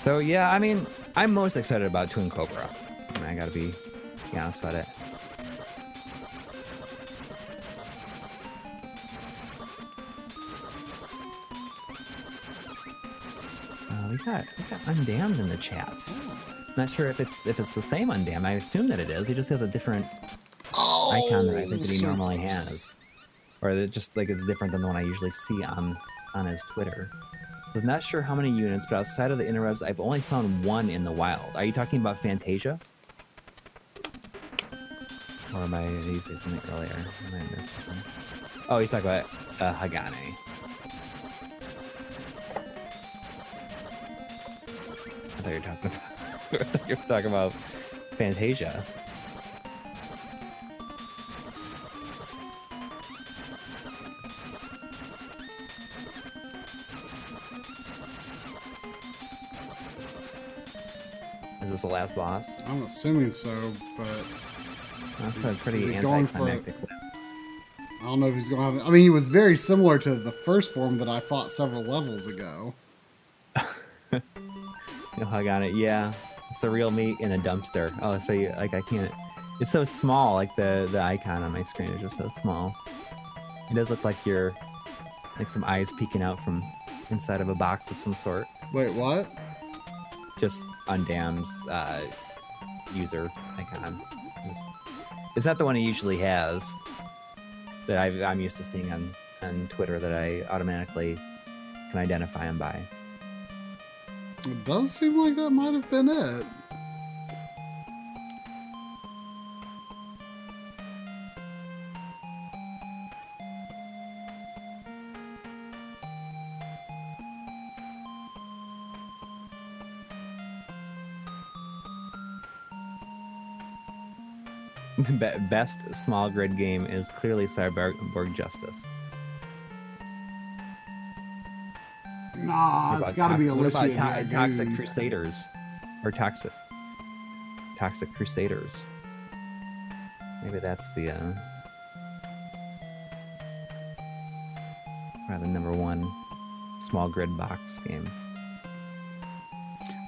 So yeah, I mean, I'm most excited about Twin Cobra. I, mean, I gotta be, be honest about it. Uh, we got we got undamned in the chat. Not sure if it's if it's the same undamned. I assume that it is. He just has a different Oh, icon that I think that he normally has, or that just like it's different than the one I usually see on on his Twitter. Was not sure how many units, but outside of the interwebs, I've only found one in the wild. Are you talking about Fantasia? Or am I something? Oh, he's talking about uh, Hagane. I thought you were talking about. (laughs) You were talking about Fantasia. Is the last boss? I'm assuming so, but That's a pretty going for- I don't know if he's going to have. I mean, he was very similar to the first form that I fought several levels ago. (laughs) You hug on it, yeah. It's the real meat in a dumpster. Oh, so you like I can't. It's so small. Like the the icon on my screen is just so small. It does look like you're like some eyes peeking out from inside of a box of some sort. Wait, what? Just Undam's uh, user icon. It's not the one he usually has that i I'm used to seeing on on Twitter that I automatically can identify him by. It does seem like that might have been it. Be- best small grid game is clearly Cyborg Justice. Nah, it's got to be what about to- Toxic Dragoon. Crusaders or Toxic Toxic Crusaders? Maybe that's the uh, probably the number one small grid box game.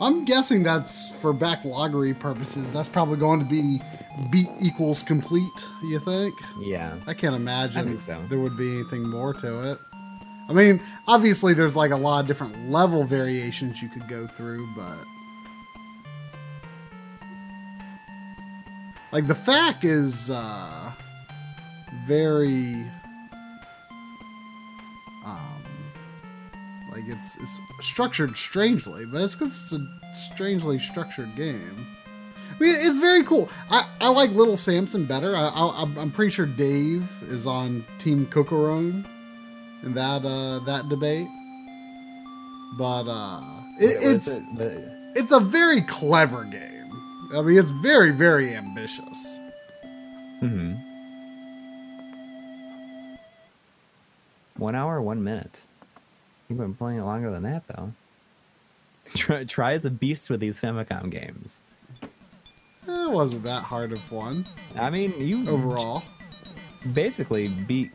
I'm guessing that's for backloggery purposes. That's probably going to be beat equals complete. You think? Yeah, I can't imagine I so. there would be anything more to it. I mean, obviously, there's like a lot of different level variations you could go through, but like the fact is uh, very it's it's structured strangely, but it's because it's a strangely structured game. I mean, it's very cool. I, I like Little Samson better. I, I, I'm- I'm pretty sure Dave is on Team Cocoron in that uh, that debate. But uh, it, it's it? The- it's a very clever game. I mean, it's very very ambitious. Mhm. One hour, one minute. You've been playing it longer than that, though. Try, try as a beast with these Famicom games. It wasn't that hard of one I mean, you overall. basically beat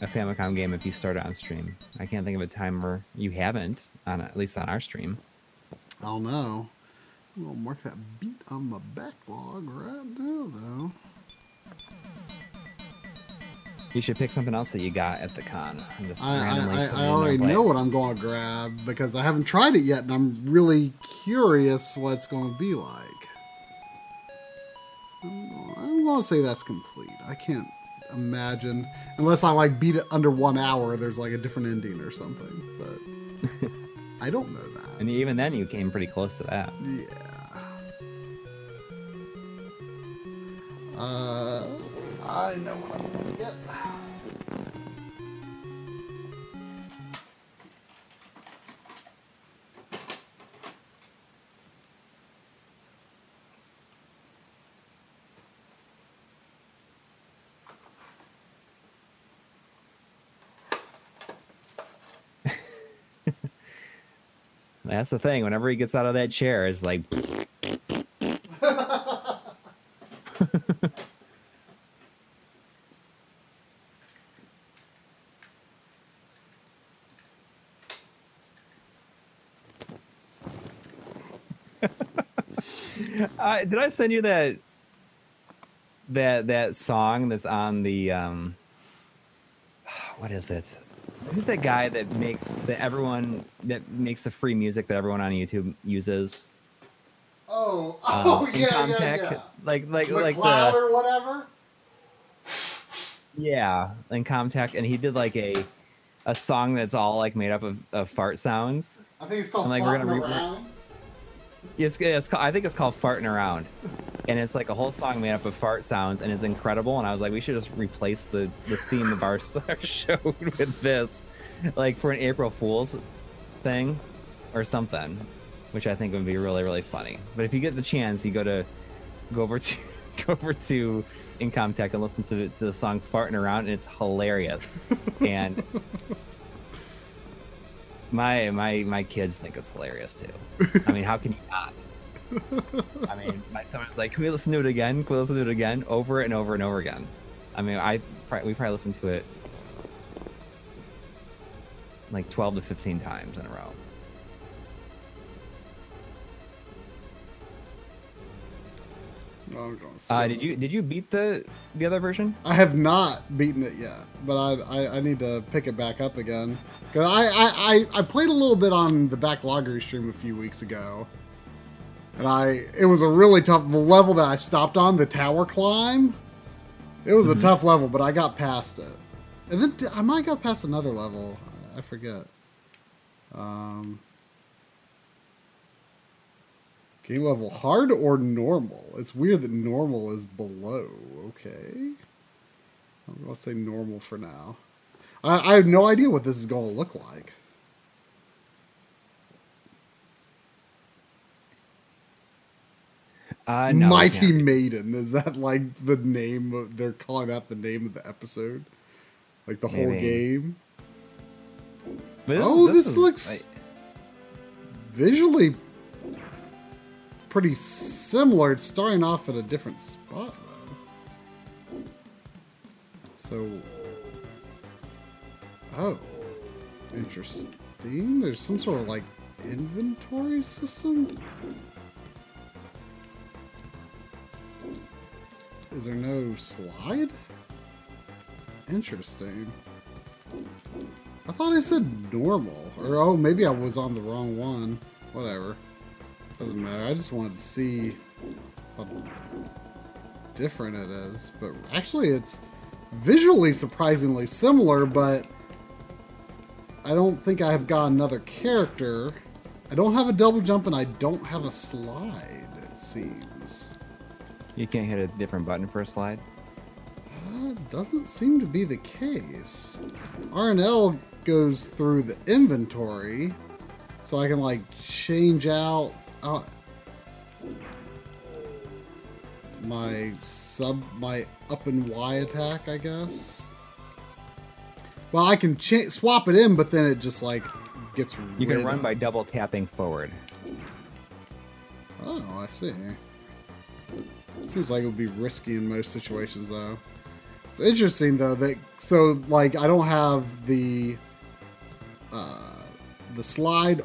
a Famicom game if you start it on stream. I can't think of a time where you haven't, on at least on our stream. I don't know. I'm gonna mark that beat on my backlog right now, though. You should pick something else that you got at the con. And just I, randomly I, I, I already know what I'm going to grab because I haven't tried it yet, and I'm really curious what it's going to be like. I'm, I'm going to say that's complete. I can't imagine, unless I like beat it under one hour. There's like a different ending or something, but (laughs) I don't know that. And even then, you came pretty close to that. Yeah. Uh, I know what I'm gonna get. (laughs) That's the thing. Whenever he gets out of that chair, it's like. Uh, did I send you that that that song that's on the um (sighs) what is it? Who's that guy that makes that everyone that makes the free music that everyone on YouTube uses? Oh, Um, (laughs) oh yeah, yeah, Incompetech? yeah. Like like like the or whatever. yeah, Incompetech, and he did like a a song that's all like made up of, of fart sounds. I think it's called And, like, we're gonna re- Around. It's, it's I think it's called farting around, and it's like a whole song made up of fart sounds, and it's incredible. And I was like, we should just replace the the theme of (laughs) our, show with this, like for an April Fool's thing, or something, which I think would be really really funny. But if you get the chance, you go to go over to (laughs) go over to Incompetech and listen to the song "Farting Around," and it's hilarious. and my my my kids think it's hilarious too. I mean, how can you not? I mean, my son was like, "Can we listen to it again? Can we listen to it again, over and over and over again?" I mean, I we probably listened to it like twelve to fifteen times in a row. Oh, Uh, did you did you beat the the other version? I have not beaten it yet, but I, I, I need to pick it back up again. Cause I, I, I, I played a little bit on the backloggery stream a few weeks ago, and I it was a really tough the level that I stopped on the tower climb. It was a tough level, but I got past it, and then I might got past another level. I forget. Um, game level hard or normal? It's weird that normal is below. Okay. I'm gonna say normal for now. I, I have no idea what this is going to look like. Uh, no, Mighty. Maiden. Is that like the name of they're calling that the name of the episode? Like the whole game? But oh, this, is, looks like- visually pretty similar. It's starting off at a different spot though. So Oh. Interesting. There's some sort of like inventory system? Is there no slide? Interesting. I thought I said normal. Or, oh, maybe I was on the wrong one. Whatever. Doesn't matter. I just wanted to see how different it is. But actually, it's visually surprisingly similar, but I don't think I have got another character. I don't have a double jump and I don't have a slide, it seems. you can't hit a different button for a slide. Uh, doesn't seem to be the case. RNL goes through the inventory, so I can like change out uh, my sub, my up and Y attack, I guess. Well, I can swap it in, but then it just like gets. You can run of- by double tapping forward. Oh, I see. Seems like it would be risky in most situations, though. It's interesting though that so like I don't have the uh, the slide,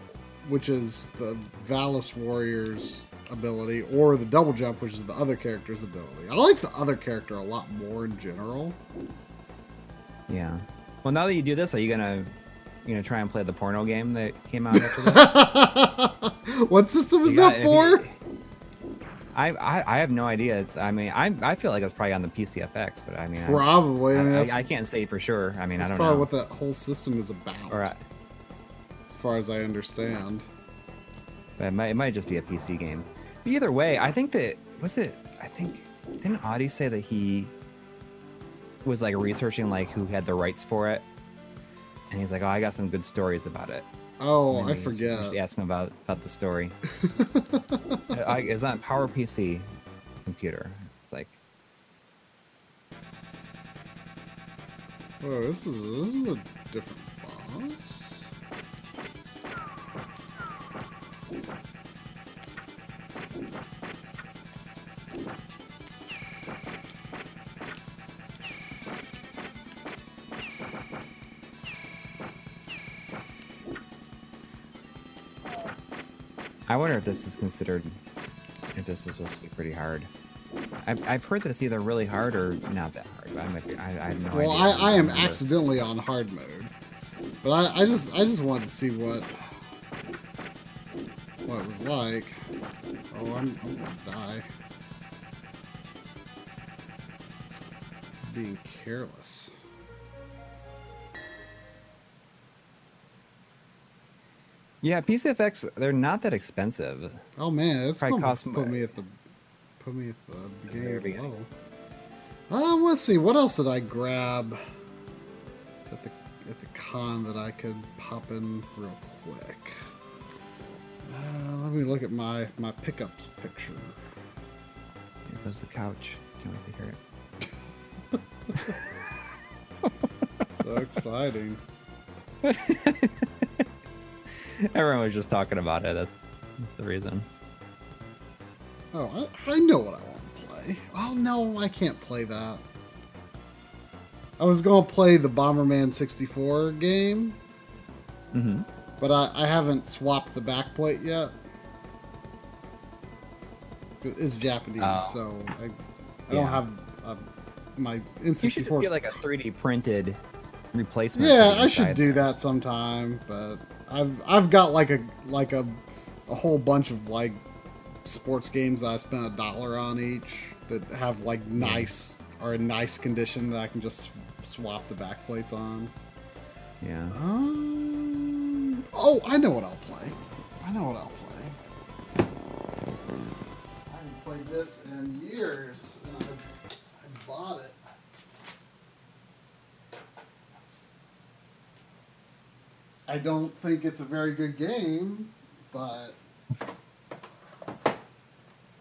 which is the Valis Warrior's ability, or the double jump, which is the other character's ability. I like the other character a lot more in general. Yeah. Well, now that you do this, are you gonna you gonna try and play the porno game that came out after this? (laughs) what system is that you- for? I, I I have no idea. It's, I mean, I I feel like it's probably on the PCFX, but I mean, Probably. I, I, mean, I, I can't say for sure. I mean, I don't probably know. what that whole system is about, or, uh, far as I understand. but it might, it might just be a PC game. But either way, I think that was it. I think didn't Audie say that he was like researching like who had the rights for it, and he's like, oh, I got some good stories about it. Oh, I forget. Ask him about about the story. (laughs) I, it's on Power PC computer. It's like Whoa, this is this is a different boss. I wonder if this is considered if this is supposed to be pretty hard. I've, I've heard that it's either really hard or not that hard. But I might be. I, I have no Well, idea. I, I am accidentally on hard mode, but I, I just I just wanted to see what what it was like. Oh, I'm, I'm gonna die. Being careless. Yeah, PCFX. They're not that expensive. Oh man, that's Probably gonna cost put me at the put me at the beginning of the level. Uh, let's see. What else did I grab at the at the con that I could pop in real quick? Uh, let me look at my my pickups picture. Here goes the couch. Can't wait to hear it. (laughs) So exciting. (laughs) (laughs) Everyone was just talking about it. That's that's the reason. Oh, I, I know what I want to play. Oh no, I can't play that. I was gonna play the Bomberman 64 game, Mm-hmm. but I, I haven't swapped the backplate yet. It's Japanese, Oh. so I, I Yeah. don't have uh, my N64. You should just get like a 3D printed replacement. yeah, I should do that sometime, but I've I've got like a like a a whole bunch of like sports games that I spent a dollar on each that have like nice are in nice condition that I can just swap the backplates on. Yeah. Um, oh, I know what I'll play. I know what I'll play. I haven't played this in years, and I, I bought it. I don't think it's a very good game, but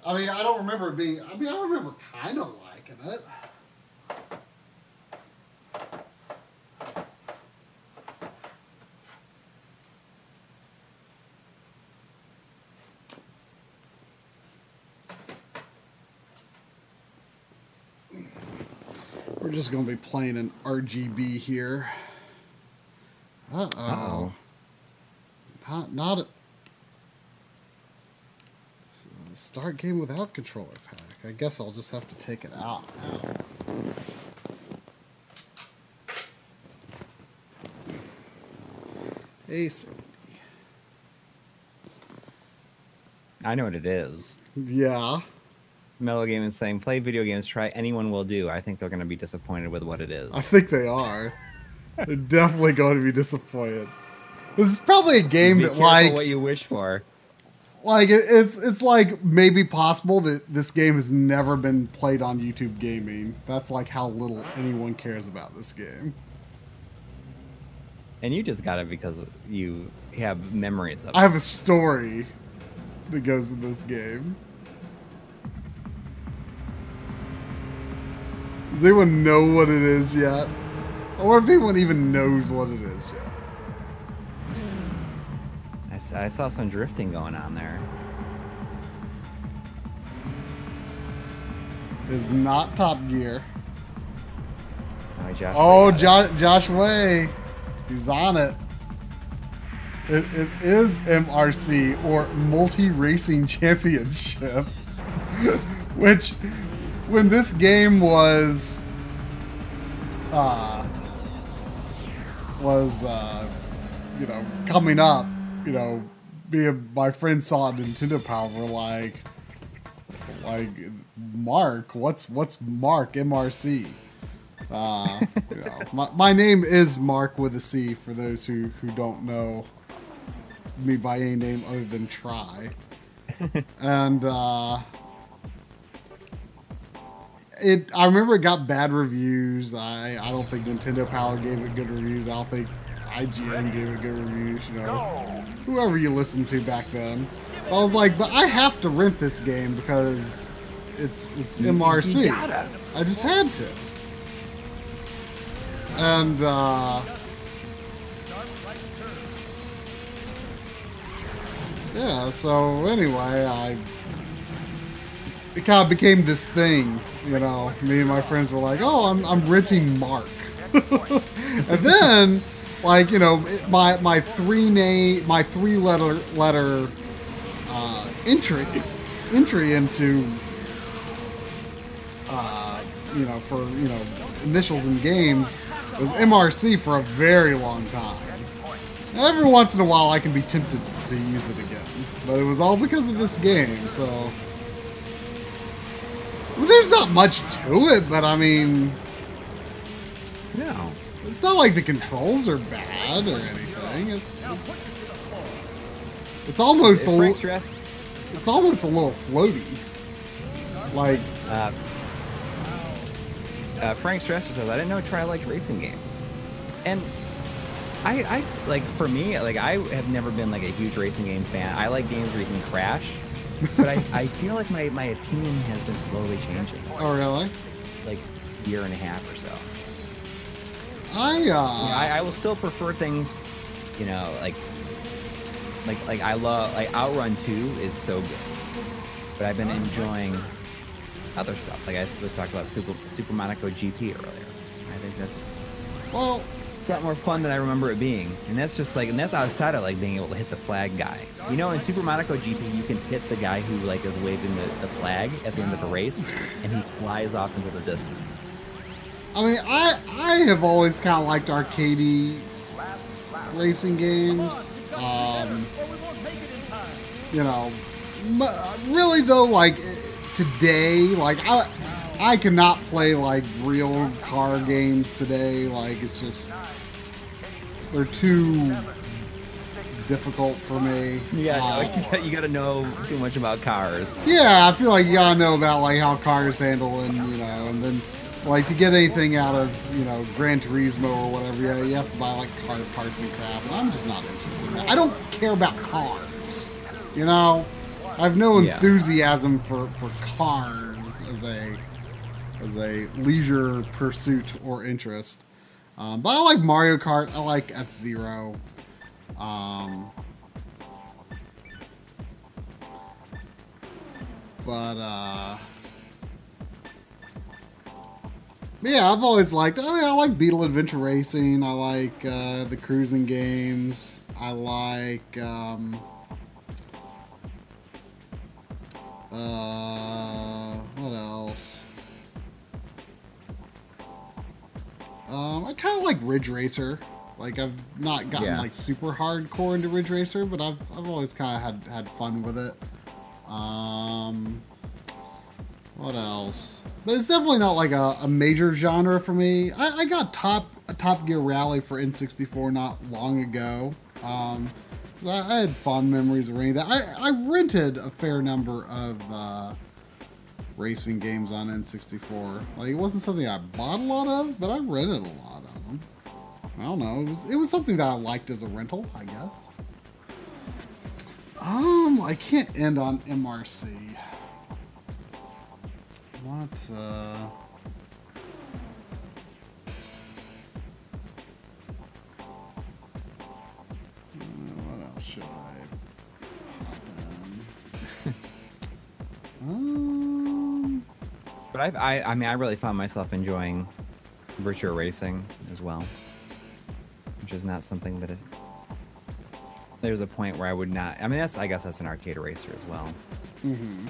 I mean, I don't remember it being. I mean, I remember kind of liking it. We're just going to be playing an RGB here. Uh oh. Not, not a. Start game without controller pack. I guess I'll just have to take it out now. Hey, Sandy. I know what it is. Yeah. Metal Game is saying, play video games, try anyone will do. I think they're going to be disappointed with what it is. I think they are. (laughs) They're definitely going to be disappointed. This is probably a game Be that, like, what you wish for. like it, it's it's like maybe possible that this game has never been played on YouTube Gaming. That's like how little anyone cares about this game. And you just got it because you have memories of it. I have a story that goes in this game. Does anyone know what it is yet? Or if anyone even knows what it is yet? I, I saw some drifting going on there. It's not Top Gear. Oh, Josh Oh, Way got jo- Josh Way. He's on it. It, it is MRC or Multi Racing (laughs) Championship, (laughs) which, when this game was, uh, was uh, you know coming up, you know, me and my friends saw Nintendo Power were like, like Mark, what's what's Mark MRC? Uh, you know, (laughs) my, my name is Mark with a C for those who, who don't know me by any name other than Try. (laughs) and uh, it I remember it got bad reviews. I, I don't think Nintendo Power gave it good reviews. I don't think IGN gave it good reviews, you know. Whoever you listened to back then. I was like, but I have to rent this game because it's it's MRC. I just had to. And uh Yeah, so anyway, I it kind of became this thing, you know. Me and my friends were like, "Oh, I'm I'm renting Mark," (laughs) and then, like you know, my my three name my three letter letter uh, entry entry into uh, you know for you know initials in games was MRC for a very long time. And every once in a while, I can be tempted to use it again, but it was all because of this game. So well, there's not much to it, but I mean, No. it's not like the controls are bad or anything. It's it's almost a Frank li- Stress, it's almost a little floaty. Like uh, uh, Frank Stresser says, I didn't know Try liked racing games. And I, I, like, for me, like, I have never been, like, a huge racing game fan. I like games where you can crash. But I, I feel like my, my opinion has been slowly changing. oh really? Like, year and a half or so. I uh You know, I, I will still prefer things, you know, like, like, like I love like Outrun Two is so good, but I've been enjoying other stuff. Like I was talking about Super Super Monaco GP earlier. I think that's well it's a lot more fun than I remember it being, and that's just like, and that's outside of like being able to hit the flag guy. You know, in Super Monaco GP, you can hit the guy who like is waving the, the flag at the end of the race, and he flies off into the distance. I mean, I I have always kind of liked arcadey racing games. Um, you know, really though, like today, like I I cannot play like real car games today. Like it's just they're too difficult for me. Yeah, you, um, gotta, (laughs) you gotta know too much about cars. yeah, I feel like you gotta know about like how cars handle and you know, and then like to get anything out of you know Gran Turismo or whatever, yeah, you have to buy like car parts and crap, and I'm just not interested. in that. I don't care about cars, you know. I have no Yeah. enthusiasm for, for cars as a as a leisure pursuit or interest. Um, but I like Mario Kart. I like F Zero. Um, but uh, yeah, I've always liked. I mean, I like Beetle Adventure Racing. I like uh, the cruising games. I like. Um, uh, what else? Um, I kind of like Ridge Racer. Like I've not gotten Yeah. like super hardcore into Ridge Racer, but I've I've always kind of had had fun with it. Um, what else? But it's definitely not like a, a major genre for me. I, I got top a Top Gear Rally for N64 not long ago. Um, I, I had fond memories of renting that. I, I rented a fair number of uh, racing games on N64. Like it wasn't something I bought a lot of, but I rented a lot of them. I don't know. It was it was something that I liked as a rental, I guess. Um, I can't end on MRC. What? Uh... But I, I, I mean, I really found myself enjoying Virtua Racing as well, which is not something that it, there's a point where I would not. I mean, that's I guess that's an arcade racer as well. mhm.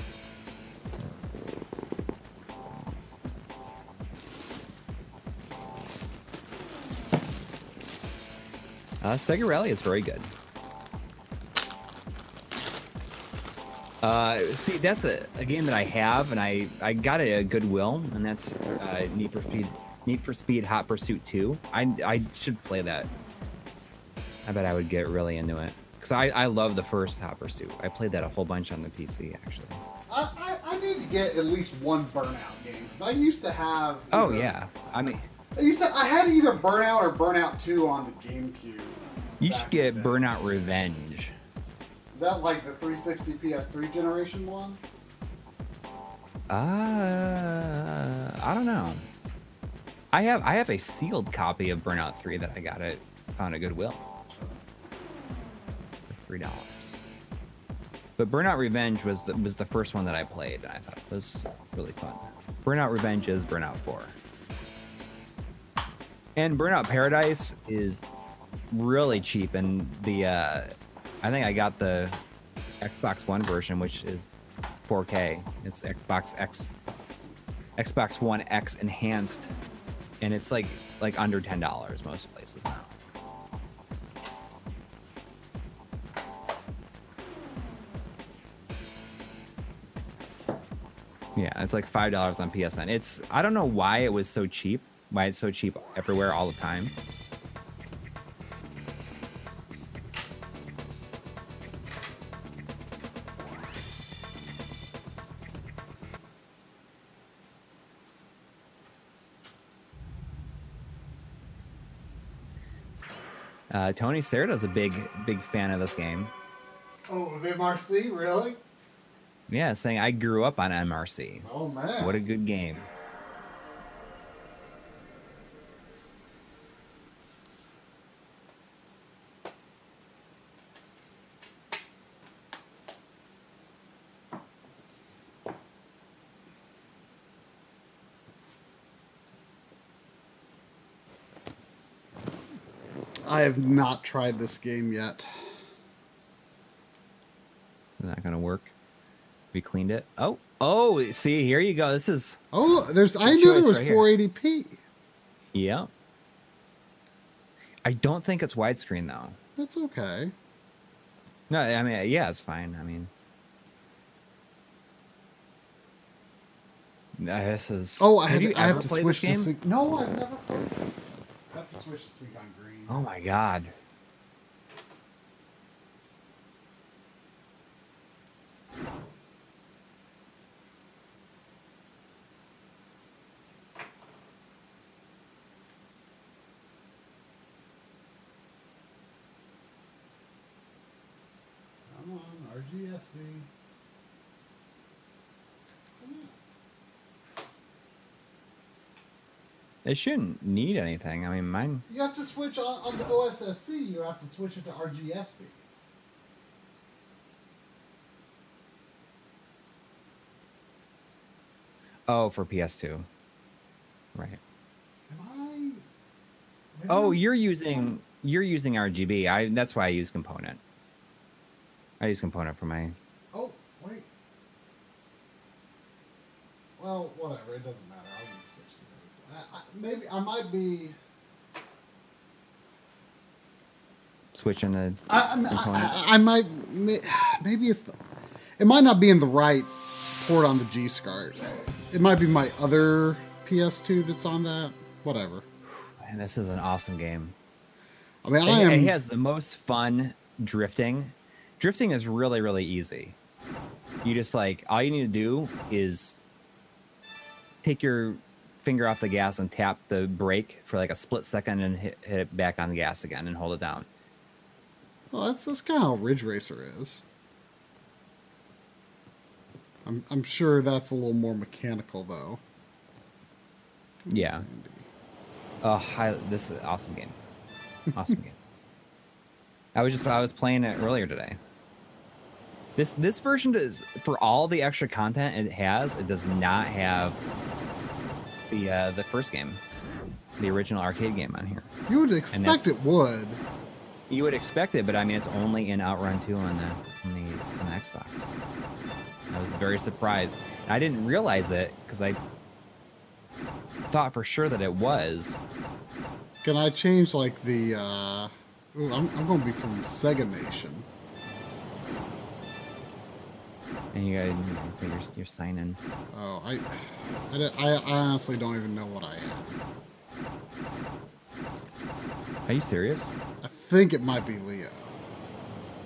Uh, Sega Rally is very good. Uh, see, that's a, a game that I have, and I, I got it at Goodwill, and that's uh, Need for Speed Need for Speed Hot Pursuit 2. I, I should play that. I bet I would get really into it because I, I love the first Hot Pursuit. I played that a whole bunch on the PC actually. I, I, I need to get at least one Burnout game because I used to have. Oh yeah, I mean, I used to. I had either Burnout or Burnout Two on the GameCube. you should get in the day. Burnout Revenge. Is that like the 360 PS3 generation one? Uh, I don't know. I have I have a sealed copy of Burnout 3 that I got at found at Goodwill for three dollars. But Burnout Revenge was the, was the first one that I played, and I thought it was really fun. Burnout Revenge is Burnout 4, and Burnout Paradise is really cheap, and the uh, I think I got the Xbox One version, which is 4K. It's Xbox X, Xbox One X enhanced, and it's like like under ten dollars most places now. Yeah, it's like five dollars on PSN. It's I don't know why it was so cheap. Why it's so cheap everywhere all the time. Uh, Tony Serra's a big big fan of this game. Oh, of MRC, really? Yeah, saying I grew up on MRC. Oh man. What a good game. I have not tried this game yet. Is that gonna work? We cleaned it. Oh, oh, see, here you go. This is Oh, there's. I knew there was right 480p. yeah. I don't think it's widescreen though. That's okay. No, I mean, yeah, it's fine. I mean, uh, this is. Oh, I have I have to switch to sync. No, I've never. I have to switch to sync on green. Oh my god. Come on, RGSB. It shouldn't need anything. I mean, mine. You have to switch on, on the OSSC. You have to switch it to RGSB. Oh, for PS2. Right. Can I? Oh, I'm- you're using you're using RGB. I that's why I use component. I use component for my. Oh wait. Well, whatever. It doesn't matter. Maybe I might be. Switching the I, I. I, I might. Maybe it's the. It might not be in the right port on the G SCART. It might be my other PS2 that's on that. Whatever. and this is an awesome game. I mean, I am. it has the most fun drifting. Drifting is really really easy. You just like all you need to do is take your finger off the gas and tap the brake for like a split second and hit, hit it back on the gas again and hold it down. Well, that's that's kind of how Ridge Racer is. I'm I'm sure that's a little more mechanical though. Yeah. Sandy. Oh, I, this is an awesome game. Awesome (laughs) game. I was just I was playing it earlier today. This this version does for all the extra content it has, it does not have the uh, the first game, the original arcade game on here. You would expect it would. You would expect it, but I mean it's only in Outrun 2 on the on the on the Xbox. I was very surprised. I didn't realize it because I thought for sure that it was. Can I change like the? uh ooh, I'm I'm going to be from Sega Nation. And you got you're, signing. Oh, I, I, I, I honestly don't even know what I am. Are you serious? I think it might be Leo.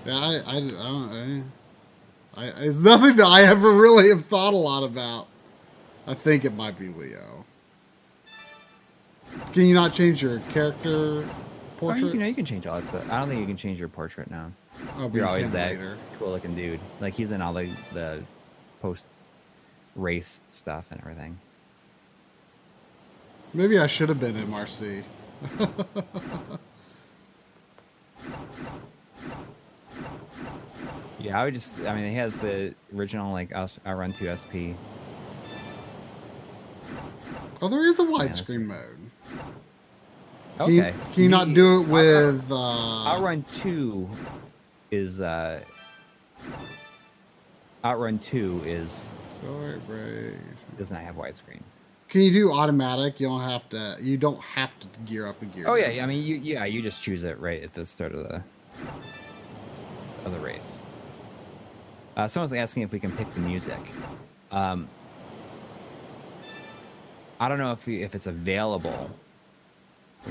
Yeah, I, I, I don't. I, I, it's nothing that I ever really have thought a lot about. I think it might be Leo. Can you not change your character Oh, portrait? you, you know, you can change all that stuff. I don't think you can change your portrait now. Oh, but You're always can that later. cool looking dude. Like he's in all the the post race stuff and everything. Maybe I should have been in MRC. (laughs) Yeah, I would just. I mean, he has the original like Outrun 2 SP. Oh, there is a widescreen mode. Can Okay. you, can you not do it with? Uh, I run 2 is uh Outrun 2 is brake. does not have widescreen. Can you do automatic? You don't have to. You don't have to gear up a gear. Oh yeah, yeah, I mean you yeah, you just choose it right at the start of the of the race. Uh, someone's asking if we can pick the music. Um, I don't know if you, if it's available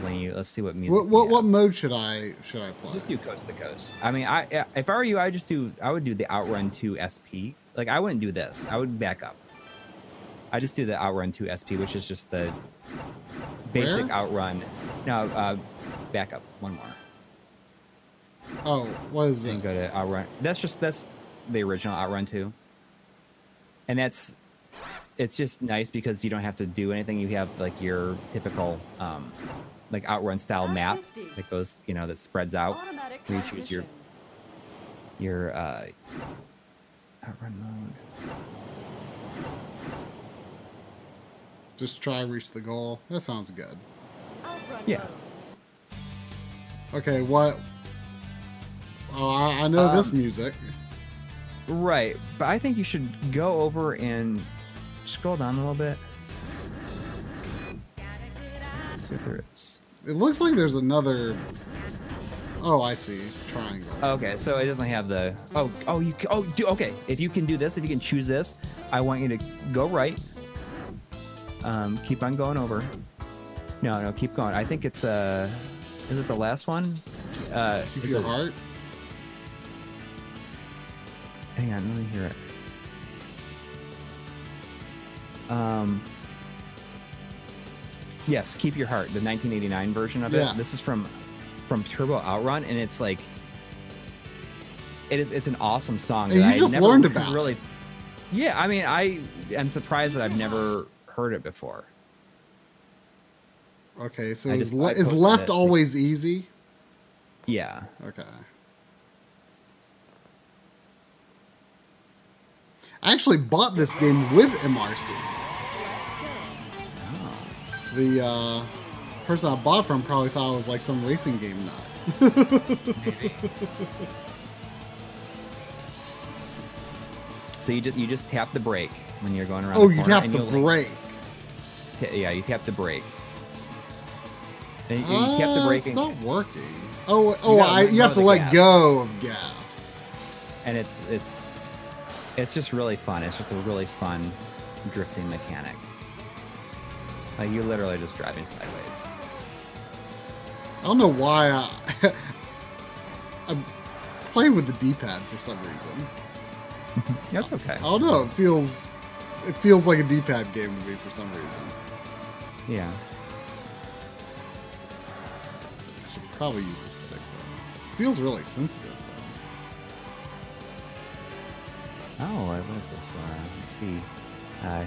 when you let's see what music. What what, what mode should I should I play? Just do coast to coast. I mean, I if I were you, I would just do I would do the Outrun 2 SP. Like I wouldn't do this. I would back up. I just do the Outrun 2 SP, which is just the basic Where? Outrun. No, uh, back up one more. Oh, what is And this? go to Outrun. That's just that's the original Outrun 2. And that's it's just nice because you don't have to do anything. You have like your typical um like Outrun style map that goes, you know, that spreads out. Automatic you choose your your uh outrun mode. Just try and reach the goal. That sounds good. Yeah. Okay, what? Oh, I, I know this Um, music. Right, but I think you should go over and scroll down a little bit. See if there is. It looks like there's another. Oh, I see. Triangle. Okay, so it doesn't have the. Oh, oh, you. Oh, do okay. If you can do this, if you can choose this, I want you to go right. Um, keep on going over. No, no, keep going. I think it's uh, is it the last one? Uh, Keep is your it- heart. Hang on, let me hear it. Um. Yes, keep your heart. The 1989 version of Yeah. it. This is from from Turbo Outrun, and it's like it is. It's an awesome song. That you I just never learned (laughs) about it. Really. Yeah, I mean, I am surprised that I've never heard it before. Okay, so is, le- is left it. always easy? Yeah. Okay. I actually bought this game with MRC. The uh, person I bought from probably thought it was like some racing game nut. Maybe. (laughs) so you just you just tap the brake when you're going around. Oh, the you tap the like, brake. ta- yeah, you tap the brake. And you, you tap the Uh, brake, It's and, not working. Oh, oh, gotta I, you have to let gas. go of gas. and it's it's it's just really fun. It's just a really fun drifting mechanic. Like you literally just driving sideways. I don't know why I, (laughs) I'm playing with the D-pad for some reason. (laughs) That's okay. I don't know. It feels it feels like a D-pad game to me for some reason. Yeah. I should probably use the stick though. It feels really sensitive though. Oh, what is this? Uh, let's see. Uh,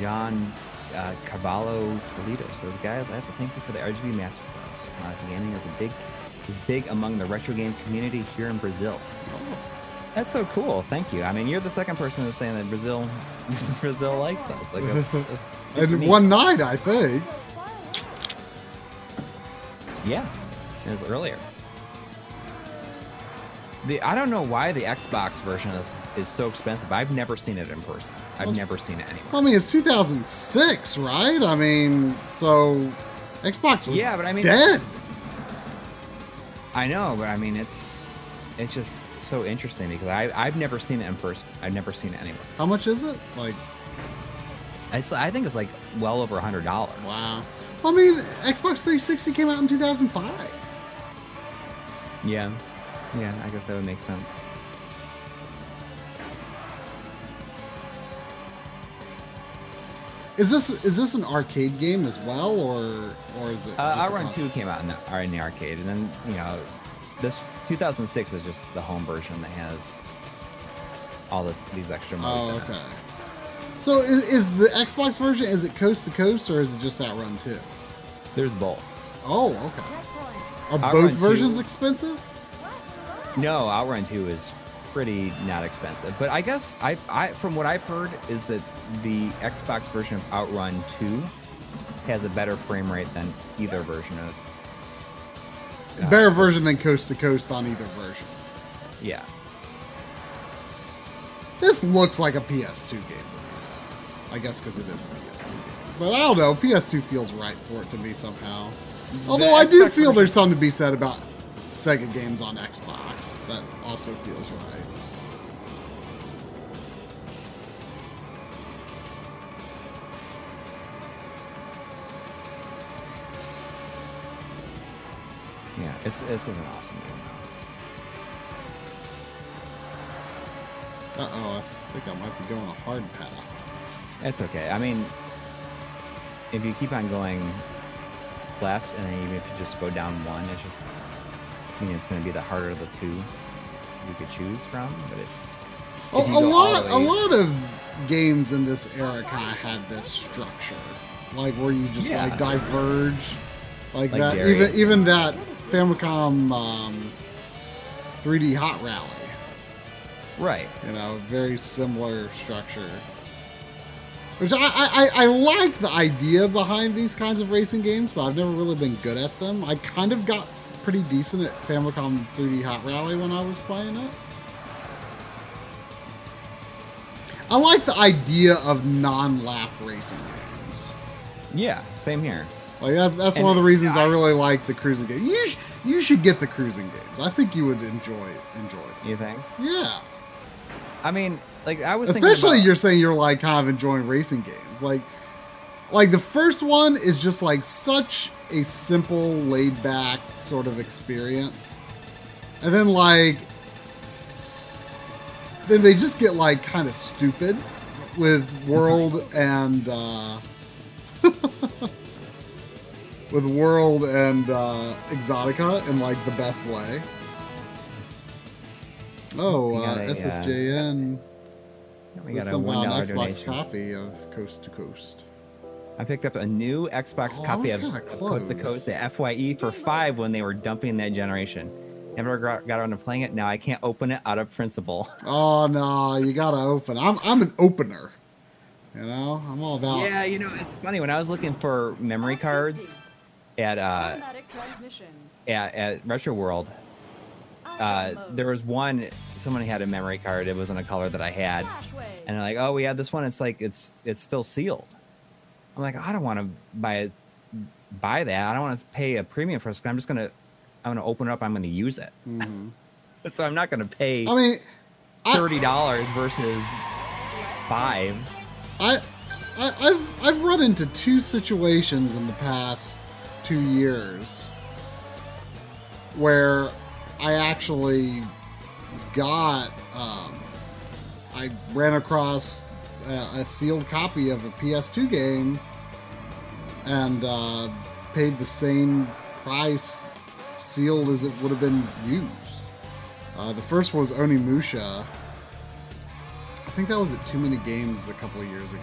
John uh, Cavallo Toledo Those guys, I have to thank you for the RGB Masterclass. Uh, gaming is a big is big among the retro game community here in Brazil. Oh, That's so cool. Thank you. I mean, you're the second person that's saying that Brazil (laughs) Brazil likes us. Like, that's, (laughs) that's and neat. one night, I think. Yeah, it was earlier. The I don't know why the Xbox version of this is, is so expensive. I've never seen it in person. I've Well, never seen it anywhere. I mean, it's 2006, right? I mean, so Xbox was Yeah, but I mean- dead. I know, but I mean, it's it's just so interesting because I I've never seen it in person. I've never seen it anywhere. How much is it? Like, It's I think it's like well over a hundred dollars. wow. I mean, Xbox 360 came out in 2005. Yeah, yeah. I guess that would make sense. Is this is this an arcade game as well, or or is it? Uh, Outrun? Two came out in the, are in the arcade, and then you know, this 2006 is just the home version that has all this these extra modes. Oh, in it. okay. So is, is the Xbox version is it coast to coast or is it just Outrun 2? There's both. Oh, okay. Are Outrun both versions 2. expensive? No, Outrun 2 is pretty not expensive, but I guess I, I from what I've heard is that the Xbox version of Outrun 2 has a better frame rate than either version of. uh, Better version than coast to coast on either version. Yeah, This looks like a PS2 game. to me, though. I guess because it is a PS2 game. But I don't know. PS2 feels right for it to me somehow. Although I do feel there's something to be said about Sega games on Xbox. That also feels right. yeah. It's this is an awesome game. Uh oh, I think I might be going a hard path. It's okay. I mean, if you keep on going left, and then even if you just go down one, it's just. I mean, it's going to be the harder of the two you could choose from, but it. A, a lot, the a lot of games in this era kind of had this structure, like where you just Yeah. like diverge, like, Like that. Darius. Even even that Famicom um, 3D Hot Rally, Right. you know, very similar structure. Which I, I I like the idea behind these kinds of racing games, but I've never really been good at them. I kind of got pretty decent at Famicom 3D Hot Rally when I was playing it. I like the idea of non-lap racing games. Yeah. Same here. Like that's, that's And one of the reasons I I- really like the Cruis'n game. You sh- you should get the Cruis'n games. I think you would enjoy enjoy them. You think? Yeah, I mean, like I was especially about, you're saying you're like kind of enjoying racing games. Like like the first one is just like such a simple, laid back sort of experience, and then like then they just get like kind of stupid with World (laughs) and uh, (laughs) with World and uh, Exotica in like the best way. Oh, uh, a, uh, SSJN we got a somehow one Xbox donation. copy of Coast to Coast. I picked up a new Xbox Oh, copy of kinda Coast to. Coast at FYE for five when they were dumping that generation. Never got got around to playing it. Now I can't open it out of principle. (laughs) Oh no, you gotta open. I'm I'm an opener. You know, I'm all about. Yeah, you know, it's funny when I was looking for memory cards at uh at, at Retro World, uh, there was one someone had a memory card. It wasn't a color that I had, and they're like, "Oh, we have this one. It's like it's it's still sealed." I'm like, I don't want to buy buy that. I don't want to pay a premium for this. I'm just gonna I'm gonna open it up. I'm gonna use it. Mhm. (laughs) So I'm not gonna pay I mean, thirty dollars versus five. I, I, I've I've run into two situations in the past two years where I actually got um, I ran across a, sealed copy of a PS2 game and uh, paid the same price sealed as it would have been used. Uh, the first was Onimusha. I think that was at Too Many Games a couple of years ago.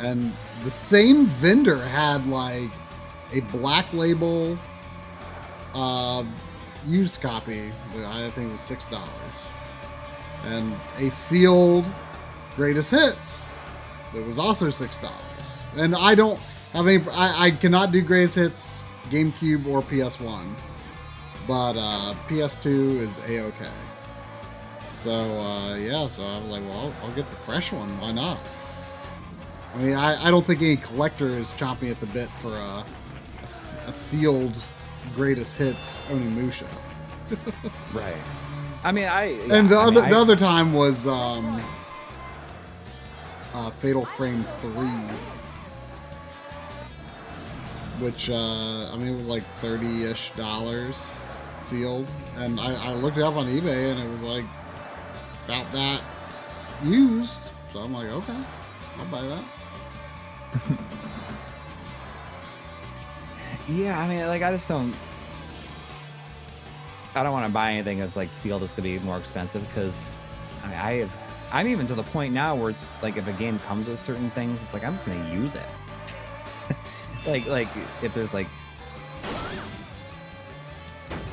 And the same vendor had like a black label uh, used copy. that I think was six dollars, and a sealed greatest hits It was also six dollars. And I don't have any. I, I cannot do greatest hits GameCube or PS1, but uh, PS2 is a okay. So uh, yeah, so I was like, well, I'll, I'll get the fresh one. Why not? I mean, I, I don't think any collector is chomping at the bit for a sealed greatest hits Onimusha. (laughs) Right. I mean, I and the I other mean, the I- other time was um, uh, Fatal Frame Three, which uh, I mean it was like thirty ish dollars sealed, and I, I looked it up on eBay and it was like about that used. So I'm like, okay, I'll buy that. (laughs) Yeah, I mean, like I just don't. I don't want to buy anything that's like sealed. That's gonna be more expensive because I mean, I have. I'm even to the point now where it's like if a game comes with certain things, it's like I'm just gonna use it. (laughs) like, like if there's like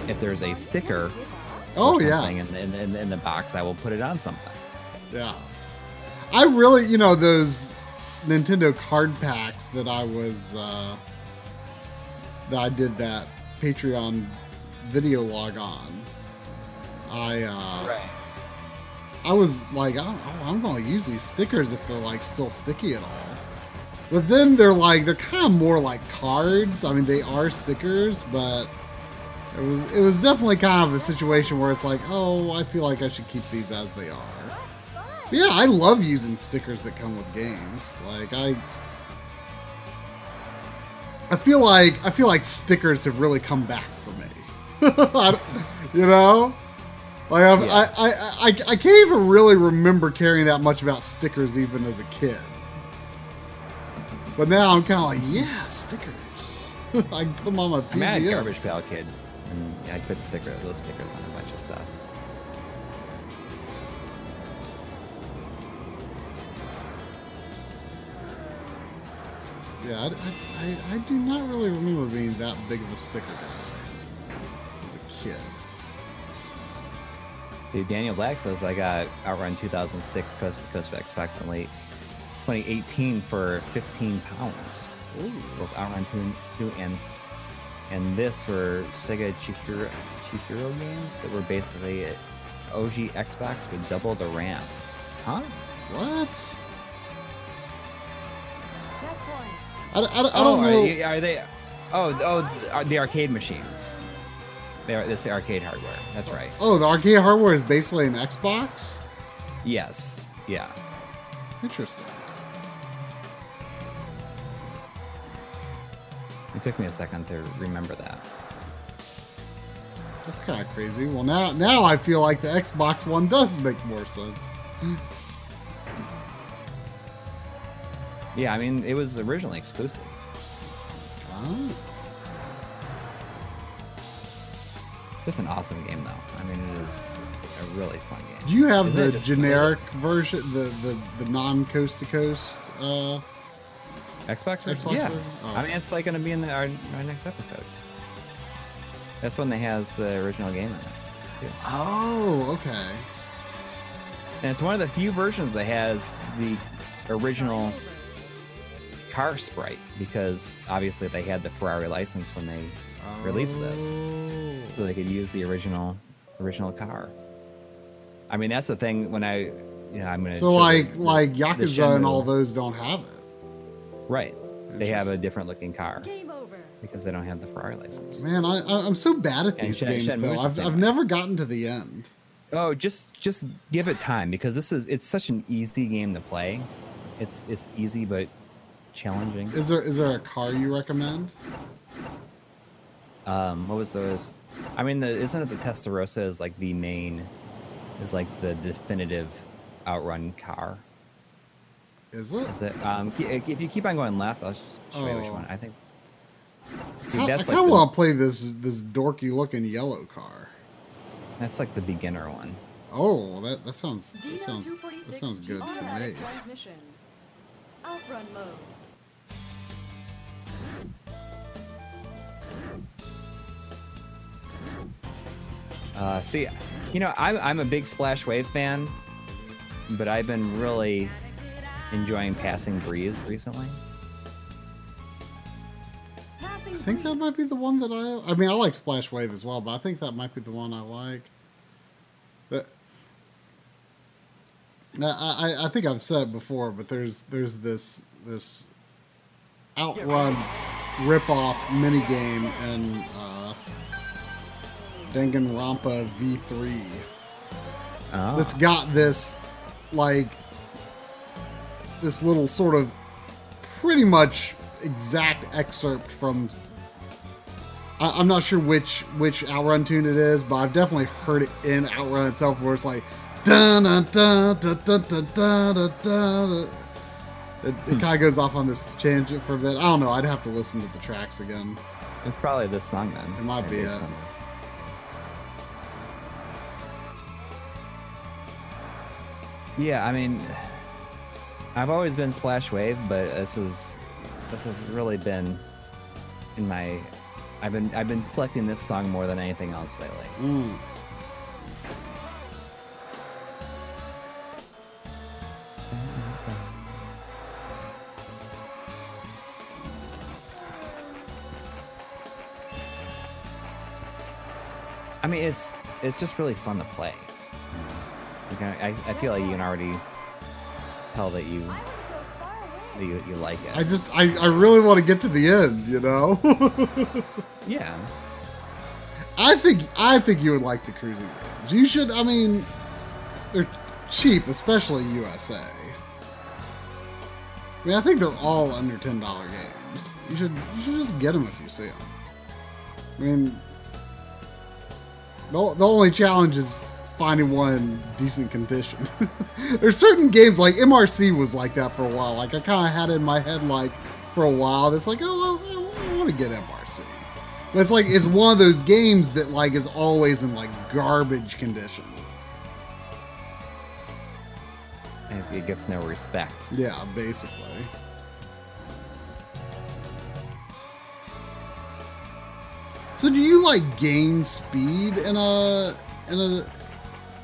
if there's a sticker or Oh yeah, in, in, in, in the box, I will put it on something. Yeah. I really, you know, those Nintendo card packs that I was, uh, that I did that Patreon video log on. I, uh, I was like, oh, oh, I'm to use these stickers if they're like still sticky at all. But then they're like, they're kind of more like cards. I mean, they are stickers, but it was, it was definitely kind of a situation where it's like, oh, I feel like I should keep these as they are. But yeah, I love using stickers that come with games. Like I I feel like I feel like stickers have really come back for me. (laughs) You know? Like Yeah. I, I, I I can't even really remember caring that much about stickers even as a kid. But now I'm kind of like, yeah, stickers. (laughs) I put them on my I mean, I had. Garbage Pail Kids, and I put sticker those stickers on a bunch of stuff. Yeah, I, I, I, I do not really remember being that big of a sticker guy See, Daniel Black says I got Outrun 2006 Coast to Coast for Xbox in late 2018 for 15 pounds. Ooh. Both Outrun 2, 2 and and this were Sega Chihiro, Chihiro games that were basically OG Xbox with double the RAM. Huh? What? I, I, I oh, don't are, know. you- are they? Oh, oh, the arcade machines. They are. This is arcade hardware. That's right. Oh, the arcade hardware is basically an Xbox? Yes. Yeah. Interesting. It took me a second to remember that. That's kind of crazy. Well, now now I feel like the Xbox One does make more sense. Yeah, I mean, it was originally exclusive. Oh. Just an awesome game, though. I mean, it is a really fun game. Do you have Isn't the generic version, the, the, the non coast to coast uh, Xbox version? Xbox yeah. version? Oh. I mean, it's like going to be in the, our, our next episode. That's when they has the original game in it. Too. Oh, okay. And it's one of the few versions that has the original car sprite because obviously they had the Ferrari license when they released this, so they could use the original original car. I mean, that's the thing when I, you know, I'm gonna. So like the- like the Yakuza and all those don't have it. Right. They have a different looking car because they don't have the Ferrari license. Man, I, I I'm so bad at these Shen- games Shenmue's though. the I've I've never gotten to the end. Oh, just just give it time because this is it's such an easy game to play. It's it's easy but challenging. Is there is there a car you recommend? Um, what was those? I mean, the, isn't it the Testarossa is like the main, is like the definitive outrun car? Is it? Is it? Um, if you keep on going left, I'll sh- show you which Oh. one. I think. See, I, I that's kind like of the, want to play this this dorky looking yellow car. that's like the beginner one. Oh, that that sounds that sounds that sounds good for me. Outrun mode. Uh, see, you know, I'm I'm a big Splash Wave fan, but I've been really enjoying Passing Breeze recently. I think that might be the one that I. I mean, I like Splash Wave as well, but I think that might be the one I like. That. I, I think I've said it before, but there's there's this this outrun rip-off mini game in Danganronpa V3. Oh. That's ah. got this, like, this little sort of pretty much exact excerpt from. I, am not sure which which Outrun tune it is, but I've definitely heard it in Outrun itself, where it's like. Dun, dun, dun, dun, dun, dun, dun, dun, It, it kind of goes off on this tangent for a bit. I don't know. I'd have to listen to the tracks again. It's probably this song then. It might be it. Yeah, I mean, I've always been Splash Wave, but this is this has really been in my. I've been I've been selecting this song more than anything else lately. Mm. I mean, it's it's just really fun to play. You can, I, I feel like you can already tell that you I want to go far that you, you like it. I just I, I really want to get to the end. You know. (laughs) yeah. I think I think you would like the Cruis'n games. You should. I mean, they're cheap, especially USA. I mean, I think they're all under ten dollar games. You should you should just get them if you see them. I mean, the, the only challenge is finding one in decent condition. (laughs) There's certain games like MRC was like that for a while. Like I kind of had it in my head like for a while. It's like oh I, I want to get MRC. But it's like it's one of those games that like is always in like garbage condition. It gets no respect. Yeah, basically. So do you like gain speed in a in a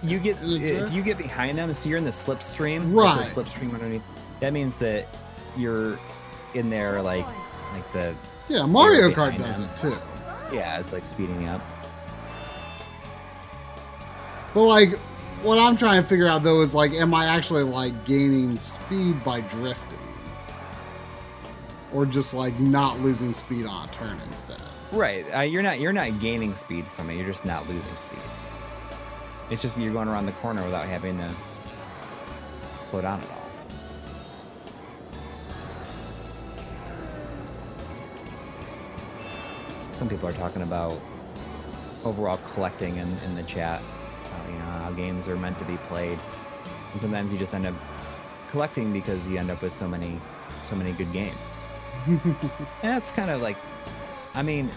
You get In if you get behind them, so you're in the slipstream. Right. A slipstream underneath. That means that you're in there like like the yeah Mario Kart does them. it too. yeah, it's like speeding up. But like what I'm trying to figure out though is like am I actually like gaining speed by drifting? Or just like not losing speed on a turn instead. Right. Uh, you're not you're not gaining speed from it. You're just not losing speed. It's just you're going around the corner without having to slow down at all. Some people are talking about overall collecting in, in the chat. Uh, you know how games are meant to be played, and sometimes you just end up collecting because you end up with so many so many good games. (laughs) and that's kind of like I mean,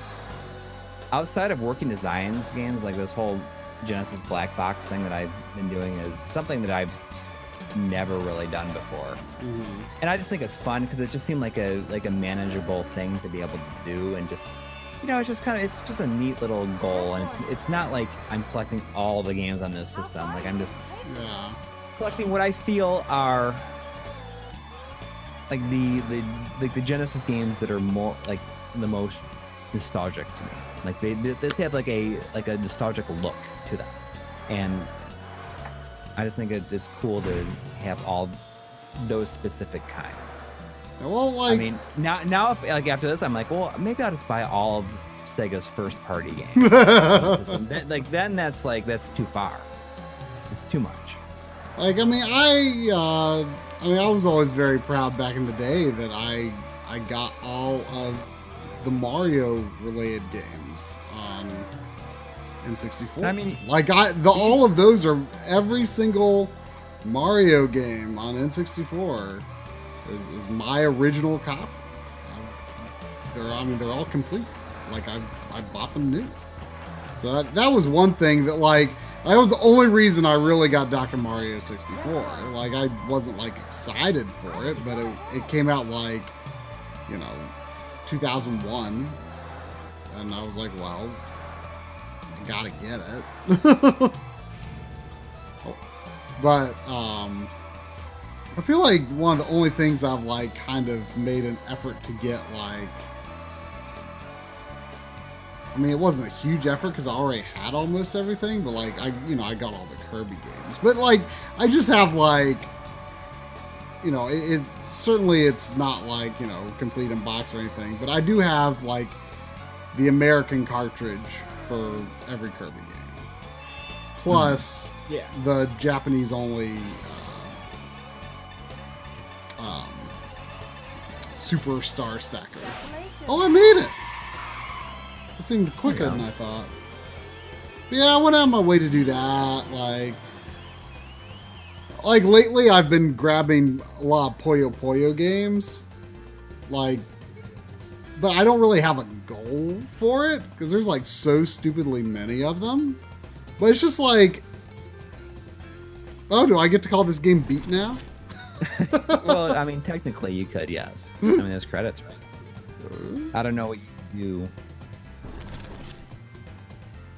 outside of working designs games, like this whole Genesis black box thing that I've been doing is something that I've never really done before. Mm-hmm. And I just think it's fun because it just seemed like a like a manageable thing to be able to do, and just you know, it's just kind of it's just a neat little goal, and it's it's not like I'm collecting all the games on this system. Like I'm just Yeah. collecting what I feel are like the the like the Genesis games that are more like the most nostalgic to me. Like they they, they have like a like a nostalgic look to them, and I just think it, it's cool to have all those specific kind. Well, like, I mean, now now if like after this, I'm like, well, maybe I'll just buy all of Sega's first party games. (laughs) That- like then that's like that's too far. It's too much. Like I mean, I uh, I mean, I was always very proud back in the day that I I got all of the Mario related games N64. I mean- like I the all of those are every single Mario game on N64 is, is my original copy. I- They're I mean they're all complete. Like I I bought them new. So that, that was one thing that like that was the only reason I really got Dr. Mario 64. Like I wasn't like excited for it, but it, it came out like you know 2001 and I was like, well, I got to get it. (laughs) Oh. but um I feel like one of the only things I've like kind of made an effort to get like I mean, it wasn't a huge effort because I already had almost everything, but like I, you know, I got all the Kirby games. But like, I just have like, you know, it, it certainly it's not like you know complete in box or anything, but I do have like the American cartridge for every Kirby game, plus Yeah. the Japanese only uh, um, Superstar Stacker. Oh, I made it! It seemed quicker Yeah. than I thought. But yeah, I went out my way to do that. Like, like lately, I've been grabbing a lot of Puyo Puyo games. Like, but I don't really have a goal for it because there's like so stupidly many of them. But it's just like, oh, do I get to call this game Beat now? (laughs) well, I mean, technically you could, yes. I mean, there's credits. Right? I don't know what you do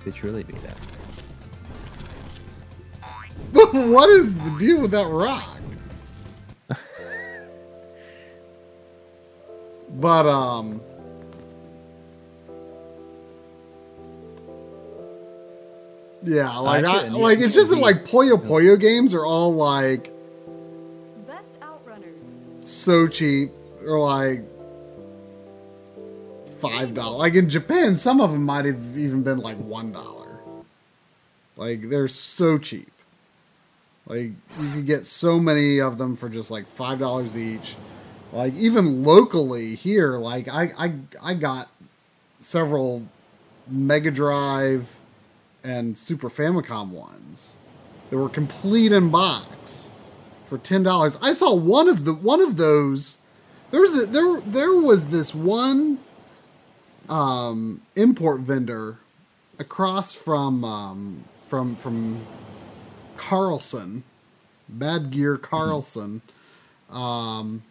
to truly beat (laughs) it. what is the deal with that rock? (laughs) but um Yeah, like I, shouldn't. like it's just that like Puyo Puyo games are all like Best Outrunners. so cheap or like five dollars. Like in Japan, some of them might have even been like one dollar. Like they're so cheap. Like you could get so many of them for just like five dollars each. Like even locally here, like I I I got several Mega Drive and Super Famicom ones that were complete in box for ten dollars. I saw one of the one of those. There was a, there there was this one um, import vendor across from um, from from Carlson, Bad Gear Carlson. Um,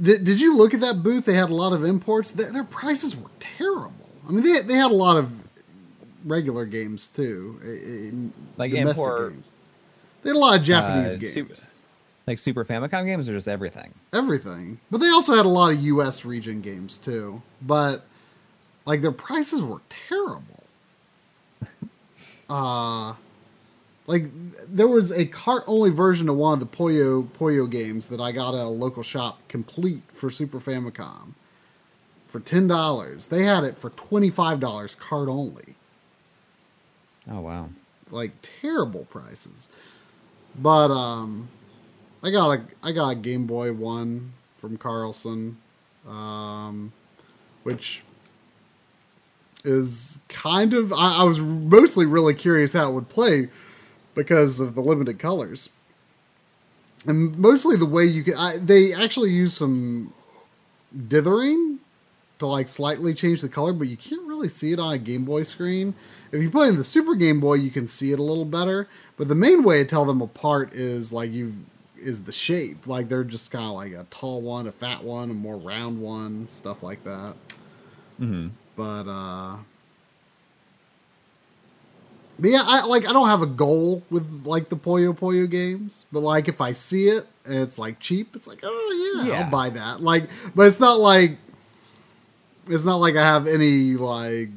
did, did you look at that booth? They had a lot of imports. Their, their prices were terrible. I mean, they they had a lot of regular games too, Like domestic import- games. They had a lot of Japanese Uh, games, Super, like Super Famicom games or just everything? everything. But they also had a lot of U.S. region games too. But like their prices were terrible. (laughs) uh like there was a cart only version of one of the Puyo Puyo games that I got at a local shop complete for Super Famicom for ten dollars. They had it for twenty five dollars card only. Oh wow. like terrible prices. But um I got a I got a Game Boy one from Carlson, um, which is kind of I, I was mostly really curious how it would play because of the limited colors. And mostly the way you can I, they actually use some dithering to like slightly change the color, but you can't really see it on a Game Boy screen. If you play in the Super Game Boy, you can see it a little better. But the main way to tell them apart is like you is the shape. Like they're just kind of like a tall one, a fat one, a more round one, stuff like that. hmm But uh but yeah, I like I don't have a goal with like the Puyo Puyo games, but like if I see it and it's like cheap, it's like, oh yeah, Yeah. I'll buy that. Like but it's not like it's not like I have any like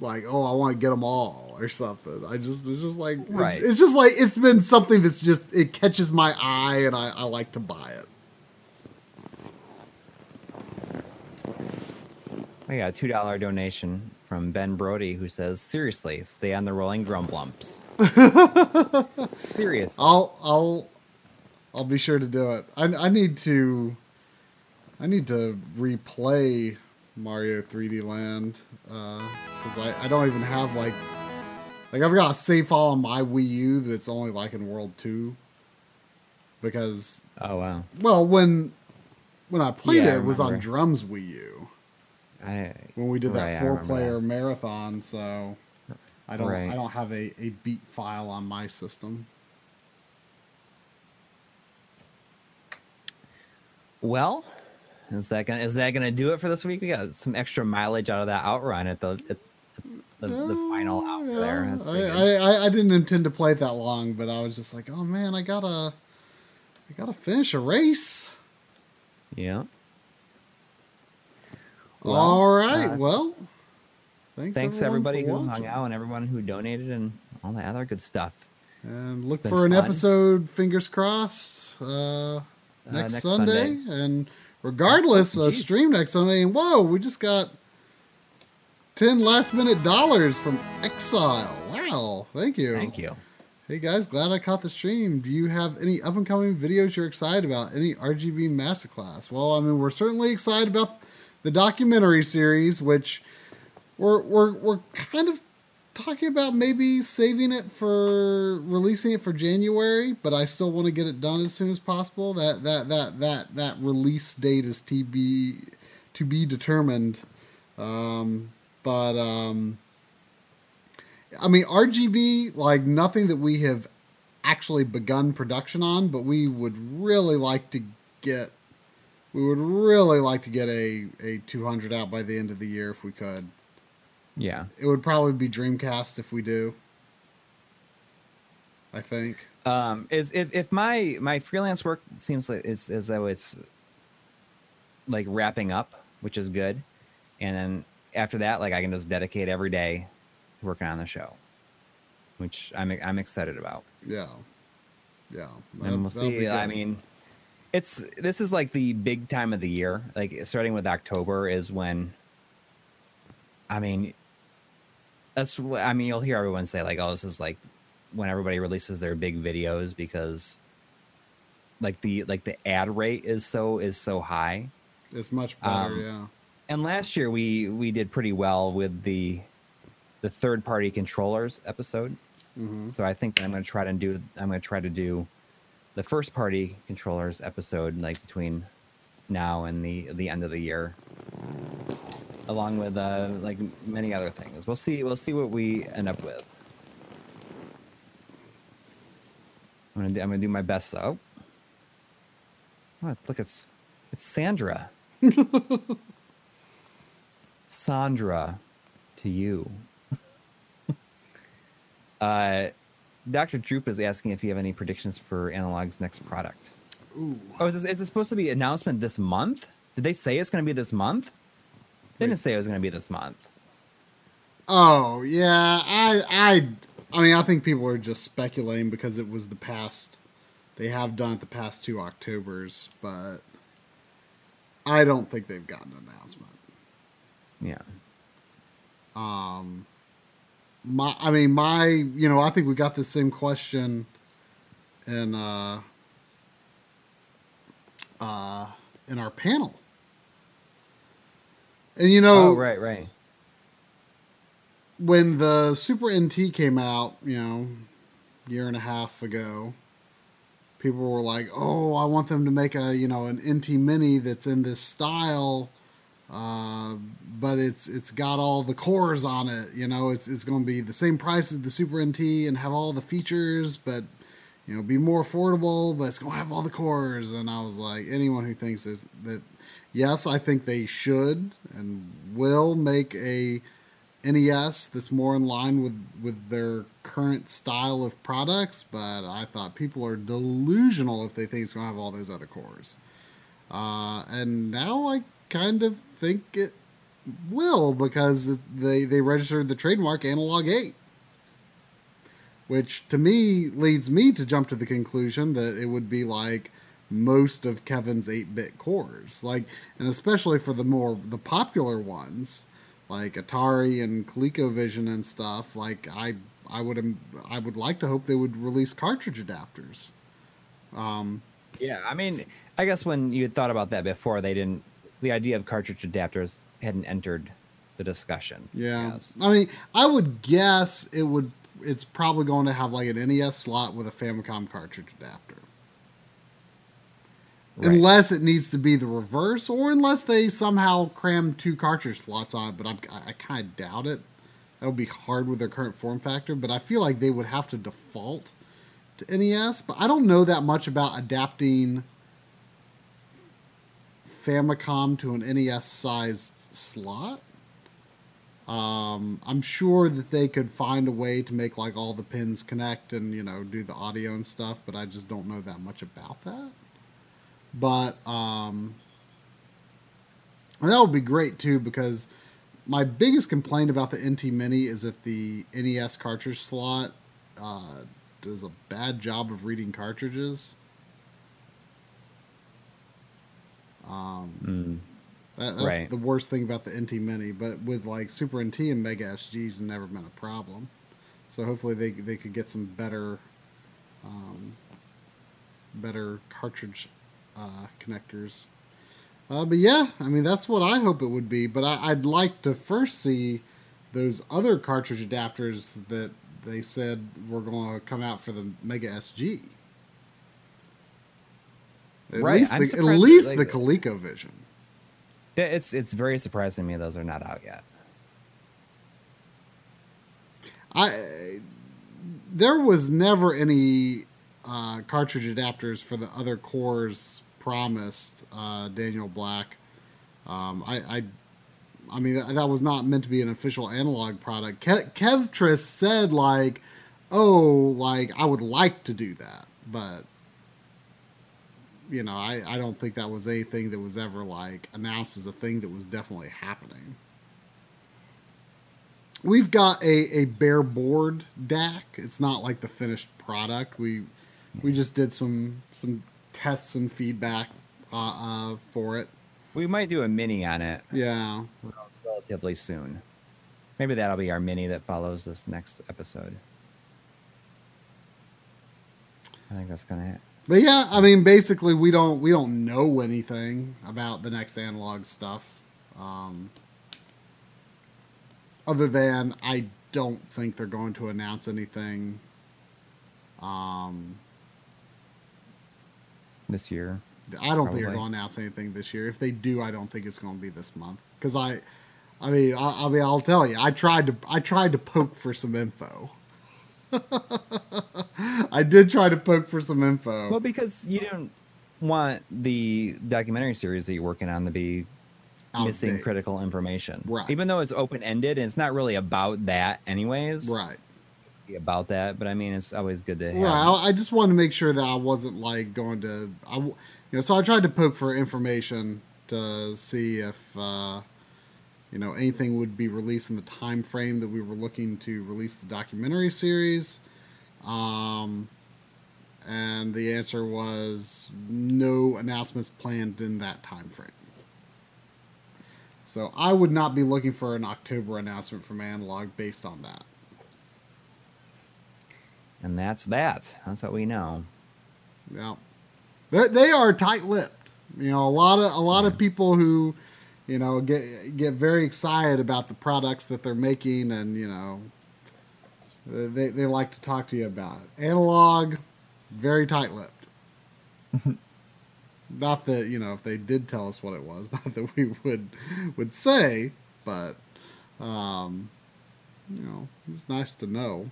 like oh I want to get them all or something. I just it's just like Right. it's, it's just like it's been something that's just it catches my eye and I, I like to buy it. I got a two dollar donation from Ben Brody who says, "Seriously, stay on the rolling drum lumps." (laughs) Seriously, I'll I'll I'll be sure to do it. I I need to I need to replay Mario 3D Land uh, because I I don't even have like like I've got a save file on my Wii U that's only like in World Two because oh wow, well when when I played Yeah, I it, it was on. Drums Wii U I when we did Right, that four player that. marathon. So I don't Right. I don't have a, a beat file on my system. well. Is that gonna is that gonna do it for this week? We got some extra mileage out of that outrun at the at the, the final out Yeah, there. I. I, I, didn't intend to play it that long, but I was just like, oh man, I gotta, I gotta finish a race. yeah. All right, uh, well, thanks. Thanks everybody for who hung out and everyone who donated and all that other good stuff. and look for an episode. Fingers crossed. Uh, next, next Sunday. Sunday. and regardless, uh, stream next Sunday. And whoa, we just got ten last minute dollars from Exile. Wow, thank you. Thank you. Hey guys, glad I caught the stream. Do you have any up and coming videos you're excited about? Any RGB masterclass? Well, I mean, we're certainly excited about the documentary series, which we're we're we're kind of talking about maybe saving it for releasing it for January, but I still want to get it done as soon as possible. That that that that that release date is to be to be determined. Um, but um, I mean, RGB, like nothing that we have actually begun production on, but we would really like to get, we would really like to get a, a 200 out by the end of the year if we could. Yeah. It would probably be Dreamcast if we do. I think. Um, is if, if my my freelance work seems like it's as though it's like wrapping up, which is good, and then after that, like I can just dedicate every day to working on the show, which I'm I'm excited about. Yeah. Yeah. That- and we'll see. I mean, it's this is like the big time of the year. Like starting with October is when. I mean, that's what I mean. You'll hear everyone say like, "Oh, this is like when everybody releases their big videos because." Like the like the ad rate is so is so high, it's much better. um, yeah. and last year we we did pretty well with the the third party controllers episode. hmm So I think I'm going to try to do. I'm going to try to do the first party controllers episode like between now and the the end of the year, along with uh, like many other things. We'll see. We'll see what we end up with. I'm gonna do, I'm gonna do my best though. Oh, look, it's it's Sandra. (laughs) Sandra, to you. (laughs) uh, Dr. Droop is asking if you have any predictions for Analogue's next product. Ooh. Oh, is this, is this supposed to be announcement this month? Did they say it's going to be this month? They didn't say it was going to be this month. Oh yeah, I I I mean I think people are just speculating because it was the past. They have done it the past two Octobers, but I don't think they've gotten an announcement. Yeah. Um, my I mean my you know I think we got the same question in uh uh in our panel, and you know oh, right, right. when the Super NT came out, you know, year and a half ago, people were like, "Oh, I want them to make a you know an NT Mini that's in this style, uh, but it's it's got all the cores on it. You know, it's it's going to be the same price as the Super NT and have all the features, but you know, be more affordable. But it's going to have all the cores. And I was like, anyone who thinks this, that, yes, I think they should and will make a NES that's more in line with with their current style of products. But I thought people are delusional if they think it's going to have all those other cores. Uh, and now I kind of think it will because they they registered the trademark Analogue Eight, which to me leads me to jump to the conclusion that it would be like most of Kevin's 8-bit cores, like and especially for the more the popular ones like Atari and ColecoVision and stuff. Like I I would I would like to hope they would release cartridge adapters. Um, yeah, I mean, I guess when you had thought about that before, they didn't. The idea of cartridge adapters hadn't entered the discussion. Yeah, yes. I mean, I would guess it would. It's probably going to have like an NES slot with a Famicom cartridge adapter. Right. Unless it needs to be the reverse, or unless they somehow cram two cartridge slots on it, but I'm, I, I kind of doubt it. That would be hard with their current form factor, but I feel like they would have to default to NES. But I don't know that much about adapting Famicom to an NES sized slot. Um, I'm sure that they could find a way to make like all the pins connect and you know do the audio and stuff, but I just don't know that much about that. But um, that would be great too because my biggest complaint about the NT Mini is that the NES cartridge slot uh, does a bad job of reading cartridges. Um, mm. that, that's right. the worst thing about the NT Mini. But with like Super NT and Mega SGs, never been a problem. So hopefully they they could get some better, um, better cartridge uh, connectors. Uh, but yeah, I mean that's what I hope it would be. But I, would like to first see those other cartridge adapters that they said were going to come out for the Mega SG. At right. least, the, at least like, the ColecoVision. It's it's very surprising to me those are not out yet. I there was never any uh, cartridge adapters for the other cores promised uh, Daniel Black. Um, I, I, I mean that, was not meant to be an official Analogue product. Ke- Kevtris said like, "Oh, like I would like to do that," but you know, I, I don't think that was anything that was ever like announced as a thing that was definitely happening. We've got a, a bare board DAC. It's not like the finished product. We we just did some some tests and feedback uh, uh, for it. We might do a mini on it. Yeah, relatively soon. Maybe that'll be our mini that follows this next episode. I think that's gonna. But yeah, I mean, basically, we don't we don't know anything about the next Analogue stuff, um, other than I don't think they're going to announce anything. Um, this year. I don't probably. think they're going to announce anything this year. If they do, I don't think it's going to be this month. Because I, I mean, I, I, mean, I'll tell you, I tried to, I tried to poke for some info. (laughs) I did try to poke for some info. Well, because you don't want the documentary series that you're working on to be missing critical information, right? Even though it's open ended and it's not really about that, anyways, right? About that, but I mean, it's always good to. Have. Well, I just wanted to make sure that I wasn't like going to, I, you know, so I tried to poke for information to see if, uh, you know, anything would be released in the time frame that we were looking to release the documentary series. Um, and the answer was no announcements planned in that time frame. So I would not be looking for an October announcement from Analogue based on that. And that's that. That's what we know. Yeah, They're, they are tight-lipped. You know, a lot of a lot of people who, you know, get get very excited about the products that they're making, and you know, they they like to talk to you about it. Analogue, very tight-lipped. (laughs) not that you know, if they did tell us what it was, (laughs) not that we would would say, but um, you know, it's nice to know.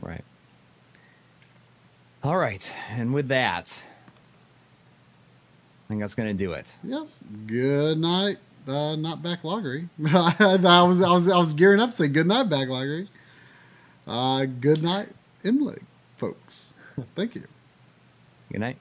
Right. All right. And with that, I think that's going to do it. Yep. Good night. Uh, not Backloggery. (laughs) I was I was I was gearing up to say good night Backloggery. Uh, good night, Imlig, folks. Thank you. Good night.